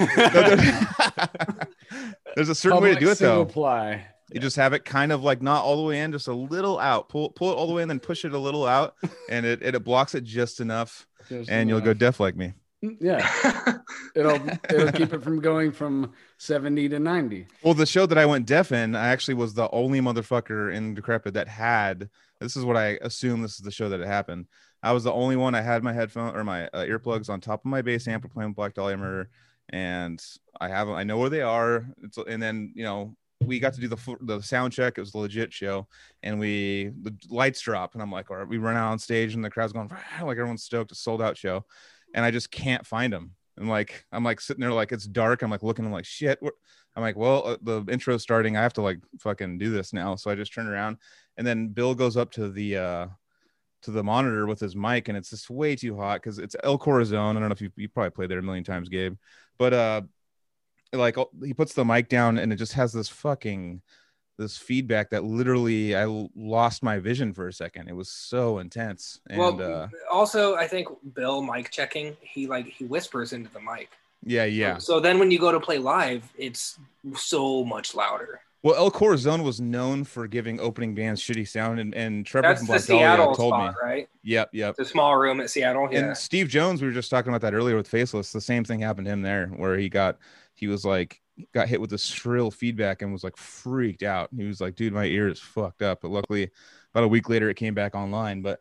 there's a certain way to do it single though. ply. You just have it kind of like not all the way in, just a little out. Pull pull it all the way in, then push it a little out, and it it, it blocks it just enough, Just and you'll go deaf like me. Yeah, it'll it'll keep it from going from seventy to ninety. Well, the show that I went deaf in, I actually was the only motherfucker in Decrepit that had. This is what I assume. This is the show that it happened. I was the only one. I had my headphone or my uh, earplugs on top of my bass amp. Playing Black Dahlia Murder, and I have them. I know where they are. It's, and then you know we got to do the the sound check. It was a legit show, and we the lights drop, and I'm like, all right, we run out on stage, and the crowd's going like everyone's stoked. A sold out show, and I just can't find them. And like I'm like sitting there like it's dark. I'm like looking. I'm like shit. I'm like, well, uh, the intro's starting. I have to like fucking do this now. So I just turn around, and then Bill goes up to the uh to the monitor with his mic, and it's just way too hot because it's El Corazon. I don't know if you you probably played there a million times, Gabe, but uh, like oh, he puts the mic down, and it just has this fucking this feedback that literally I lost my vision for a second. It was so intense, and well, uh, also I think Bill mic checking, he like he whispers into the mic. yeah, yeah. So then when you go to play live, it's so much louder. Well, El Corazon was known for giving opening bands shitty sound, and, and Trevor That's from Black Dahlia Seattle told spot, me. right? Yep, yep. The small room at Seattle. Yeah. And Steve Jones, we were just talking about that earlier with Faceless. The same thing happened to him there, where he got he was like got hit with this shrill feedback and was like freaked out. He was like, "Dude, my ear is fucked up." But luckily, about a week later, it came back online. But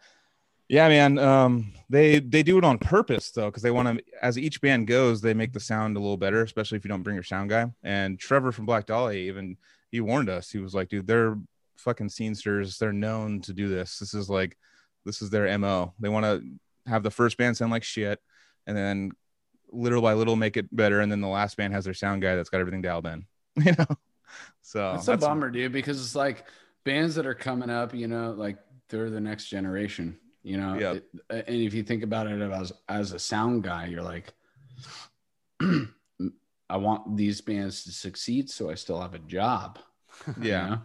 yeah, man, um, they they do it on purpose though, because they want to. As each band goes, they make the sound a little better, especially if you don't bring your sound guy. And Trevor from Black Dahlia even he warned us. He was like, "Dude, they're fucking scenesters. They're known to do this. This is like, this is their mo. They want to have the first band sound like shit, and then little by little make it better, and then the last band has their sound guy that's got everything dialed in. You know, so That's a bummer, dude, because it's like bands that are coming up, you know, like they're the next generation, you know. Yep. It- uh, and if you think about it as as a sound guy, you're like, I want these bands to succeed, so I still have a job. you Yeah. know?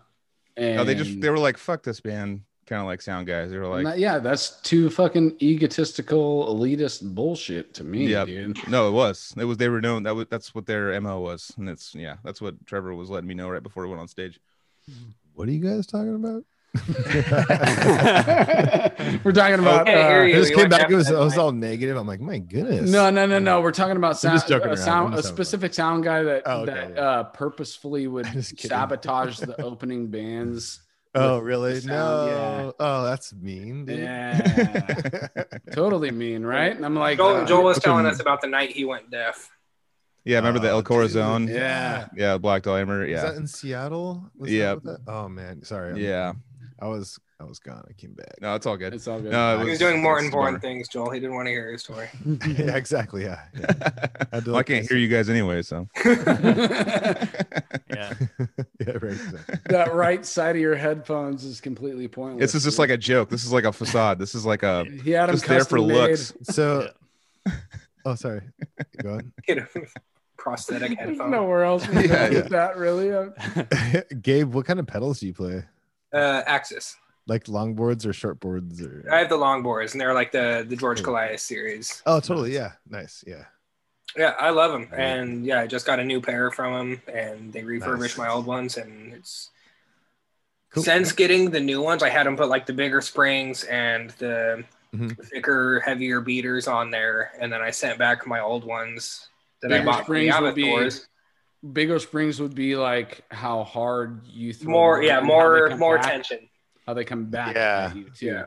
No, they just they were like, "Fuck this band," kind of like sound guys. They were like, yeah, that's too fucking egotistical, elitist bullshit to me, yeah. dude. No, it was. It was. They were known. That was. That's what their mo was, and it's yeah. That's what Trevor was letting me know right before we went on stage. What are you guys talking about? We're talking about. Okay, uh, you- I just came back. It was, that I was all negative. I'm like, my goodness. No, no, no, no. We're talking about sound, just joking a, around. sound, a just having specific sound guy that Oh, okay, that yeah. uh, purposefully would sabotage the opening bands. Oh, really? the sound, no. Oh, that's mean. Dude. Yeah, totally mean, right? And I'm like, Joel, uh, Joel was telling us about the night he went deaf. Yeah, remember the Oh, El Corazon? dude, Yeah. Yeah, Black Dimer. Was Yeah, that in Seattle? Was Yeah. that what that- Oh man, sorry. I'm- yeah. I was I was gone. I came back. No, it's all good. it's all good. No, it He was was- doing more it's important bummer. things, Joel. He didn't want to hear his story. yeah, exactly. Yeah. yeah. Had well, I can't hear you guys anyway, so. Yeah. yeah, right. exactly. that right side of your headphones is completely pointless. This is just like a joke. This is like a facade. This is like a he had them just there for made. looks. So, oh, sorry. Go ahead. Get a prosthetic There's headphone. nowhere else we Yeah, yeah. that really. Gabe, what kind of pedals do you play? Uh, Axis. Like longboards or shortboards or? I have the longboards, and they're like the the George Cool. Kollias series. Oh, totally. Yeah. Nice. Yeah. Yeah, I love them, and yeah, I just got a new pair from them, and they refurbished Nice. my old ones, and it's Cool. since getting the new ones, I had them put like the bigger springs and the Mhm. thicker, heavier beaters on there, and then I sent back my old ones that I Bigger bought from the springs would be bigger springs would be like how hard you throw More, yeah, and how they more, more back- tension. How they come back Yeah. at you too. Yeah.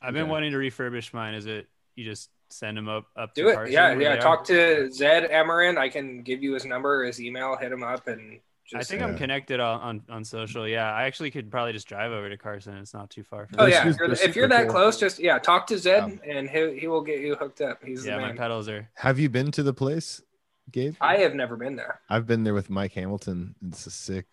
I've been Okay. wanting to refurbish mine. Is it you just send them up up Do to it. Yeah, yeah. Talk are? to Zed Emerin. I can give you his number, his email. Hit him up, and just, I think uh, I'm connected on, on on social. Yeah, I actually could probably just drive over to Carson. It's not too far. From Oh me. yeah, if you're, super if you're that cool. close, just yeah, talk to Zed, and he he will get you hooked up. He's yeah. the My man. pedals are. Have you been to the place, Gabe? I have never been there. I've been there with Mike Hamilton. It's a sick,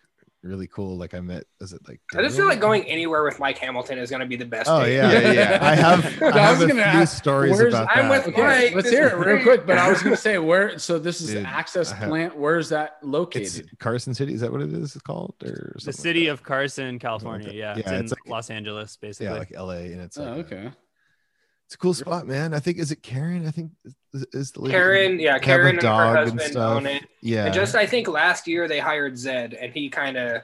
really cool. Like I met. Is it like? I just feel like going anywhere with Mike Hamilton is going to be the best. Oh date. yeah, Yeah, yeah. I have. I, I have was a gonna few ask, stories about I'm that. with Okay, Mike, let's hear it real great. quick. But I was gonna say where. So this is Dude, Axis have- Plant. Where's that It's located? Carson City. Is that what it is called? Or The something like city of Carson, California. that. Yeah, Yeah, it's in it's like- Los Angeles, basically. yeah, like L.A. and it's Oh, like a- okay. It's a cool spot, man. I think is it Karen? I think is, is the lady- Karen, yeah, They have a Karen and her dog and husband own it. Yeah, And just I think last year they hired Zed, and he kind of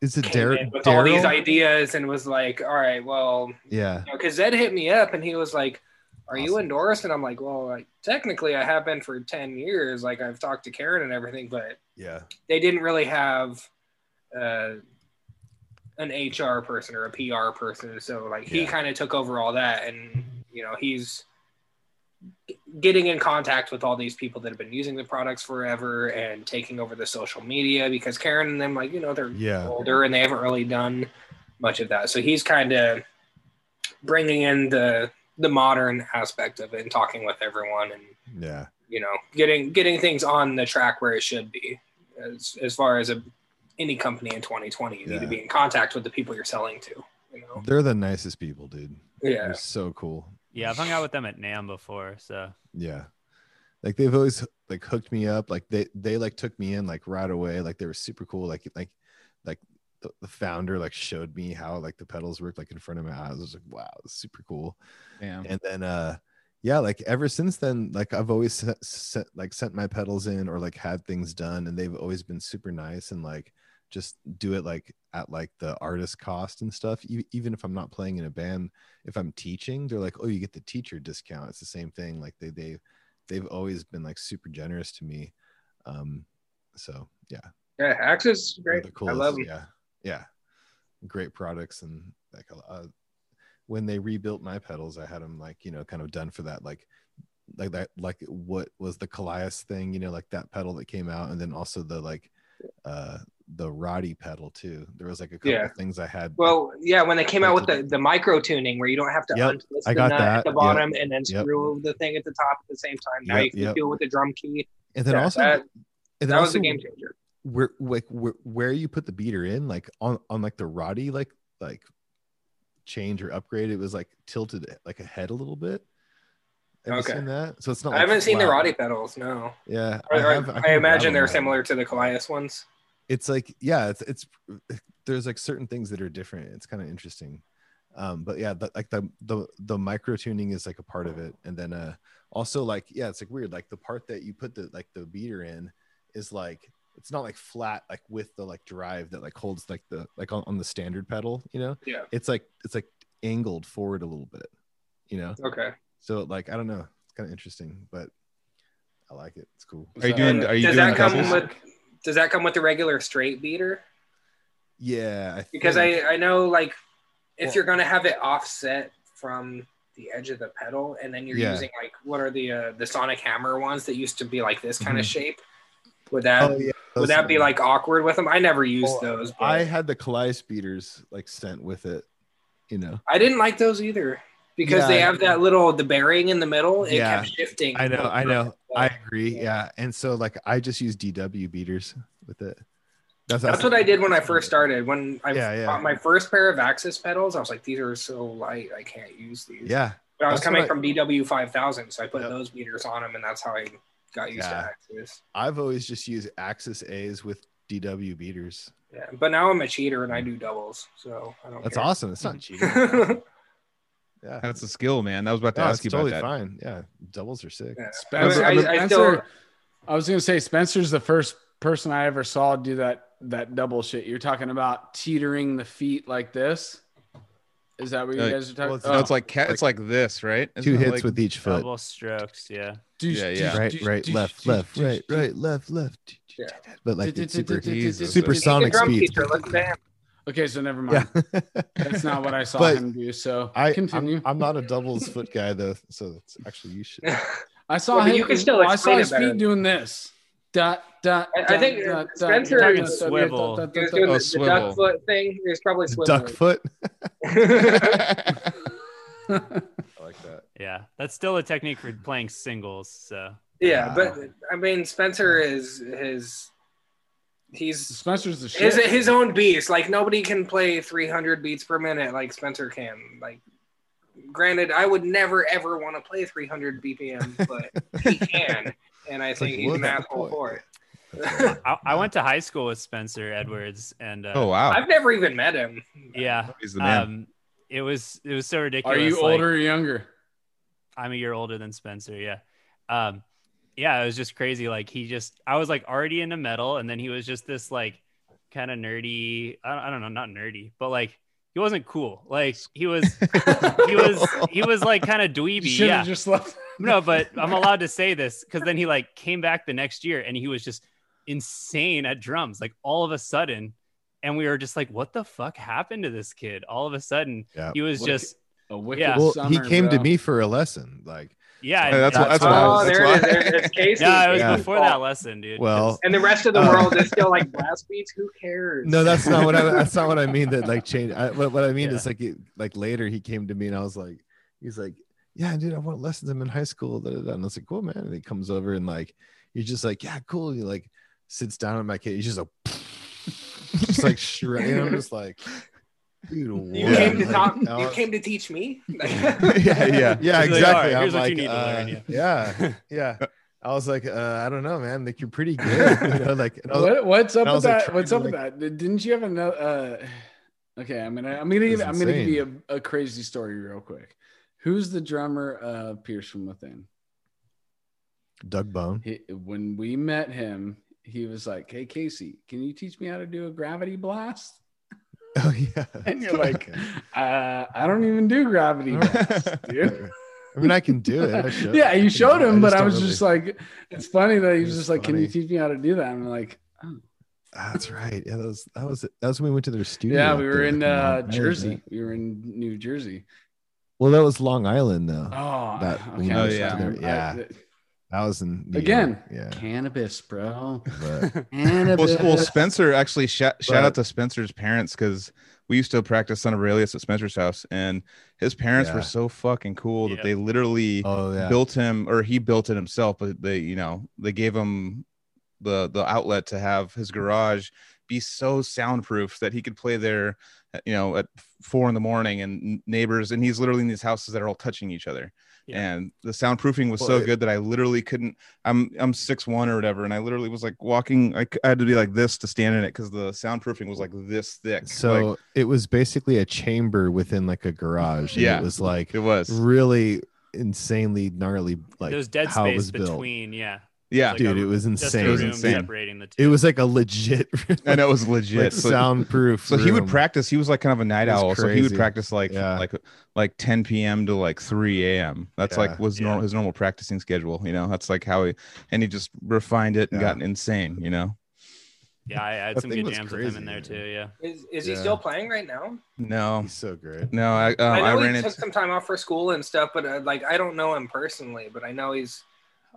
is it in with all these ideas and was like, "All right, well, Yeah, because Zed hit me up and he was like, are you endorsed? And I'm like, well, like technically I have been for 10 years. Like I've talked to Karen and everything, but Yeah. they didn't really have uh, an HR person or a PR person. So like he Yeah. kind of took over all that, and you know he's getting in contact with all these people that have been using the products forever and taking over the social media because Karen and them like you know they're Yeah. older and they haven't really done much of that. So he's kind of bringing in the the modern aspect of it and talking with everyone and Yeah. you know getting getting things on the track where it should be as as far as a any company in 2020 you need to be in contact with the people you're selling to you know They're the nicest people, dude. yeah They're so cool. Yeah, I've hung out with them at NAMM before, so Yeah. Like they've always like hooked me up. Like they they like took me in like right away. Like they were super cool. Like like like the, the founder like showed me how like the pedals work like in front of my eyes. I was like, wow, it's super cool. Damn. And then uh yeah, like ever since then, like I've always sent, sent like sent my pedals in or like had things done, and they've always been super nice and like just do it like at like the artist cost and stuff. E- even if I'm not playing in a band, if I'm teaching, they're like, oh, you get the teacher discount. It's the same thing. Like they they they've always been like super generous to me. Um, so yeah, yeah Axis great i love them Yeah, yeah, great products and like uh, when they rebuilt my pedals, I had them like you know kind of done for that like like that like what was the Kollias thing you know like that pedal that came out and then also the like uh the Roddy pedal too. There was like a couple Yeah. of things I had. well yeah when they came out with the the micro tuning where you don't have to Yep, untwist I the got nut that. at the Yep. bottom and then Yep. screw the thing at the top at the same time now Yep, you can yep. do it with the drum key and then yeah, also that, and then that was a game changer where like where, where you put the beater in like on on like the Roddy like like change or upgrade it was like tilted like ahead a little bit have Okay. seen that so it's not i like haven't seen the. Roddy pedals no yeah I, I, have- I grab imagine they're similar to the Kollias ones it's like yeah it's it's there's like certain things that are different. It's kind of interesting. Um but yeah the, like the the the micro tuning is like a part of it. And then uh also like yeah it's like weird. Like the part that you put the like the beater in is like it's not like flat like with the like drive that like holds like the like on, on the standard pedal you know? Yeah. it's like it's like angled forward a little bit you know? Okay. So like i don't know. It's kind of interesting but i like it. It's cool. Are you doing? Are you does doing that come doubles? with does that come with the regular straight beater yeah I because think- I I know like if Well- you're gonna have it offset from the edge of the pedal and then you're Yeah. using like what are the uh, the Sonic Hammer ones that used to be like this kind of Mhm. shape would that oh yeah would that be like awkward with them I never used Well, those but I had the Kollias beaters like sent with it, you know. I didn't like those either because Yeah, they have that little the bearing in the middle it Yeah, kept shifting I know, I know. I agree. Yeah. And so like I just use DW beaters with it. that's what I did when I first started when I Yeah, yeah. bought my first pair of Axis pedals I was like these are so light I can't use these Yeah. But I was That's coming I- from DW five thousand, so I put Yep. those beaters on them, and that's how I got used Yeah. to Axis. I've always just used Axis A's with DW beaters. Yeah, but now I'm a cheater and I do doubles, so I don't. That's care. awesome. It's not cheating. Yeah. That's a skill, man. I was about to No, ask you totally about that. fine. Yeah. Doubles are sick. Yeah. Spencer, I, I, I Spencer- still, I was gonna say Spencer's the first person I ever saw do that that double shit. You're talking about teetering the feet like this. Is that what you Uh, guys are talking? well, it's- No, oh, it's like cat. It's like this, right? Isn't Two hits like- with each foot. double strokes. Yeah. yeah, yeah. Right, right, left, left, right, right, left, left. Yeah. But like it's super Jesus. super He's He's sonic speed. teacher. Let's bam. Okay, so never mind. Yeah. That's not what I saw But him do. So I, continue. I'm, I'm not a doubles foot guy though, so it's actually you should. I saw Yeah, but him. you can still I saw his feet doing this. Dot dot. I- I think, dot, dot, Spencer dot, is dot, dot, swivel. dot, He was dot, doing Oh, the, the duck foot thing. There's probably swivel. Duck foot. I like that. Yeah. That's still a technique for playing singles. So yeah, Wow. but I mean, Spencer is his. He's Spencer's the his shit. his own beast. Like nobody can play 300 beats per minute like Spencer can. Like, granted, I would never ever want to play 300 BPM, but he can, and I think like, he's an asshole for it. I, I went to high school with Spencer Edwards, and uh, Oh wow, I've never even met him. yeah, he's the man. um, it was it was so ridiculous. Are you like- older or younger? I'm a year older than Spencer. Yeah. Um, yeah, it was just crazy. Like he just, I was like already into metal, and then he was just this like kind of nerdy. I don't, I don't know, not nerdy, but like he wasn't cool. Like he was he was he was like kind of dweeby. Should Yeah. just left. no, but I'm allowed to say this because then he like came back the next year and he was just insane at drums, like all of a sudden. And we were just like, what the fuck happened to this kid? All of a sudden, Yeah. he was What- just A wicked Yeah. Well, he summer, came to me for a lesson. Like, yeah. Yeah, that's and- why- that's Oh, why- there that's it is. why- There- It's Casey. yeah, it was Yeah. before that lesson, dude. well, And the rest of the Uh, world is still like blast beats. Who cares? no, that's not what I. That's not what I mean. That like change. I, what, what I mean Yeah. is like, it, like later he came to me and I was like, he's like, yeah, dude, I want lessons. I'm in high school. Da, da, da. And I was like, cool, man. And he comes over and like, he's just like, yeah, cool. He like sits down on my kid. He's just a, just like shredding. I'm just like, dude, You what? came to talk. I You came to teach me. yeah, yeah. yeah, He's like, exactly. "All right, I'm here's what you like, need to learn, uh, yeah, yeah. I was like, uh, I don't know, man. Like you're pretty good. You know, like was- What, what's up with like, that? What's to, up with that? Didn't you have another? Uh, okay, I'm gonna I'm gonna give, I'm gonna give you a, a crazy story real quick. Who's the drummer of Pierce from Within? Doug Bohn. He, when we met him, he was like, "Hey Casey, can you teach me how to do a gravity blast?" Oh yeah. And you're like, uh, "I don't even do gravity blast, dude." I mean, I can do it. I yeah, you can showed do it. him, but I was really- just like, it's funny that he was just like, "Can you teach me how to do that?" I'm like, That's right. Yeah, that was that was. That was when we went to their studio. "Yeah, we were there in uh, Jersey. We were in New Jersey." Well, that was Long Island though. Oh, That- okay. Oh, yeah. sorry. Yeah. I- That was in New Again. York. Yeah. cannabis, bro. But Cannabis. Well, well, Spencer actually shout, shout But- out to Spencer's parents because we used to practice Son of Aurelius at Spencer's house, and his parents Yeah. were so fucking cool that they literally oh yeah. built him, or he built it himself. But they, you know, they gave him the the outlet to have his garage be so soundproof that he could play there, you know, at four in the morning, and neighbors, and he's literally in these houses that are all touching each other. Yeah. And the soundproofing was Well, so it- good that I literally couldn't. I'm I'm six one or whatever, and I literally was like walking. I had to be like this to stand in it because the soundproofing was like this thick. So like, it was basically a chamber within like a garage. Yeah. It was like it was. really insanely gnarly. Like There's dead how it space was built. between, yeah. Yeah, like Dude, a- it was insane. It was insane. separating the two. It was like a legit. I know it was legit. like so, soundproof. so he would practice. He was like kind of a night It was owl, so he would practice like Yeah. like like 10 p.m. to like 3 a.m. That's Yeah. like was Yeah. normal his normal practicing schedule. You know, that's like how he and he just refined it and Yeah. got insane. You know, yeah, I had That some good was jams with him in there too. Yeah. Is, is he Yeah. still playing right now? no, He's so great. no, I uh, I I, know ran he into took some time off for school and stuff, but uh, like I don't know him personally, but I know he's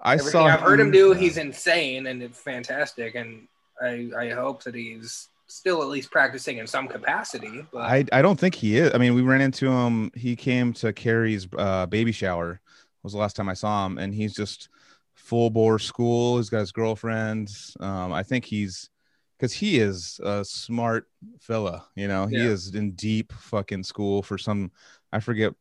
I everything saw I've heard him do. He's insane and it's fantastic, and I I hope that he's still at least practicing in some capacity. But I, I don't think he is. I mean, we ran into him. He came to Carrie's uh, baby shower. Was the last time I saw him, and he's just full bore school. He's got his girlfriend. Um, I think he's because he is a smart fella. You know, he Yeah. is in deep fucking school for some. I forget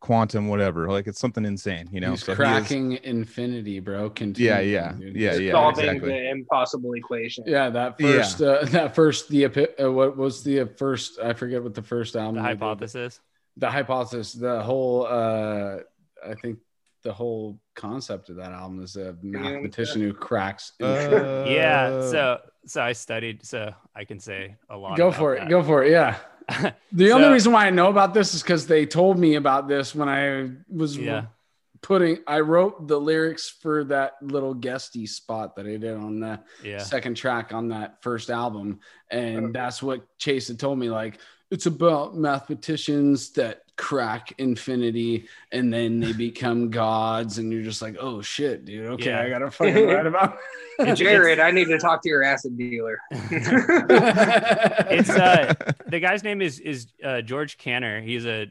quantum whatever. Like it's something insane. You know, He's So he is- cracking infinity, bro. Continue, Yeah, yeah, dude. yeah, yeah. solving exactly. the impossible equation. Yeah, that Yeah. first, uh, that first, the epi- uh, what was the first? I forget what the first album. The they did. hypothesis. The hypothesis. The whole. uh I think the whole concept of that album is a mathematician who cracks. Uh, yeah. So so I studied, so I can say a lot. go for it. that. Go for it. Yeah. The So- only reason why I know about this is because they told me about this when I was Yeah. putting. I wrote the lyrics for that little guesty spot that I did on the Yeah. second track on that first album, and that's what Chase had told me. Like it's about mathematicians that crack infinity and then they become gods, and you're just like, oh shit, dude. Okay, Yeah. I gotta fucking write about. Jared, I need to talk to your acid dealer. It's uh the guy's name is is uh, George Cantor. He's a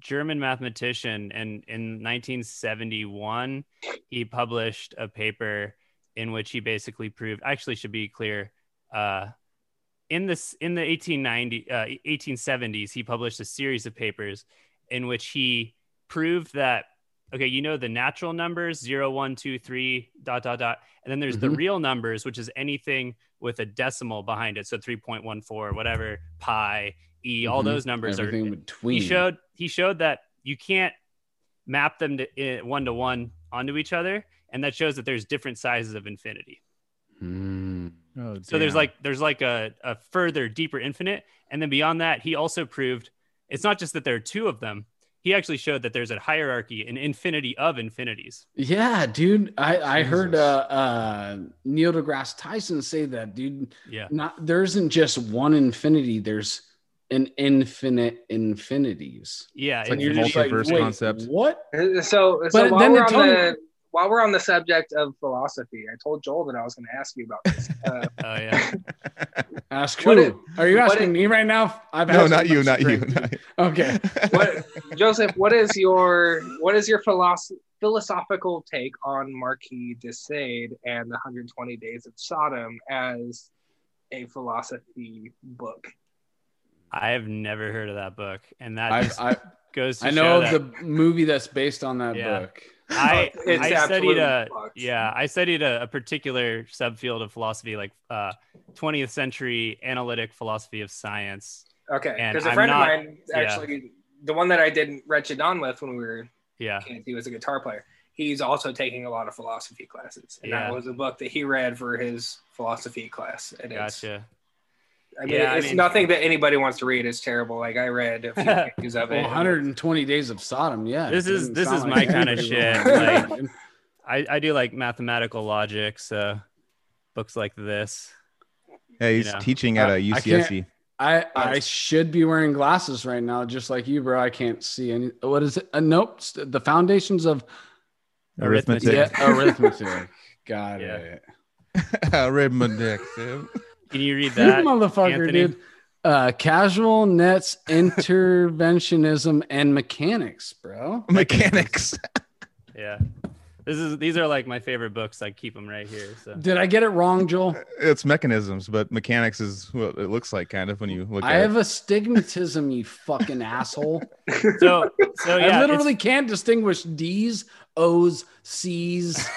German mathematician, and in 1971 he published a paper in which he basically proved. Actually, should be clear. Uh, in this in the 1890 uh, 1870s, he published a series of papers in which he proved that okay, you know the natural numbers zero, one, two, three, dot dot dot, and then there's the Mhm. real numbers, which is anything with a decimal behind it. So 3.14, whatever, pi, e, all Mhm. those numbers are. between. He showed he showed that you can't map them to uh, one to one onto each other, and that shows that there's different sizes of infinity. Hmm. Oh, So there's like there's like a, a further deeper infinite, and then beyond that, he also proved it's not just that there are two of them. He actually showed that there's a hierarchy, an infinity of infinities. Yeah, dude. I, I heard uh, uh, Neil deGrasse Tyson say that, dude. Yeah. Not there isn't just one infinity. There's an infinite infinities. Yeah. It's like And infinity- you're just like, multiverse wait, concept. What? So, so But while then we're on the while we're on the subject of philosophy, I told Joel that I was going to ask you about this. Uh, oh yeah. Ask who? it- Are you asking it- me right now? I've no, not you, not you. not you. Okay. what, Joseph? What is your what is your philosoph- philosophical take on Marquis de Sade and the 120 Days of Sodom as a philosophy book? I have never heard of that book, and that I, just I, goes to I show know that the movie that's based on that Yeah. book. I, It's I studied a fucked. yeah I studied a, a particular subfield of philosophy like uh 20th century analytic philosophy of science Okay, And because a I'm friend not- of mine actually, the one that I did Wretched On with when we were yeah kids, he was a guitar player. He's also taking a lot of philosophy classes, and Yeah. that was a book that he read for his philosophy class. And it's, gotcha I mean, Yeah, I it's mean- nothing that anybody wants to read. It's terrible. Like I read a few pages of Well, it. 120 Days of Sodom. Yeah. This it is- doesn't this sound is like my kinda shit, like- I, I do like mathematical logic so books like this Yeah, he's You know. teaching at a can't- UCSC. I I should be wearing glasses right now, just like you, bro. I can't see any. What is it? Uh, nope. The foundations of Arithmetic. yeah, arithmetic. Got Yeah. it. Arithmetic. Dude. can you read that motherfucker, Anthony? dude. Uh, casual nets, interventionism, and mechanics, bro. Mechanics. yeah this is these are like my favorite books i keep them right here so Did I get it wrong, Joel? It's mechanisms, but mechanics is what it looks like, kind of when you look at it. I at have astigmatism, you fucking asshole. so so yeah I it's- literally can't distinguish D's, O's, C's,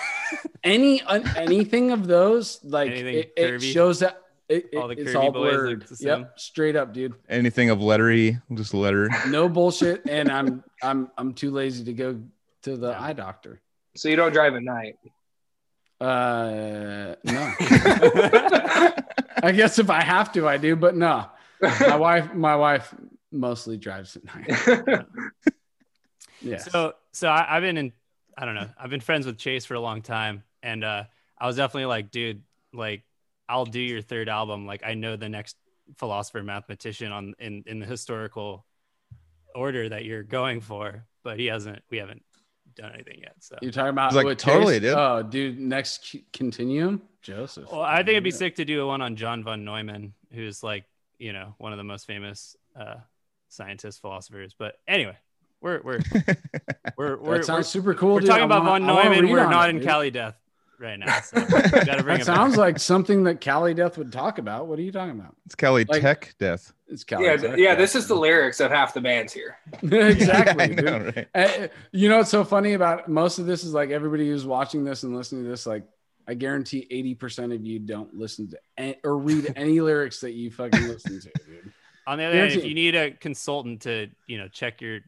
any un, anything of those. Like Anything it, it shows that it, it- All the it's all boys blurred. the? Yep, straight up, dude. anything of lettery, just letter. No bullshit. And I'm I'm I'm too lazy to go to the Yeah. eye doctor. so you don't drive at night. Uh, no. I guess if I have to, I do, but no. My wife, my wife mostly drives at night. Yeah. So so I, I've been in I don't know I've been friends with Chase for a long time, and uh, I was definitely like, dude, like I'll do your third album. Like I know the next philosopher mathematician on in in the historical order that you're going for, but he hasn't. We haven't done anything yet. So You're talking about He's like, totally, Chase? dude. Oh, dude, next c- continuum, Joseph. well, I think it'd be Yeah. sick to do a one on John von Neumann, who's like you know one of the most famous uh, scientists philosophers. But anyway. We're we're we're we're, That sounds we're, super cool. we're dude. talking about wanna- von Neumann. We're not it, in dude. Cali Death right now. So we bring That it back. sounds like something that Cali Death would talk about. What are you talking about? It's Kelly Like- Tech Death. It's Cali yeah, Death. yeah. This is the lyrics of half the bands here. exactly. I know, right? Uh, you know what's so funny about most of this is like everybody who's watching this and listening to this, like I guarantee 80% of you don't listen to any, or read any lyrics that you fucking listen to, dude. On the other hand, if you need a consultant to, you know, check your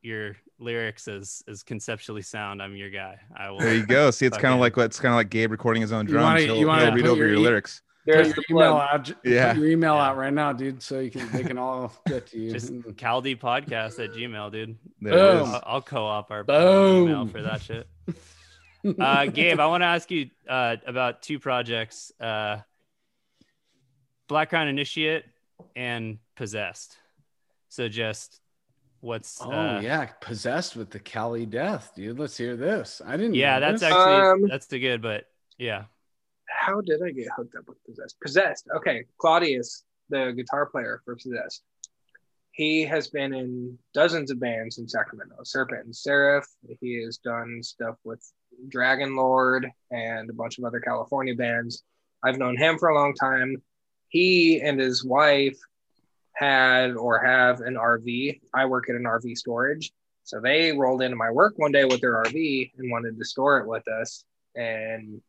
your lyrics as as conceptually sound, I'm your guy. I will. There you go. See, it's kind of Fucking- like it's kind of like Gabe recording his own You drums. wanna- he'll, you wanna he'll read over your your lyrics. There's the your email plug. out, put Yeah. your email Yeah. out right now, dude, so you can they can all get to you. Just Caldi podcast at Gmail, dude. There Boom. is. I'll, I'll co-op our Boom. email for that shit. Uh, Gabe, I want to ask you uh, about two projects: uh, Black Crown Initiate and Possessed. So just what's oh uh, yeah, possessed with the Cali Death, dude. Let's hear this. I didn't. yeah, know that's this. actually Um, that's the good, but yeah, How did I get hooked up with Possessed? Possessed. Okay, Claudius, the guitar player for Possessed. He has been in dozens of bands in Sacramento. Serpent and Seraph. He has done stuff with Dragon Lord and a bunch of other California bands. I've known him for a long time. He and his wife had or have an RV. I work at an RV storage. So they rolled into my work one day with their RV and wanted to store it with us. And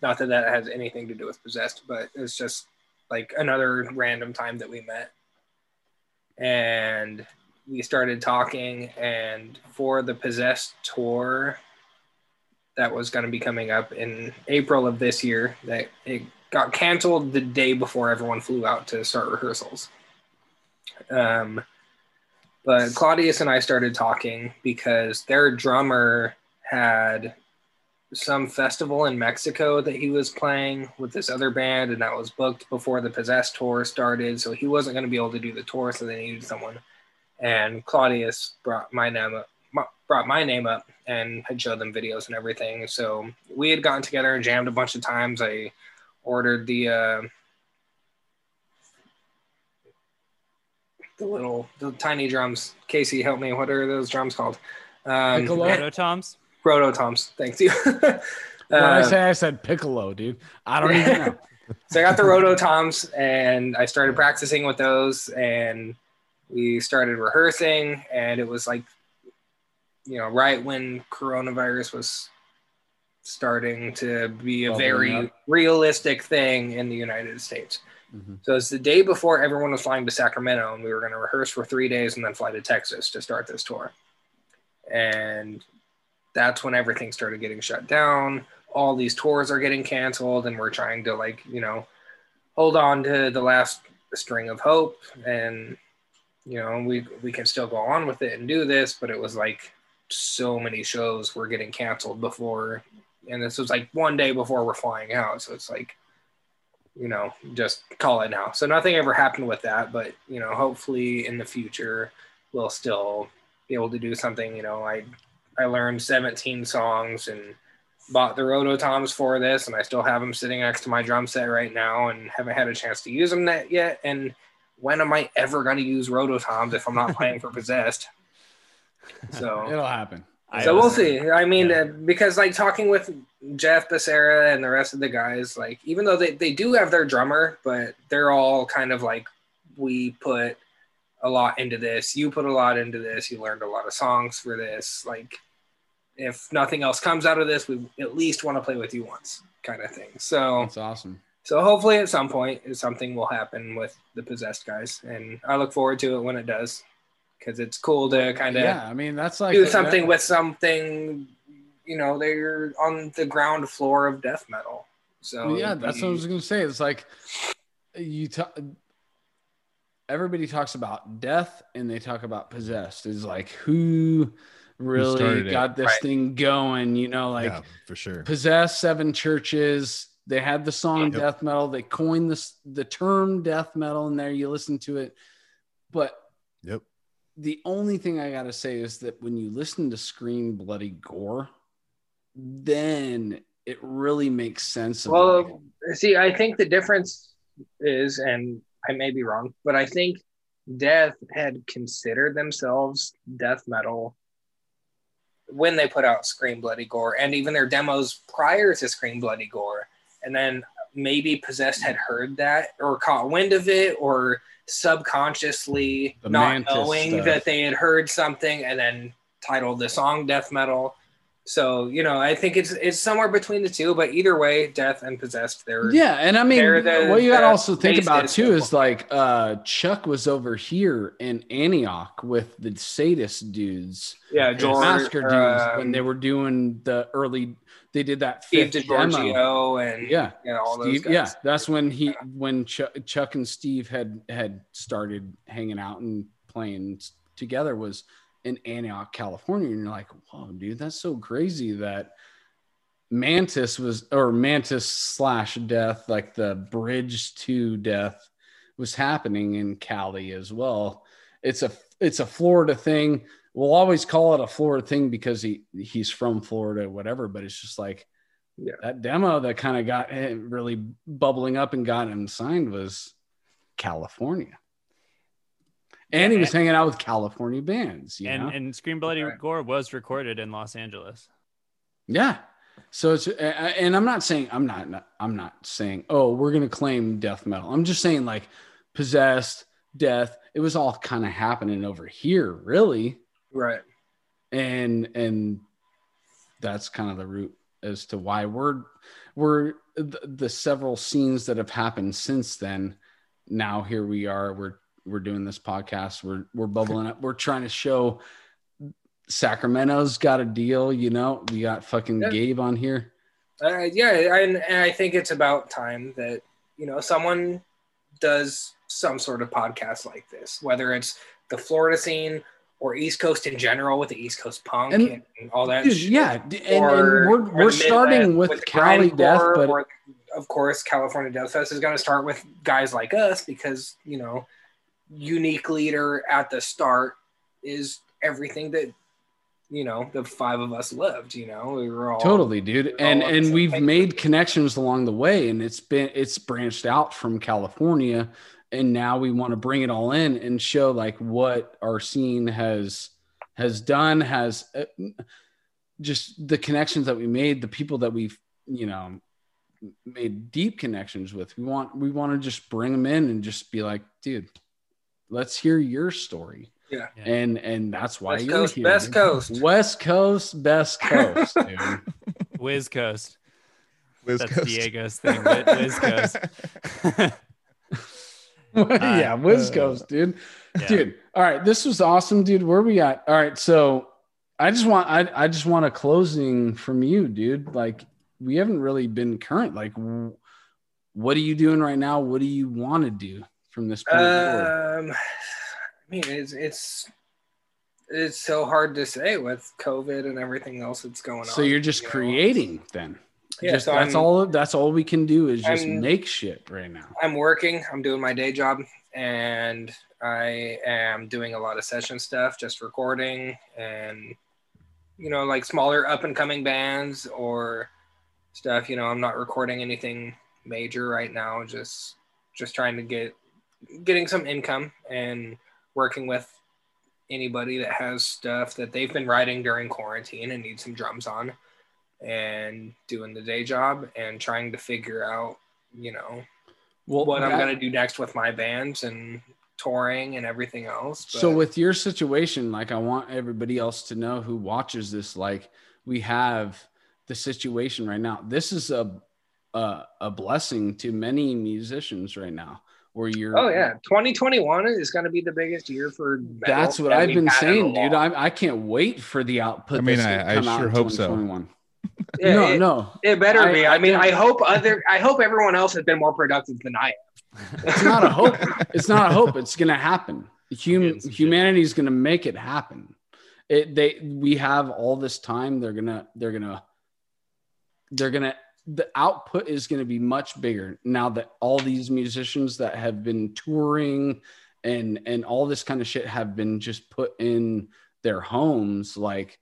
not that that has anything to do with possessed, but it's just like another random time that we met. And we started talking, and for the possessed tour, that was going to be coming up in April of this year that it got canceled the day before everyone flew out to start rehearsals. Um, but Claudius and I started talking because their drummer had some festival in Mexico that he was playing with this other band, and that was booked before the Possessed tour started. So he wasn't going to be able to do the tour, so they needed someone. And Claudius brought my name up, brought my name up, and had showed them videos and everything. So we had gotten together and jammed a bunch of times. I ordered the uh, the little the tiny drums. Casey, help me. What are those drums called? Um, Roto Toms. Roto Toms. Thank you. uh, When I say I said piccolo, dude, I don't even know. so I got the Roto Toms and I started practicing with those and we started rehearsing and it was like you know right when coronavirus was starting to be a very realistic thing in the United States. Mhm. So it's the day before everyone was flying to Sacramento and we were going to rehearse for 3 days and then fly to Texas to start this tour. And that's when everything started getting shut down. All these tours are getting canceled, and we're trying to like you know hold on to the last string of hope, and you know we we can still go on with it and do this. But it was like so many shows were getting canceled before, and this was like one day before we're flying out. So it's like you know just call it now. So nothing ever happened with that, but you know hopefully in the future we'll still be able to do something. You know I I learned 17 songs and bought the Rototoms for this, and I still have them sitting next to my drum set right now, and haven't had a chance to use them that yet. And when am I ever going to use Rototoms if I'm not playing for Possessed? So, It'll happen. I so we'll see. I mean, Yeah. uh, because like talking with Jeff Becerra and the rest of the guys, like even though they, they do have their drummer, but they're all kind of like we put a lot into this. You put a lot into this. You learned a lot of songs for this. Like if nothing else comes out of this, we at least want to play with you once, kind of thing. So That's awesome. so hopefully at some point something will happen with the possessed guys, and I look forward to it when it does, because it's cool to kind of Yeah, I mean that's like do something with something you know they're on the ground floor of death metal so yeah, that's what I was gonna say. It's like you talk. Everybody talks about death and they talk about possessed. Is like who really started it? got this Right. thing going? You know, like yeah, for sure. possessed seven churches. They had the song Yep. death metal. They coined this the term death metal in there. You listen to it, but Yep. The only thing I gotta say is that when you listen to Scream Bloody Gore, then it really makes sense. Well see i think the difference is and i may be wrong but i think death had considered themselves death metal when they put out scream bloody gore and even their demos prior to scream bloody gore and then maybe possessed had heard that or caught wind of it or subconsciously The not knowing stuff. that they had heard something and then titled the song death metal so you know i think it's it's somewhere between the two but either way death and possessed they're Yeah, and I mean, the- what you got to also think about basis too is like uh, Chuck was over here in Antioch with the Sadus dudes, yeah george masker dudes, um, when they were doing the early. They did that steve fifth demo. DiGiorgio and Yeah, yeah all those guys. yeah, that's when he when Chuck, Chuck and Steve had had started hanging out and playing together was in Antioch, California, and you're like, whoa, dude, that's so crazy that Mantas was or Mantas slash Death, like the bridge to Death, was happening in Cali as well. It's a it's a Florida thing. We'll always call it a Florida thing because he he's from Florida, whatever. But it's just like Yeah. that demo that kind of got eh, really bubbling up and got him signed was California. And he was hanging out with California bands, you and know? and Scream Bloody Right. Gore was recorded in Los Angeles. Yeah. So it's a- a- and I'm not saying I'm not I'm not saying oh we're gonna claim death metal. I'm just saying like possessed, death. It was all kind of happening over here, really, right and and that's kind of the root as to why we're we're the, the several scenes that have happened since then. Now here we are. We're we're doing this podcast. We're we're bubbling up. We're trying to show Sacramento's got a deal. You know, we got fucking Yeah. Gabe on here. Uh, yeah, and, and I think it's about time that you know someone does some sort of podcast like this, whether it's the Florida scene or East Coast in general with the East Coast punk And- and, and all that. Dude, shit. yeah, and, and we're we're starting Midwest with Cali Death, but or, of course California Death Fest is going to start with guys like us because you know unique leader at the start is everything that you know the five of us loved. You know, we were all totally dude we're and all on the and we've made connections along the way and it's been it's branched out from california and now we want to bring it all in and show like what our scene has has done has uh, just the connections that we made the people that we've you know made deep connections with we want we want to just bring them in and just be like dude let's hear your story Yeah. Yeah. and and that's why West you're Coast, here Best. Coast. west coast best coast dude Wiz Coast. Wiz That's Coast. Diego's thing. Wi- Wiz Coast. yeah, Wiz uh, Coast, dude. Yeah. Dude, all right, this was awesome, dude. Where we at? All right, so I just want I I just want a closing from you, dude. Like we haven't really been current. Like, what are you doing right now? What do you want to do from this point? Um, I mean, it's it's it's so hard to say with COVID and everything else that's going on. So you're just you know? creating then. Yeah, Just- so that's I'm- all. That's all we can do is just I'm- make shit right now. I'm working. I'm doing my day job, and I am doing a lot of session stuff, just recording, and you know, like smaller up and coming bands or stuff. You know, I'm not recording anything major right now. Just just trying to get getting some income and working with anybody that has stuff that they've been writing during quarantine and need some drums on and doing the day job and trying to figure out you know Well, what I'm gonna do next with my bands and touring and everything else. So with your situation, like I want everybody else to know who watches this, like we have the situation right now. This is a a, a blessing to many musicians right now, where you're. oh yeah, 2021 is gonna be the biggest year for. metal That's what that I've been had in a saying, dude. long- I, I can't wait for the output. I mean, that's I- gonna I out sure hope so. 2021. Yeah, no, it, no, it better I- be. I I, mean, I hope other. I hope everyone else has been more productive than I am. it's not a hope. It's not a hope. It's gonna happen. Hum- Getting some shit. humanity is gonna make it happen. It they we have all this time. They're gonna they're gonna they're gonna the output is gonna be much bigger now that all these musicians that have been touring and and all this kind of shit have been just put in their homes. Like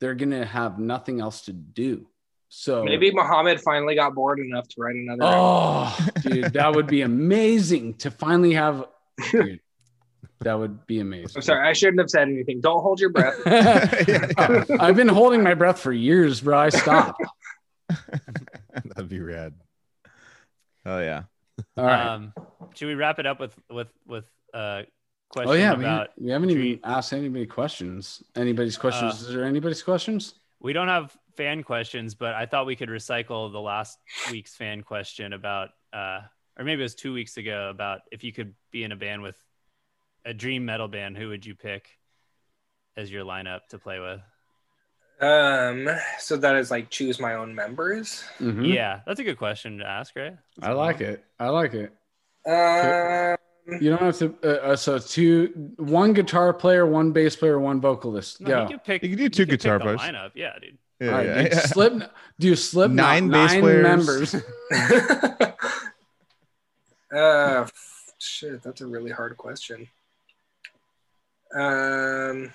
they're gonna have nothing else to do. So Maybe Muhammad finally got bored enough to write another. Oh, dude, that would be amazing to finally have. Dude, that would be amazing. I'm sorry, I shouldn't have said anything. Don't hold your breath. I've been holding my breath for years, bro. I stopped. That'd be rad. Oh yeah. All right. Um, should we wrap it up with with with uh question oh yeah, we, about we haven't even asked anybody questions. Anybody's questions? Uh, Is there anybody's questions? we don't have fan questions, but I thought we could recycle the last week's fan question about uh or maybe it was two weeks ago about if you could be in a band with a dream metal band, who would you pick as your lineup to play with? Um, so that is like choose my own members. Mhm. Yeah, that's a good question to ask, right? I like it. I like it. Um, You don't have to. Uh, uh, so two, one guitar player, one bass player, one vocalist. No, Go. you could pick. You can do two could pick guitar the players. Lineup, yeah, dude. Yeah, All right, yeah, dude. yeah. Slip. Do you slip Nine nine bass players. members. uh, f- shit, that's a really hard question. Um,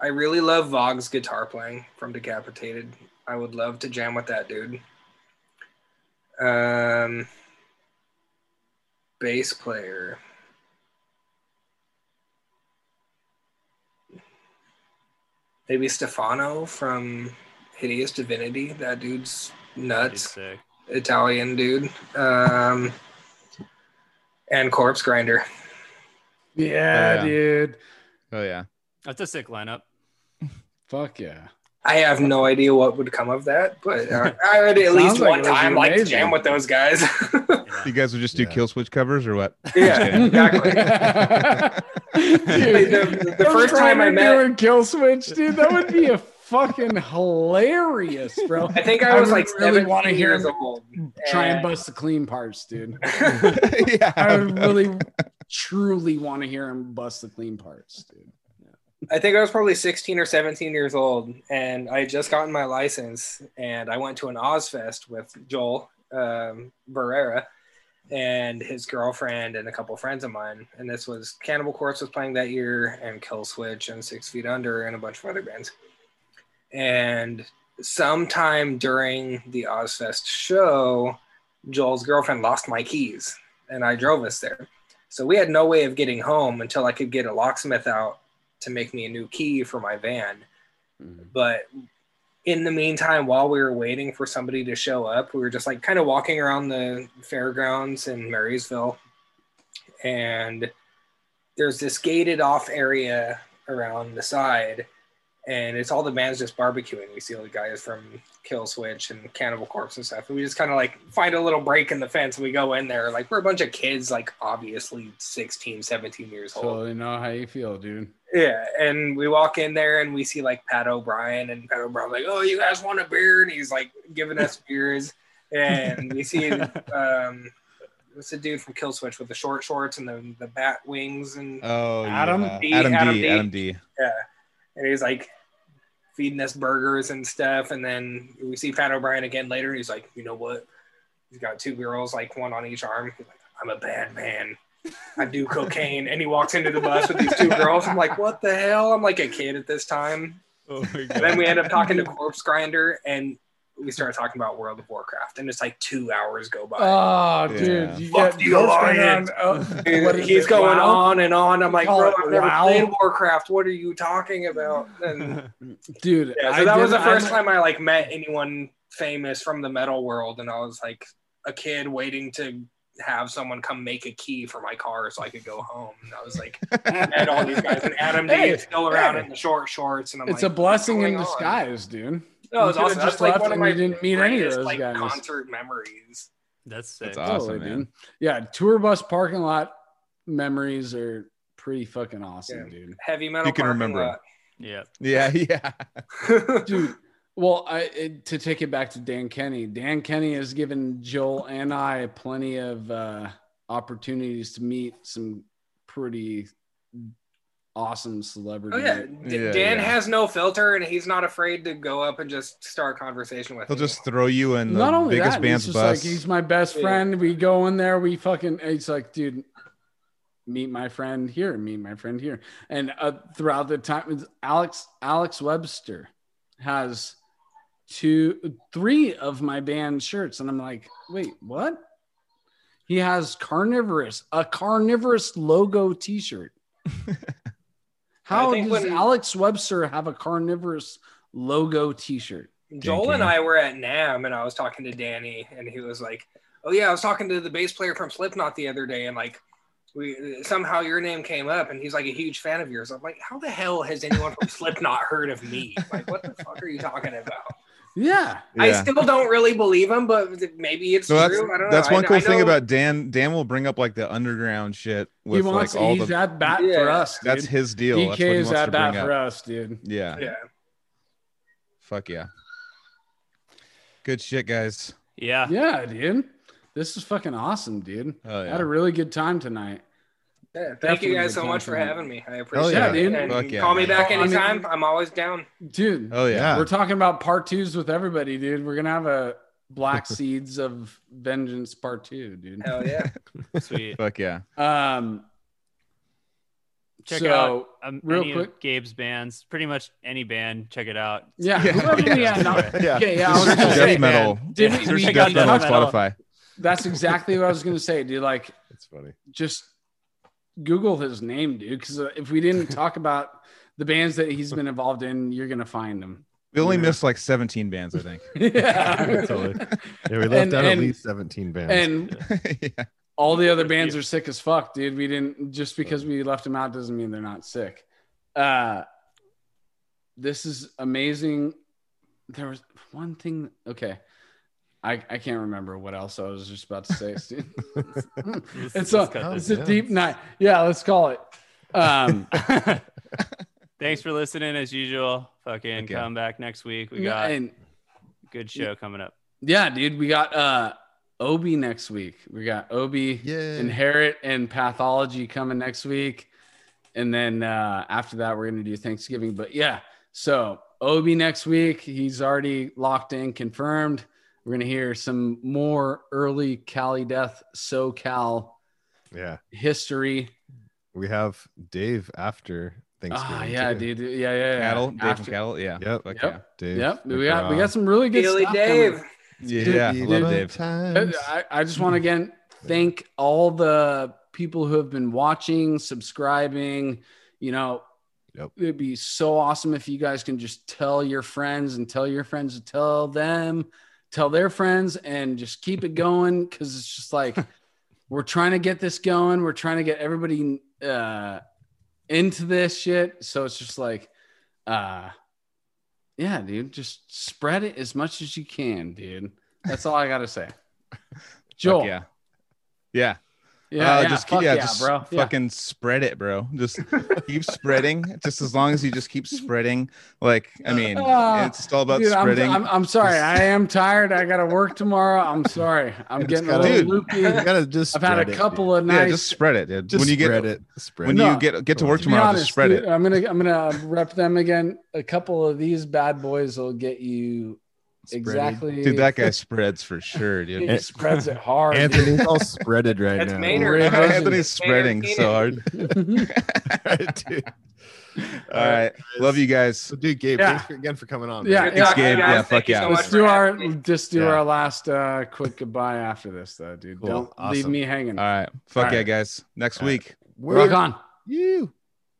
I really love Vogg's guitar playing from Decapitated. I would love to jam with that dude. Um, bass player. Maybe Stefano from Hideous Divinity. That dude's nuts. Italian dude. Um, and Corpse Grinder. yeah, yeah. dude. Oh yeah. That's a sick lineup. Fuck yeah. I have no idea what would come of that, but uh, I would at least like one it would time like to jam with those guys. You guys would just do Yeah. kill switch covers or what? yeah, exactly. Dude, The- the first time I Ryder met- doing kill switch, dude, that would be a fucking hilarious, bro. I think I I was would like really wanna hear years him old. Try and And- bust the clean parts, dude. yeah. I would really, truly want to hear him bust the clean parts, dude. I think I was probably 16 or 17 years old, and I had just gotten my license, and I went to an Ozzfest with Joel um, Barrera and his girlfriend and a couple friends of mine. And this was Cannibal Corpse was playing that year, and Kill Switch and Six Feet Under, and a bunch of other bands. And sometime during the Ozzfest show, Joel's girlfriend lost my keys, and I drove us there. So we had no way of getting home until I could get a locksmith out to make me a new key for my van. Mm-hmm. But in the meantime, while we were waiting for somebody to show up, we were just like kind of walking around the fairgrounds in Marysville. And there's this gated off area around the side. And it's all the bands just barbecuing. We see all the guys from Kill Switch and Cannibal Corpse and stuff. And we just kind of like find a little break in the fence and we go in there. Like we're a bunch of kids, like obviously 16, 17 years old. Totally know how you feel, dude. Yeah, and we walk in there and we see like Pat O'Brien and Pat O'Brien's like, "Oh, you guys want a beer?" And he's like giving us beers, and we see um, what's the dude from Kill Switch with the short shorts and the the bat wings and Oh, Adam yeah. D, Adam, Adam D. D. Adam D. yeah, and he's like feeding us burgers and stuff, and then we see Pat O'Brien again later, he's like, "You know what? He's got two girls, like one on each arm. He's like, I'm a bad man." I do cocaine, and he walks into the bus with these two girls. I'm like, what the hell? I'm like a kid at this time. Oh then we end up talking to Corpse Grinder, and we started talking about World of Warcraft, and it's like two hours go by. Oh, Yeah. dude, you Fuck get the Ghost Rider Alliance. on- oh, Dude, what is he's it, going WoW? on and on. I'm like, bro, I've never WoW? played Warcraft. What are you talking about? And dude. yeah, so I that was the first I'm- time I like met anyone famous from the metal world, and I was like a kid waiting to have someone come make a key for my car so I could go home. And I was like, met all these guys, and Adam D is still around hey. in the short shorts, and I'm It's like, a blessing in what's going on? disguise, dude. No, it was You awesome. just That's like left one of and my you didn't meet any of those like, guys. concert memories. That's sick. That's awesome, Totally, man. dude. Yeah, tour bus parking lot memories are pretty fucking awesome, Yeah. dude. Heavy metal. You can remember. lot. Yeah. Yeah, yeah. Dude, well, I it, to take it back to Dan Kenny. Dan Kenny has given Joel and I plenty of uh, opportunities to meet some pretty awesome celebrity. Oh yeah, D- Yeah, Dan yeah. has no filter, and he's not afraid to go up and just start a conversation with. He'll me. just throw you in the Not only biggest that, band's he's bus. like he's my best Yeah. friend. We go in there, we fucking. It's like, dude, meet my friend here, meet my friend here, and uh, throughout the time, Alex Alex Webster has two, three of my band shirts, and I'm like, wait, what? He has carnivorous, a carnivorous logo T-shirt. How I does when- Alex Webster have a carnivorous logo T-shirt? Joel and King. I were at NAMM, and I was talking to Danny, and he was like, "Oh yeah, I was talking to the bass player from Slipknot the other day, and like." We, somehow your name came up and he's like a huge fan of yours. I'm like, how the hell has anyone from Slipknot heard of me? Like, what the fuck are you talking about? Yeah, I still don't really believe him, but maybe it's So that's true. I don't know. that's I- one cool I thing about Dan. Dan will bring up like the underground shit he with wants. like all he's the. at bat for us. Dude. That's his deal. That's what he DK is wants at bat bring for up. us, dude. Yeah. Yeah. Fuck yeah. Good shit, guys. Yeah. Yeah, dude. This is fucking awesome, dude. Oh I had a really good time tonight. Yeah, thank you guys so much for having me. I appreciate yeah, it. dude. And Fuck yeah, call me back Well, I mean- anytime. I'm always down. Dude, Oh yeah. we're talking about part twos with everybody, dude. We're gonna have a Black Seeds of Vengeance part two, dude. Hell yeah. Sweet. Fuck yeah. Um Check so, out um, real any quick- of Gabe's bands. Pretty much any band. Check it out. Yeah, Yeah. whoever- Yeah. yeah, no, Yeah. okay, yeah, I was Search gonna death say, metal. Did Yeah. we- Search we death got metal on. Spotify. that's exactly what I was gonna say, dude. Like That's funny. just Google his name, dude. Because if we didn't talk about the bands that he's been involved in, you're gonna find them. We only Yeah. missed like 17 bands, I think. yeah, Totally. Yeah, we left And- out and- at least 17 bands. and yeah. all the other bands are sick as fuck, dude. We didn't just because we left them out doesn't mean they're not sick. Uh, this is amazing. there was one thing. Okay. I, I can't remember what else I was just about to say. Steve. Let's- it's a it's a deep night. Yeah, let's call it. Um, Thanks for listening as usual. Fucking Okay. come back next week. We got and good show coming up. yeah, dude, we got uh Obi next week. We got Obi Yeah. Inherit and Pathology coming next week. And then uh, after that, we're going to do Thanksgiving. But yeah, so Obi next week, he's already locked in, confirmed. We're going to hear some more early Cali Death SoCal Yeah. history. We have Dave after Thanksgiving. Ah, yeah, too. dude. Yeah, yeah, yeah. Cattle, Dave After- from Cattle. Yeah. Yep. Fuck Yep. Dave. Yep. We Look got, we got some really good Daily stuff Dave. coming. yeah. Dude, Yeah. Love Dave. Times. I, I just want to again thank all the people who have been watching, subscribing. You know, Yep. it'd be so awesome if you guys can just tell your friends and tell your friends to tell them, tell their friends, and just keep it going because it's just like we're trying to get this going. We're trying to get everybody uh, into this shit. So it's just like, uh, yeah, dude, just spread it as much as you can, dude. That's all I got to say. Joel. Fuck yeah. Yeah. Yeah, Uh, yeah, just keep, yeah, yeah, just bro. Yeah. fucking spread it, bro. Just keep spreading. Just as long as you just keep spreading. Like, I mean, Ah, it's just all about Dude, I'm, spreading. I'm, I'm sorry. I am tired. I got to work tomorrow. I'm sorry. I'm Just getting a gotta- little Dude. loopy. You gotta just. I've had spread a it, couple of yeah, nights. just spread it, dude. Just when you get spread it. Spread when it. No. you get get to work to tomorrow, honest, just spread dude, it. I'm gonna I'm gonna rep them again. A couple of these bad boys will get you Spread it. exactly. Dude, that guy spreads for sure, dude. He spreads it hard. dude. Anthony's all spreaded right That's now. Maynard. Anthony's spreading Maynard so hard. Dude. All right, love you guys. So, dude, Gabe, Yeah. thanks again for coming on. Yeah, man. Good yeah. talking Gabe. guys. Yeah, fuck yeah. so Let's do our me. just do Yeah. our last uh, quick goodbye after this, though, dude. Cool. Don't leave me hanging. All right, fuck All yeah, right. guys. Next All right. week. Rock on. You.